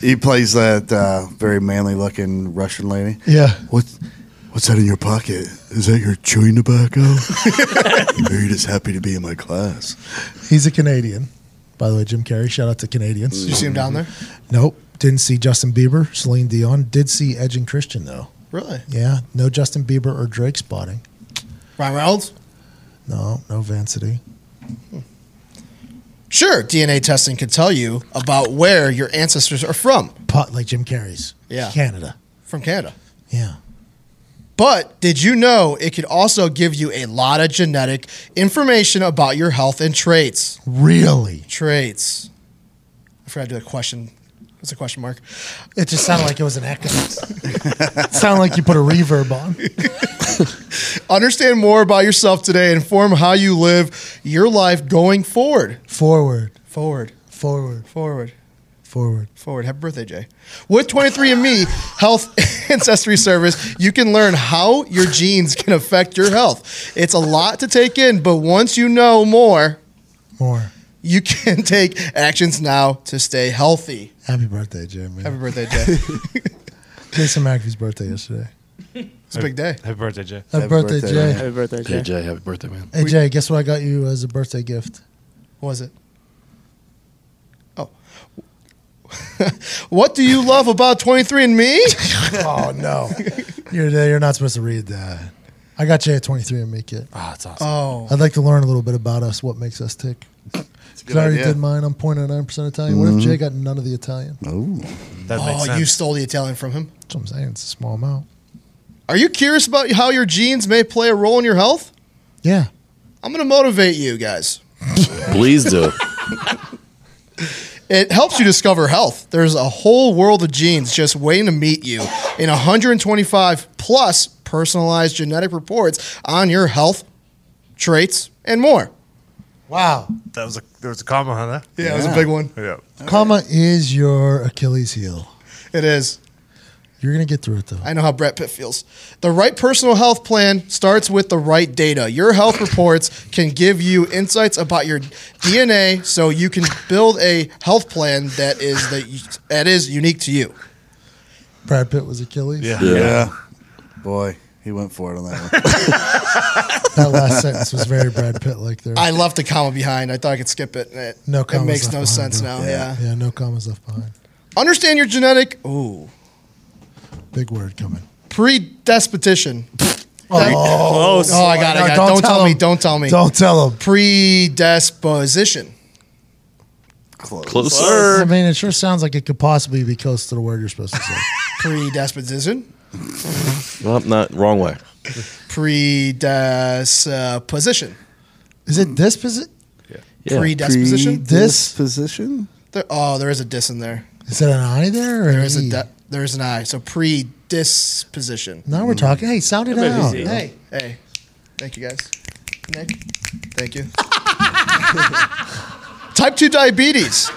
He plays that uh, very manly looking Russian lady. Yeah. What? What's that in your pocket? Is that your chewing tobacco? or are you just happy to be in my class? He's a Canadian. By the way, Jim Carrey. Shout out to Canadians. Did you see him down there? Nope. Didn't see Justin Bieber, Celine Dion. Did see Edge and Christian though. Really? Yeah. No Justin Bieber or Drake spotting. Ryan Reynolds? No. No Vancity. Sure, DNA testing can tell you about where your ancestors are from. Pot like Jim Carrey's. Yeah. Canada. From Canada. Yeah. But did you know it could also give you a lot of genetic information about your health and traits? Really? Traits. I forgot to do a question. What's a question mark? It just sounded like it was an echo. it sounded like you put a reverb on. Understand more about yourself today inform how you live your life going forward. Forward. Forward. Forward. Forward. Forward. Forward. Happy birthday, Jay. With 23andMe Health Ancestry Service, you can learn how your genes can affect your health. It's a lot to take in, but once you know more, More. You can take actions now to stay healthy. Happy birthday, Jay, man. Happy birthday, Jay. Jason McAfee's birthday yesterday. It's a big day. Happy birthday, Jay. Happy, birthday, birthday, Jay. man. Happy birthday, Jay. Hey Jay, happy birthday, man. Hey, Jay, guess what I got you as a birthday gift? What was it? Oh. what do you love about 23andMe? oh, no. You're, you're not supposed to read that. I got Jay a 23andMe kit. Oh, that's awesome. Oh. oh. I'd like to learn a little bit about us, what makes us tick. It's a 'Cause I already idea. did mine. I'm 0.9% Italian. What if mm-hmm. Jay got none of the Italian? Oh, That makes sense. Oh, sense. you stole the Italian from him? That's what I'm saying. It's a small amount. Are you curious about how your genes may play a role in your health? Yeah. I'm going to motivate you guys. Please do. It helps you discover health. There's a whole world of genes just waiting to meet you in 125 plus personalized genetic reports on your health, traits, and more. Wow. that was a there was a comma on that. Yeah, it was a big one. Yeah. Comma is your Achilles heel. It is. You're going to get through it, though. I know how Brad Pitt feels. The right personal health plan starts with the right data. Your health reports can give you insights about your DNA so you can build a health plan that is the, that is unique to you. Brad Pitt was Achilles. Yeah. yeah. Boy, he went for it on that one. That last sentence was very Brad Pitt like there. I left the comma behind. I thought I could skip it. It, No it commas makes left no behind, sense bro. now. Yeah. yeah, no commas left behind. Understand your genetic. Ooh. Big word coming. Predisposition. Oh, close. Oh, I got it. No, I got it. don't Don't, tell tell me. him. Don't tell me. Don't tell him. Predisposition. Closer. I mean, it sure sounds like it could possibly be close to the word you're supposed to say. Predisposition. Well, not wrong way. Predisposition. Is it disposi- Yeah. Predisposition. This- position. There, oh, there is a dis in there. Is that an I there? Or There an is a de- there is an I. So predisposition. Now we're talking. Hey, sound it Maybe out. Z. Hey, Hey, thank you guys. Nick, thank you. Type 2 diabetes.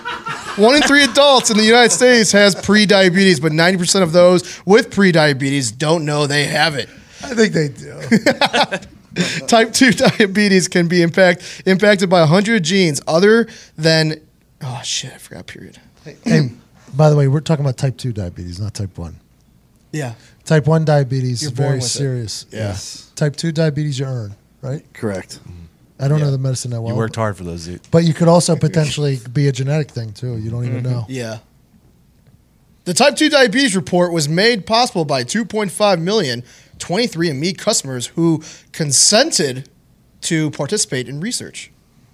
One in three adults in the United States has pre-diabetes, but 90% of those with pre-diabetes don't know they have it. I think they do. Type 2 diabetes can be impact, impacted by 100 genes other than, oh shit, I forgot period. hey, by the way, we're talking about type 2 diabetes, not type 1. Yeah. Type 1 diabetes You're is very with it. serious. Yes. Type 2 diabetes you earn, right? Correct. I don't Yeah. know the medicine that well. You worked hard for those. Zeke. But you could also potentially be a genetic thing too. You don't even mm-hmm. know. Yeah. The type 2 diabetes report was made possible by 2.5 million 23andMe customers who consented to participate in research.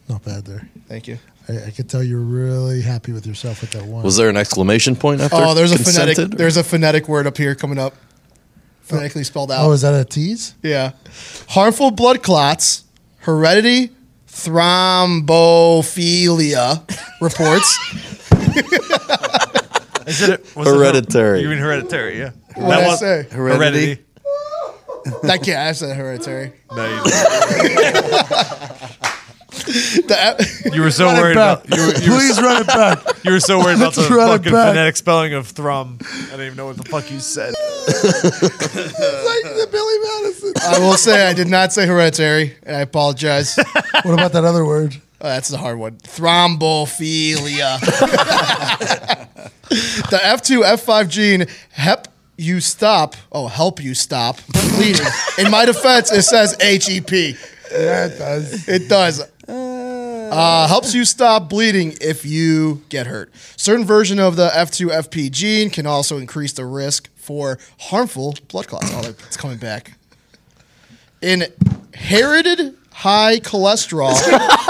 Not bad there. Thank you. I, I could tell you're really happy with yourself with that one. Was there an exclamation point after? Oh, there's a consented? phonetic there's a phonetic word up here coming up. Oh. Phonetically spelled out. oh, is that a tease? yeah. Harmful blood clots, heredity, thrombophilia reports. Is it was it Hereditary. you mean hereditary? Yeah. What did I say? Heredity. That can't. I said hereditary. No, you, The- you were so Run worried about you were, you, were, Please run it back. you were so worried about the Let's run it fucking phonetic spelling of thrum. I didn't even know what the fuck you said. like the Billy Madison. I will say I did not say hereditary, and I apologize. What about that other word? Oh, that's the hard one. Thrombophilia. the F2, F5 gene hep you stop. Oh, help you stop bleeding. In my defense, it says HEP. Yeah, it does. It does. Uh, helps you stop bleeding if you get hurt. Certain version of the F2 FP gene can also increase the risk for harmful blood clots. Oh, it's coming back. Inherited high cholesterol.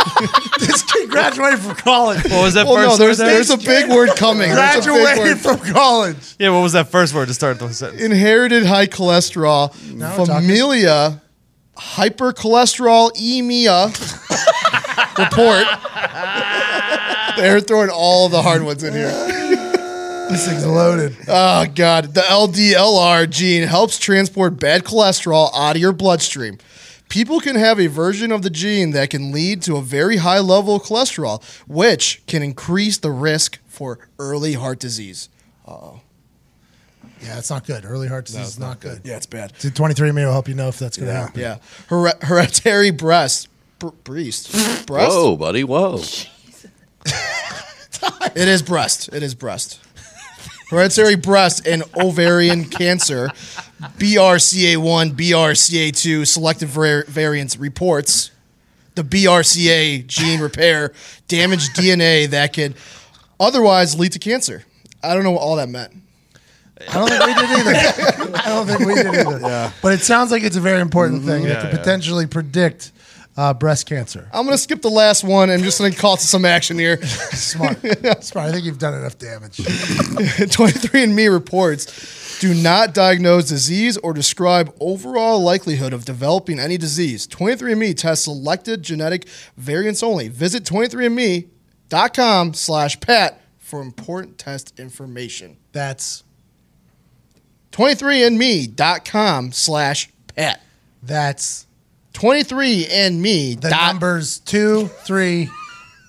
This kid graduated from college. What was that well, first no, there's, word? there? there's a big word coming. There's a big Graduated word. from college. yeah, what was that first word to start the sentence? Inherited high cholesterol. Now we're talking. Familia hypercholesterolemia report. They're throwing all the hard ones in here. This thing's loaded. Oh god, the LDLR gene helps transport bad cholesterol out of your bloodstream. People can have a version of the gene that can lead to a very high level of cholesterol, which can increase the risk for early heart disease. Oh Yeah, it's not good. Early heart disease is not good. Yeah, it's bad. So 23andMe will help you know if that's going to happen. Yeah, Her- hereditary breast, br- breast, breast. Whoa, buddy, whoa. It is breast. It is breast. Hereditary breast and ovarian cancer, BRCA1, BRCA2 selective var- variants reports the BRCA gene repair damaged DNA that could otherwise lead to cancer. I don't know what all that meant. I don't think we did either. I don't think we did either. Yeah. But it sounds like it's a very important thing mm-hmm. that could potentially predict uh, breast cancer. I'm going to skip the last one. I'm just going to call to some action here. Smart. Smart. I think you've done enough damage. 23andMe reports do not diagnose disease or describe overall likelihood of developing any disease. 23andMe tests selected genetic variants only. Visit 23andme.com slash pat for important test information. That's 23andme.com slash pat. that's 23andme. the dot- numbers two, three.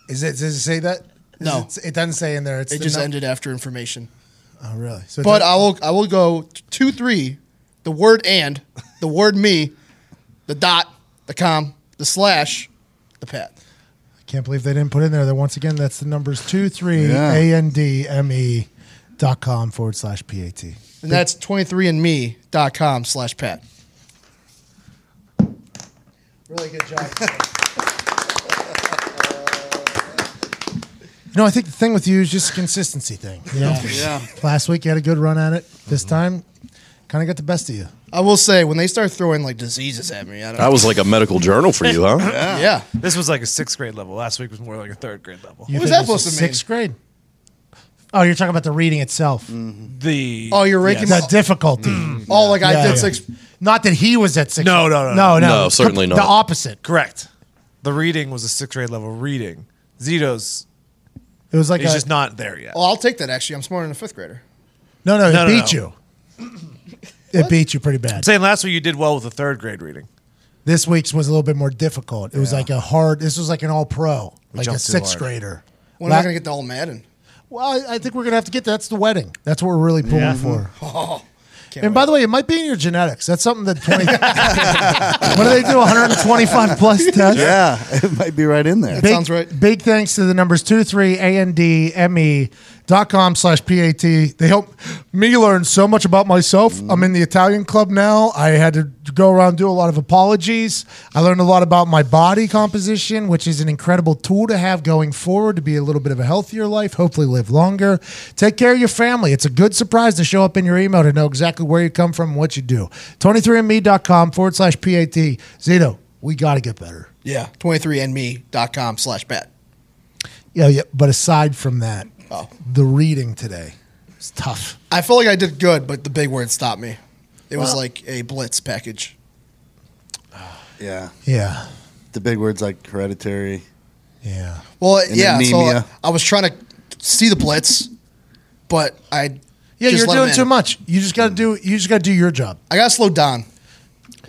Is it? Does it say that? Is No. it, it doesn't say in there. It's It the just num- ended after information. Oh, really? So it But does- I will I will go two three, the word and, the word me, the dot, the com, the slash, the pat. I can't believe they didn't put in there that once again that's the numbers two three Yeah. A N D M E dot com forward slash P A T. And that's 23andme.com slash pat. Really good job. you know, I think the thing with you is just a consistency thing. You know, Yeah. last week you had a good run at it. This time, kind of got the best of you. I will say when they start throwing like diseases at me, I don't know. That was like a medical journal for you, huh? yeah. This was like a sixth grade level. Last week was more like a third grade level. You What was that supposed to mean? Sixth grade. Oh, you're talking about the reading itself, The Oh, you're ranking the difficulty. Mm. Oh, like I did yeah. six. Not that he was at six. No, no, no, no, no. No, certainly not. The opposite. correct. The reading was a sixth grade level reading. Zito's It was like he's a, just not there yet. Oh, I'll take that actually. I'm smarter than a fifth grader. no, no. It No, no, beat no. you. It beat you pretty bad. I'm saying last week you did well with the third grade reading. This week's was a little bit more difficult. It was like a hard. This was like an all pro, like a jumped too sixth hard. grader. When La- am I going to get the all Madden? Well, I, I think we're gonna have to get that's the wedding. That's what we're really pulling Yeah. for. Oh, can't And wait. by the way, it might be in your genetics. That's something that 20. what do they do? 125 plus test. Yeah, it might be right in there. That sounds right. Big thanks to the numbers two three A N D M E dot com slash PAT. They help me learn so much about myself. I'm in the Italian club now. I had to go around do a lot of apologies. I learned a lot about my body composition, which is an incredible tool to have going forward to be a little bit of a healthier life, hopefully live longer. Take care of your family. It's a good surprise to show up in your email to know exactly where you come from and what you do. 23andme.com forward slash PAT. Zito, we got to get better. Yeah. 23andme.com slash pat. Yeah, yeah. But aside from that, Oh. the reading today is tough. I felt like I did good, but the big word stopped me. It was Well- like a blitz package. Yeah, Yeah, the big words like hereditary. yeah. Well, And yeah. So. I was trying to see the blitz, but I Yeah, just you're let 'em doing in. too much. You just got to hmm. do. You just got to do your job. I got to slow down.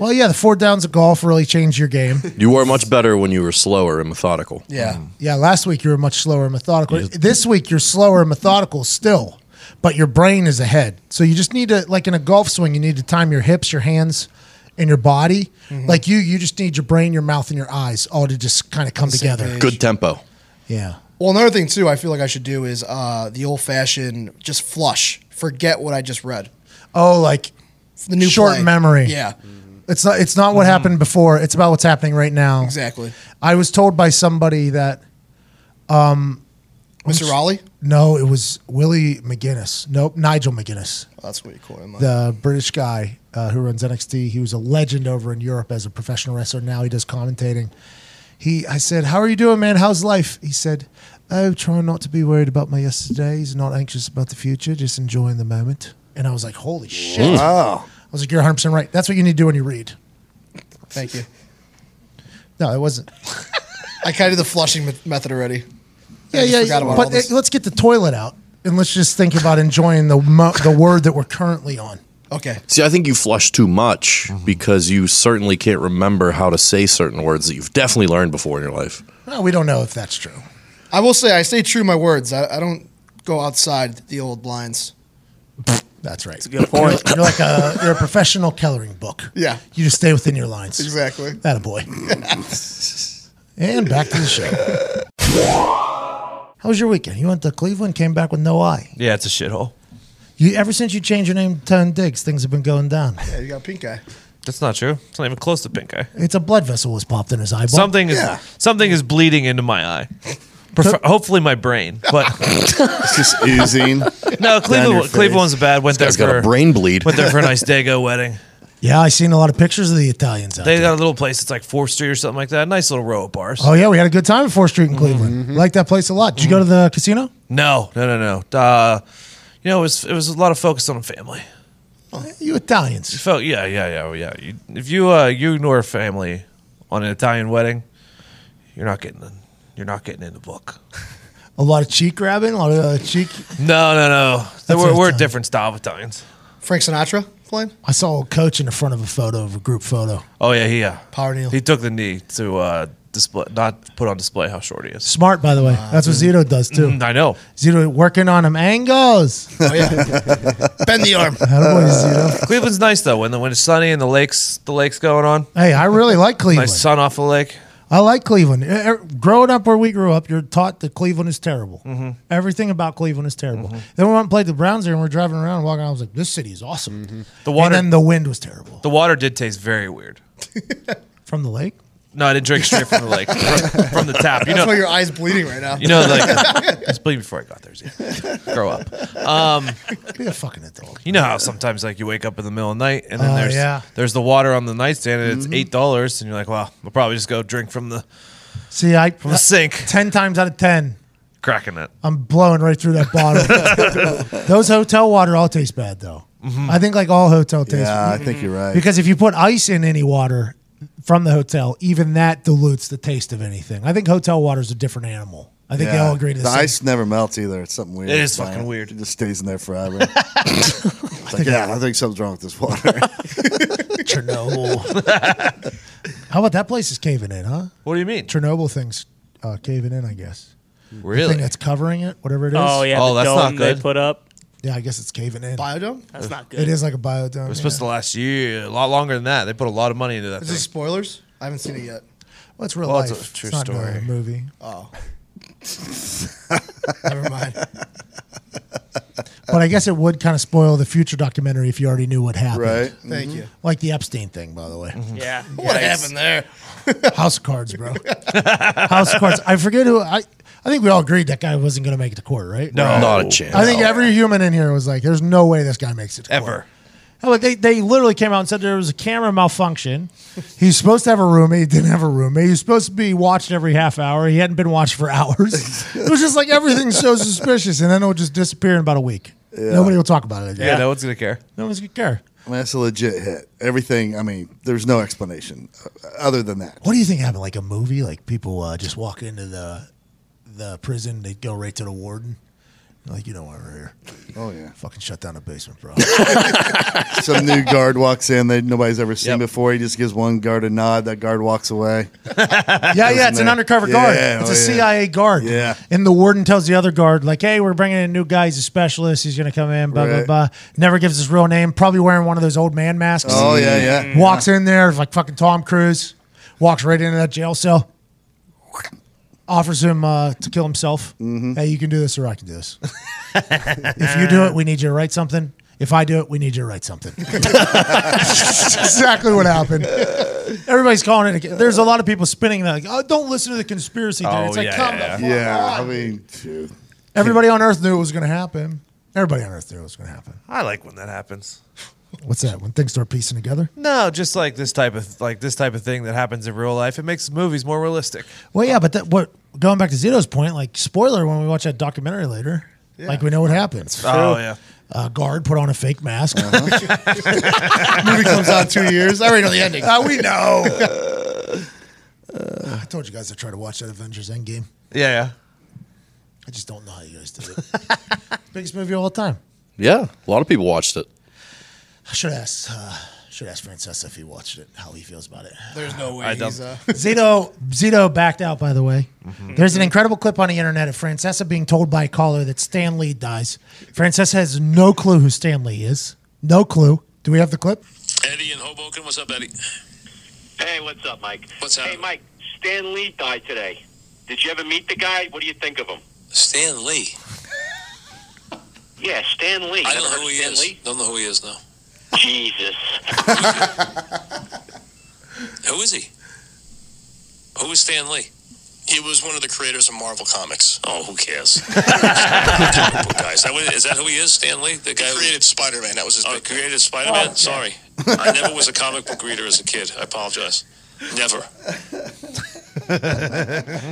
Well, yeah, the four downs of golf really changed your game. You were much better when you were slower and methodical. Yeah. Mm. yeah, last week you were much slower and methodical. This week you're slower and methodical still, but your brain is ahead. So you just need to, like in a golf swing, you need to time your hips, your hands, and your body. Mm-hmm. Like you, you just need your brain, your mouth, and your eyes all to just kind of come together. page. Good tempo. Yeah. Well, another thing too, I feel like I should do is uh, the old fashioned just flush, forget what I just read. Oh, like The new short play. memory. Yeah, mm. It's not. It's not what happened before. It's about what's happening right now. exactly. I was told by somebody that Mr. Raleigh. no, it was Willie McGinnis. Nope, Nigel McGuinness. Oh, that's what you call him. the British guy uh, who runs NXT. He was a legend over in Europe as a professional wrestler. Now he does commentating. He, I said, "How are you doing, man? How's life?" He said, "Oh, trying not to be worried about my yesterdays, not anxious about the future, just enjoying the moment." And I was like, "Holy shit!" Wow. I was like, "You're 100 percent right. That's what you need to do when you read." Thank you. No, it wasn't. I kind of did the flushing me- method already. Yeah, I just yeah. forgot about all but this. uh, let's get the toilet out and let's just think about enjoying the mo- the word that we're currently on. Okay. See, I think you flush too much because you certainly can't remember how to say certain words that you've definitely learned before in your life. Well, we don't know if that's true. I will say I stay true to my words. I, I don't go outside the old blinds. That's right. It's a Good point. You're like a you're a professional coloring book. Yeah. You just stay within your lines. Exactly. That a boy. and back to the show. How was your weekend? You went to Cleveland, came back with no eye. Yeah, it's a shithole. You ever since you changed your name to Ten Diggs, things have been going down. Yeah, you got pink eye. That's not true. It's not even close to pink eye. It's a blood vessel was popped in his eyeball. Something is Yeah. something is bleeding into my eye. Prefer- hopefully my brain, but It's just oozing. no. your Cleveland, face. Cleveland one's bad. Went there Guy's for got a brain bleed. went there for a nice Dago wedding. Yeah, I seen a lot of pictures of the Italians out They there. got a little place. It's like Fourth Street or something like that. Nice little row of bars. Oh yeah, we had a good time at Fourth Street in Cleveland. Like that place a lot. Did you go to the casino? No, no, no, no. Uh, you know, it was it was a lot of focus on the family. You Italians. Felt yeah, yeah, yeah, yeah. You, if you uh, you ignore family on an Italian wedding, you're not getting in, you're not getting in the book. A lot of cheek grabbing, a lot of uh, cheek. No, no, no. That's we're, we're a different style of Italians. Frank Sinatra playing? I saw a coach in the front of a photo of a group photo. Oh yeah, he uh, Power Neil. he took the knee to uh, display, not put on display how short he is. Smart, by the way. That's what Zito does too. Mm, I know. Zito working on him angles. Oh yeah. Bend the arm. Attaboy, Zito. Cleveland's nice though when the when it's sunny and the lakes the lakes going on. Hey, I really like Cleveland. Nice sun off the lake. I like Cleveland. Growing up where we grew up, you're taught that Cleveland is terrible. Mm-hmm. Everything about Cleveland is terrible. Then we went and played the Browns there, and we're driving around and walking. around. I was like, "This city is awesome." Mm-hmm. The water and then the wind was terrible the water did taste very weird. from the lake. No, I didn't drink straight from the lake from, from the tap. You That's why know, your eye's bleeding right now. you know, like I was bleeding before I got there. Z. Grow up. Um, Be a fucking adult. you know how sometimes like you wake up in the middle of the night and then Oh, there's yeah. there's the water on the nightstand and it's eight dollars and you're like, well, I'll probably just go drink from the See, I from the sink, ten times out of ten, cracking it. I'm blowing right through that bottle. Those hotel water all taste bad though. Mm-hmm. I think like all hotel tastes Yeah, I think you're right. because if you put ice in any water from the hotel, even that dilutes the taste of anything. I think hotel water is a different animal. I think they all agree to the the same. ice never melts either. It's something weird. It is about fucking weird. It just stays in there forever. It's like, yeah, I think something's wrong with this water. Chernobyl. How about that place is caving in, huh? What do you mean? Chernobyl thing's uh, caving in, I guess. The Really? thing that's covering it, whatever it is. Oh yeah, Oh, the that's dome not they good. put up. Yeah, I guess it's caving in. Biodome? That's not good. It is like a biodome. It was yeah. supposed to last year, a lot longer than that. They put a lot of money into that Is thing. this spoilers? I haven't seen it yet. Well, it's real Well, life. it's a true not story. A movie. Oh. Never mind. But I guess it would kind of spoil the future documentary if you already knew what happened. right? Thank you. Mm-hmm. Like the Epstein thing, by the way. Mm-hmm. Yeah. What Yikes. happened there? House of Cards, bro. House of Cards. I forget who. I I think we all agreed that guy wasn't going to make it to court, right? No. Not a chance. I think every human in here was like, "There's no way this guy makes it to court." Ever. Oh, but they, they literally came out and said there was a camera malfunction. He's supposed to have a roommate. He didn't have a roommate. He was supposed to be watched every half hour. He hadn't been watched for hours. it was just like everything's so suspicious, and then it would just disappear in about a week. Nobody will talk about it again. Yeah, no one's gonna care. No one's gonna care. I mean, that's a legit hit. Everything. I mean, there's no explanation uh, other than that. What do you think happened? Like a movie? Like people uh, just walk into the the prison, they go right to the warden, Like you know why we're here. Oh yeah. Fucking shut down the basement, bro. Some new guard walks in that nobody's ever seen Yep. before. He just gives one guard a nod. That guard walks away. yeah, yeah, it's an there. undercover guard. Yeah, It's oh, a yeah. CIA guard. Yeah. And the warden tells the other guard, like, hey, we're bringing in a new guy. He's a specialist. He's going to come in, blah, Right. blah, blah. Never gives his real name. Probably wearing one of those old man masks. Oh yeah, yeah. Walks in there like fucking Tom Cruise. Walks right into that jail cell. Offers him uh, to kill himself. Mm-hmm. Hey, you can do this or I can do this. if you do it, we need you to write something. If I do it, we need you to write something. Exactly what happened. Everybody's calling it. A, there's a lot of people spinning that. Like, oh, don't listen to the conspiracy theory. Oh, it's like, yeah, come yeah, the fuck Yeah, on. I mean, dude. Everybody on Earth knew it was going to happen. Everybody on Earth knew it was going to happen. I like when that happens. What's that? When things start piecing together? No, just like this type of like this type of thing that happens in real life. It makes movies more realistic. Well, yeah, but that, what going back to Zito's point, like spoiler when we watch that documentary later, like we know what happens. Oh yeah. Uh, guard put on a fake mask. Movie comes out two years. I already know the ending. Uh, we know. I told you guys I tried to watch that Avengers Endgame. Yeah, yeah. I just don't know how you guys did it. Biggest movie of all time. Yeah, a lot of people watched it. I should ask. Uh, should ask Francesa if he watched it, how he feels about it. There's no way I he's. don't- Uh, Zito Zito backed out, by the way. There's an incredible clip on the internet of Francesa being told by a caller that Stan Lee dies. Francesa has no clue who Stan Lee is. No clue. Do we have the clip? Eddie in Hoboken. What's up, Eddie? Hey, what's up, Mike? What's up? Hey. Mike. Stan Lee died today. Did you ever meet the guy? What do you think of him? Stan Lee. Yeah, Stan Lee. I don't know who he Stan is. Lee? Don't know who he is now. Jesus. Who is he? Who is Stan Lee? He was one of the creators of Marvel Comics. Oh, who cares? Comic book guy. Is that, what, is that who he is, Stan Lee? The guy who created Spider Man. That was his. Oh, created Spider Man. Oh, Sorry, I never was a comic book reader as a kid. I apologize. Never.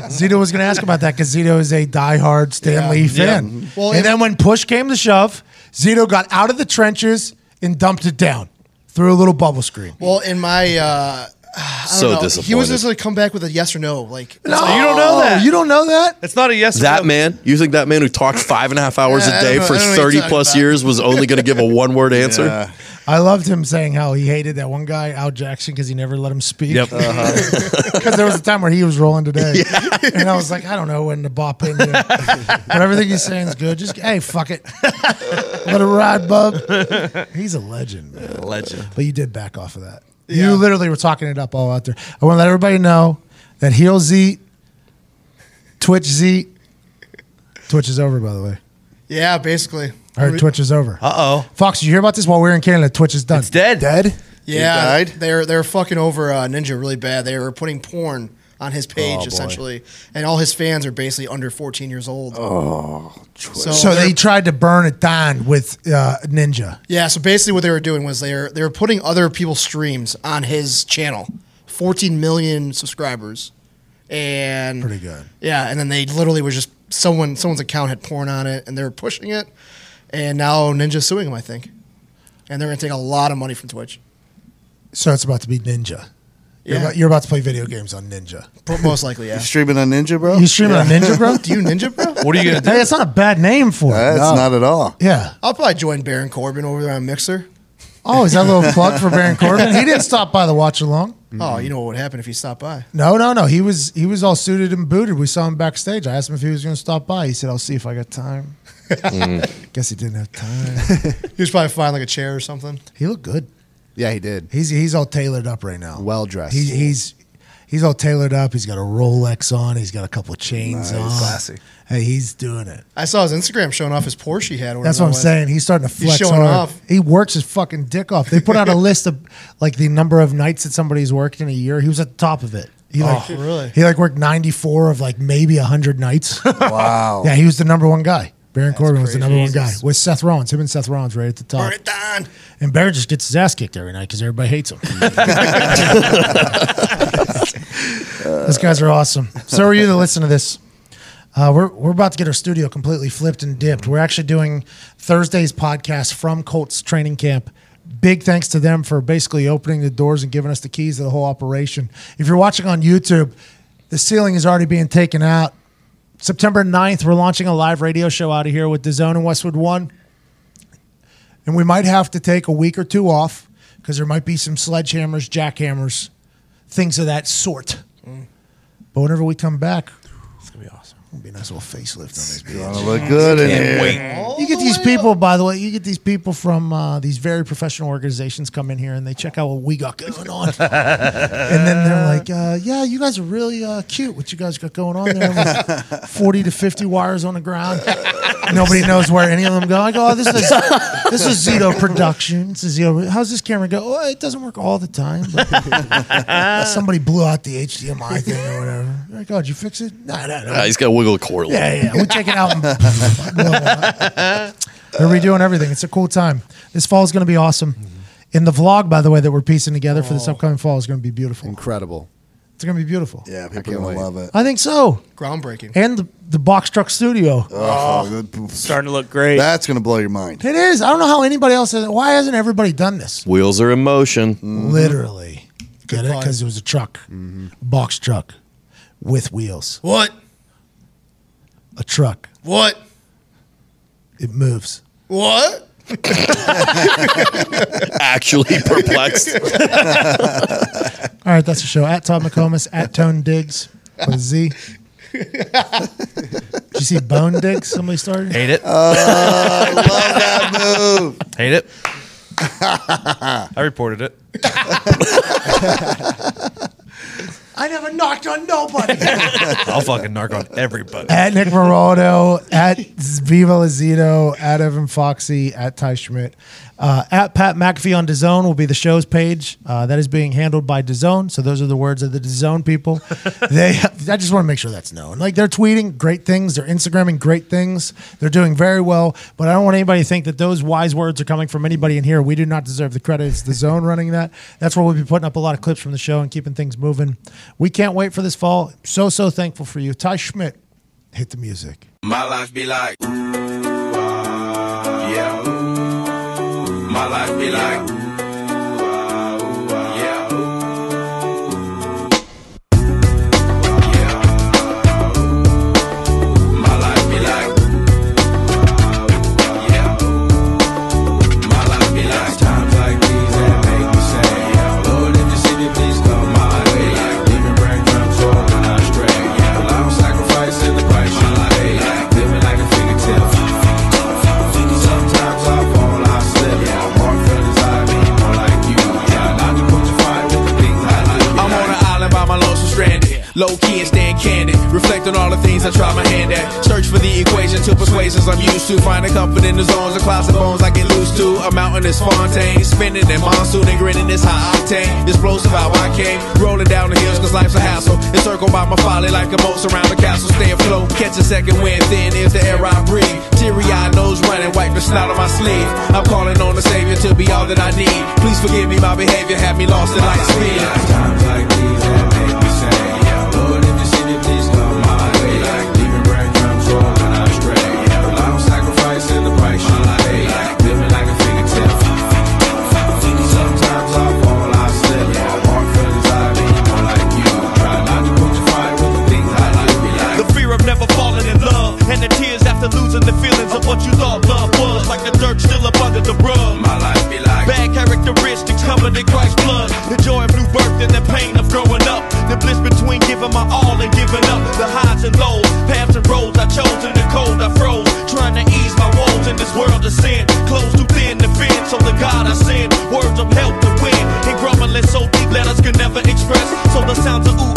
Zito was going to ask about that because Zito is a diehard Stan Yeah. Lee fan. Well, and and- then when push came to shove, Zito got out of the trenches and dumped it down through a little bubble screen. well, in my. Uh, I don't So know. disappointed. He was just going to come back with a yes or no. Like, No, you don't know that. You don't know that? It's not a yes. or That no. man, you think that man who talked five and a half hours Yeah, I a day don't know- for I don't know what you're 30 talking plus about. years was only going to give a one word answer? Yeah. I loved him saying how he hated that one guy, Al Jackson, because he never let him speak. Yep. Uh-huh. Because there was a time where he was rolling today. And I was like, I don't know when to bop in. here. but everything he's saying is good. Just, hey, fuck it. Let it ride, bub. He's a legend, man. Legend. But you did back off of that. You literally were talking it up all out there. I want to let everybody know that Heel Z, Twitch Z, Twitch is over, by the way. yeah, basically. I heard Twitch is over. Uh oh. Fox, did you hear about this while we were in Canada? Twitch is done. It's dead. Dead? Yeah, died? they're they're fucking over uh, Ninja really bad. They were putting porn on his page boy. essentially, and all his fans are basically under 14 years old. Oh, so, So they're- they tried to burn it down with uh, Ninja. yeah. So basically, what they were doing was they were they were putting other people's streams on his channel, 14 million subscribers, and Pretty good. Yeah, and then they literally was just someone someone's account had porn on it, and they were pushing it, and now Ninja's suing him, I think, and they're gonna take a lot of money from Twitch. So it's about to be Ninja. You're, Yeah. about, you're about to play video games on Ninja. Most likely, yeah. You streaming on Ninja, bro? You streaming on Ninja, bro? Do you Ninja, bro? What are you gonna do? Hey, that's not a bad name for it. That's No. not at all. Yeah. I'll probably join Baron Corbin over there on Mixer. Oh, is that a little plug for Baron Corbin? He didn't stop by the watch along. Oh, you know what would happen if he stopped by? No, no, no. He was he was all suited and booted. We saw him backstage. I asked him if he was going to stop by. He said, "I'll see if I got time." Mm. Guess he didn't have time. He was probably find like a chair or something. he looked good. Yeah, he did. He's he's all tailored up right now. Well dressed. He, he's he's all tailored up. He's got a Rolex on. He's got a couple of chains on. Classy. Hey, he's doing it. I saw his Instagram showing off his Porsche he had. That's what I'm that was. saying. He's starting to He's flex showing hard. off. He works his fucking dick off. They put out a list of like the number of nights that somebody's worked in a year. He was at the top of it. He like Oh, really? he like worked 94 of like maybe 100 nights. Wow. yeah, he was the number one guy. Baron Corbin was the crazy. number one guy with Seth Rollins. Him and Seth Rollins right at the top. Burn it down. And Baron just gets his ass kicked every night because everybody hates him. Those guys are awesome. So are you that listen to this? Uh, we're, we're about to get our studio completely flipped and dipped. We're actually doing Thursday's podcast from Colts training camp. Big thanks to them for basically opening the doors and giving us the keys to the whole operation. If you're watching on YouTube, the ceiling is already being taken out. September 9th, we're launching a live radio show out of here with DAZN and Westwood One. And we might have to take a week or two off because there might be some sledgehammers, jackhammers, things of that sort. Mm. But whenever we come back, it's going to be. It'll be a nice little facelift on this. Gonna look good in here. You get these people, by the way, you get these people from uh, these very professional organizations come in here and they check out what we got going on. and then they're like, uh, yeah, you guys are really uh, cute. What you guys got going on there? With 40 to 50 wires on the ground. Nobody knows where any of them go. I go, oh, this is this is Zito production. This is Zito. How's this camera go? Oh, it doesn't work all the time. But somebody blew out the HDMI thing or whatever. You're like, oh, did you fix it? No, no, no. He's got to wiggle a cord. Yeah, yeah. We take it out. And They're redoing everything. It's a cool time. This fall is going to be awesome. Mm-hmm. In the vlog, by the way, that we're piecing together for this oh. upcoming fall is going to be beautiful. Incredible. It's going to be beautiful. Yeah, people are can't gonna wait. love it. I think so. Groundbreaking. And the, the box truck studio. Oh, Starting to look great. That's gonna blow your mind. It is. I don't know how anybody else has. Why hasn't everybody done this? Wheels are in motion. Mm-hmm. Literally. Get it? Because it was a truck, mm-hmm. box truck with wheels. What? A truck. What? It moves. What? Actually perplexed. All right, that's the show. At Todd McComas, at Tone Diggs with a Z. Did you see Bone Diggs? Somebody started. Hate it. Oh, I love that move. Hate it. I reported it. I never knocked on nobody. I'll fucking narc on everybody. at Nick Moraldo, at Viva Lazito, at Evan Foxy, at Ty Schmidt, uh, at Pat McAfee on DAZN will be the show's page. Uh, that is being handled by DAZN. So those are the words of the DAZN people. they, I just want to make sure that's known. Like they're tweeting great things, they're Instagramming great things, they're doing very well. But I don't want anybody to think that those wise words are coming from anybody in here. We do not deserve the credit. It's the zone running that. That's where we'll be putting up a lot of clips from the show and keeping things moving. We can't wait for this fall. So so thankful for you, Ty Schmidt. Hit the music. My life be like, ooh, ah, yeah. My be like, On all the things I try my hand at. Search for the equation to persuasions I'm used to. Finding comfort in the zones of clouds and bones I get loose to. A mountain is Fontaine. Spinning in monsoon and grinning is high octane. Explosive how I came. Rolling down the hills cause life's a hassle. Encircled by my folly like a moat around the castle. Stay afloat. Catch a second wind thin is the air I breathe. Teary eyed nose running. Wipe the snot on my sleeve. I'm calling on the savior to be all that I need. Please forgive me my behavior. have me lost in light speed. what you thought love was, like the dirt still up under the rug. My life be like bad characteristics covered in Christ's blood. The joy of new birth and the pain of growing up. The bliss between giving my all and giving up. The highs and lows, paths and roads I chose in the cold I froze. Trying to ease my woes in this world of sin. Close too thin to fit, so the God I send. Words of help to win. And grumbling so deep, letters can never express. So the sounds of ooh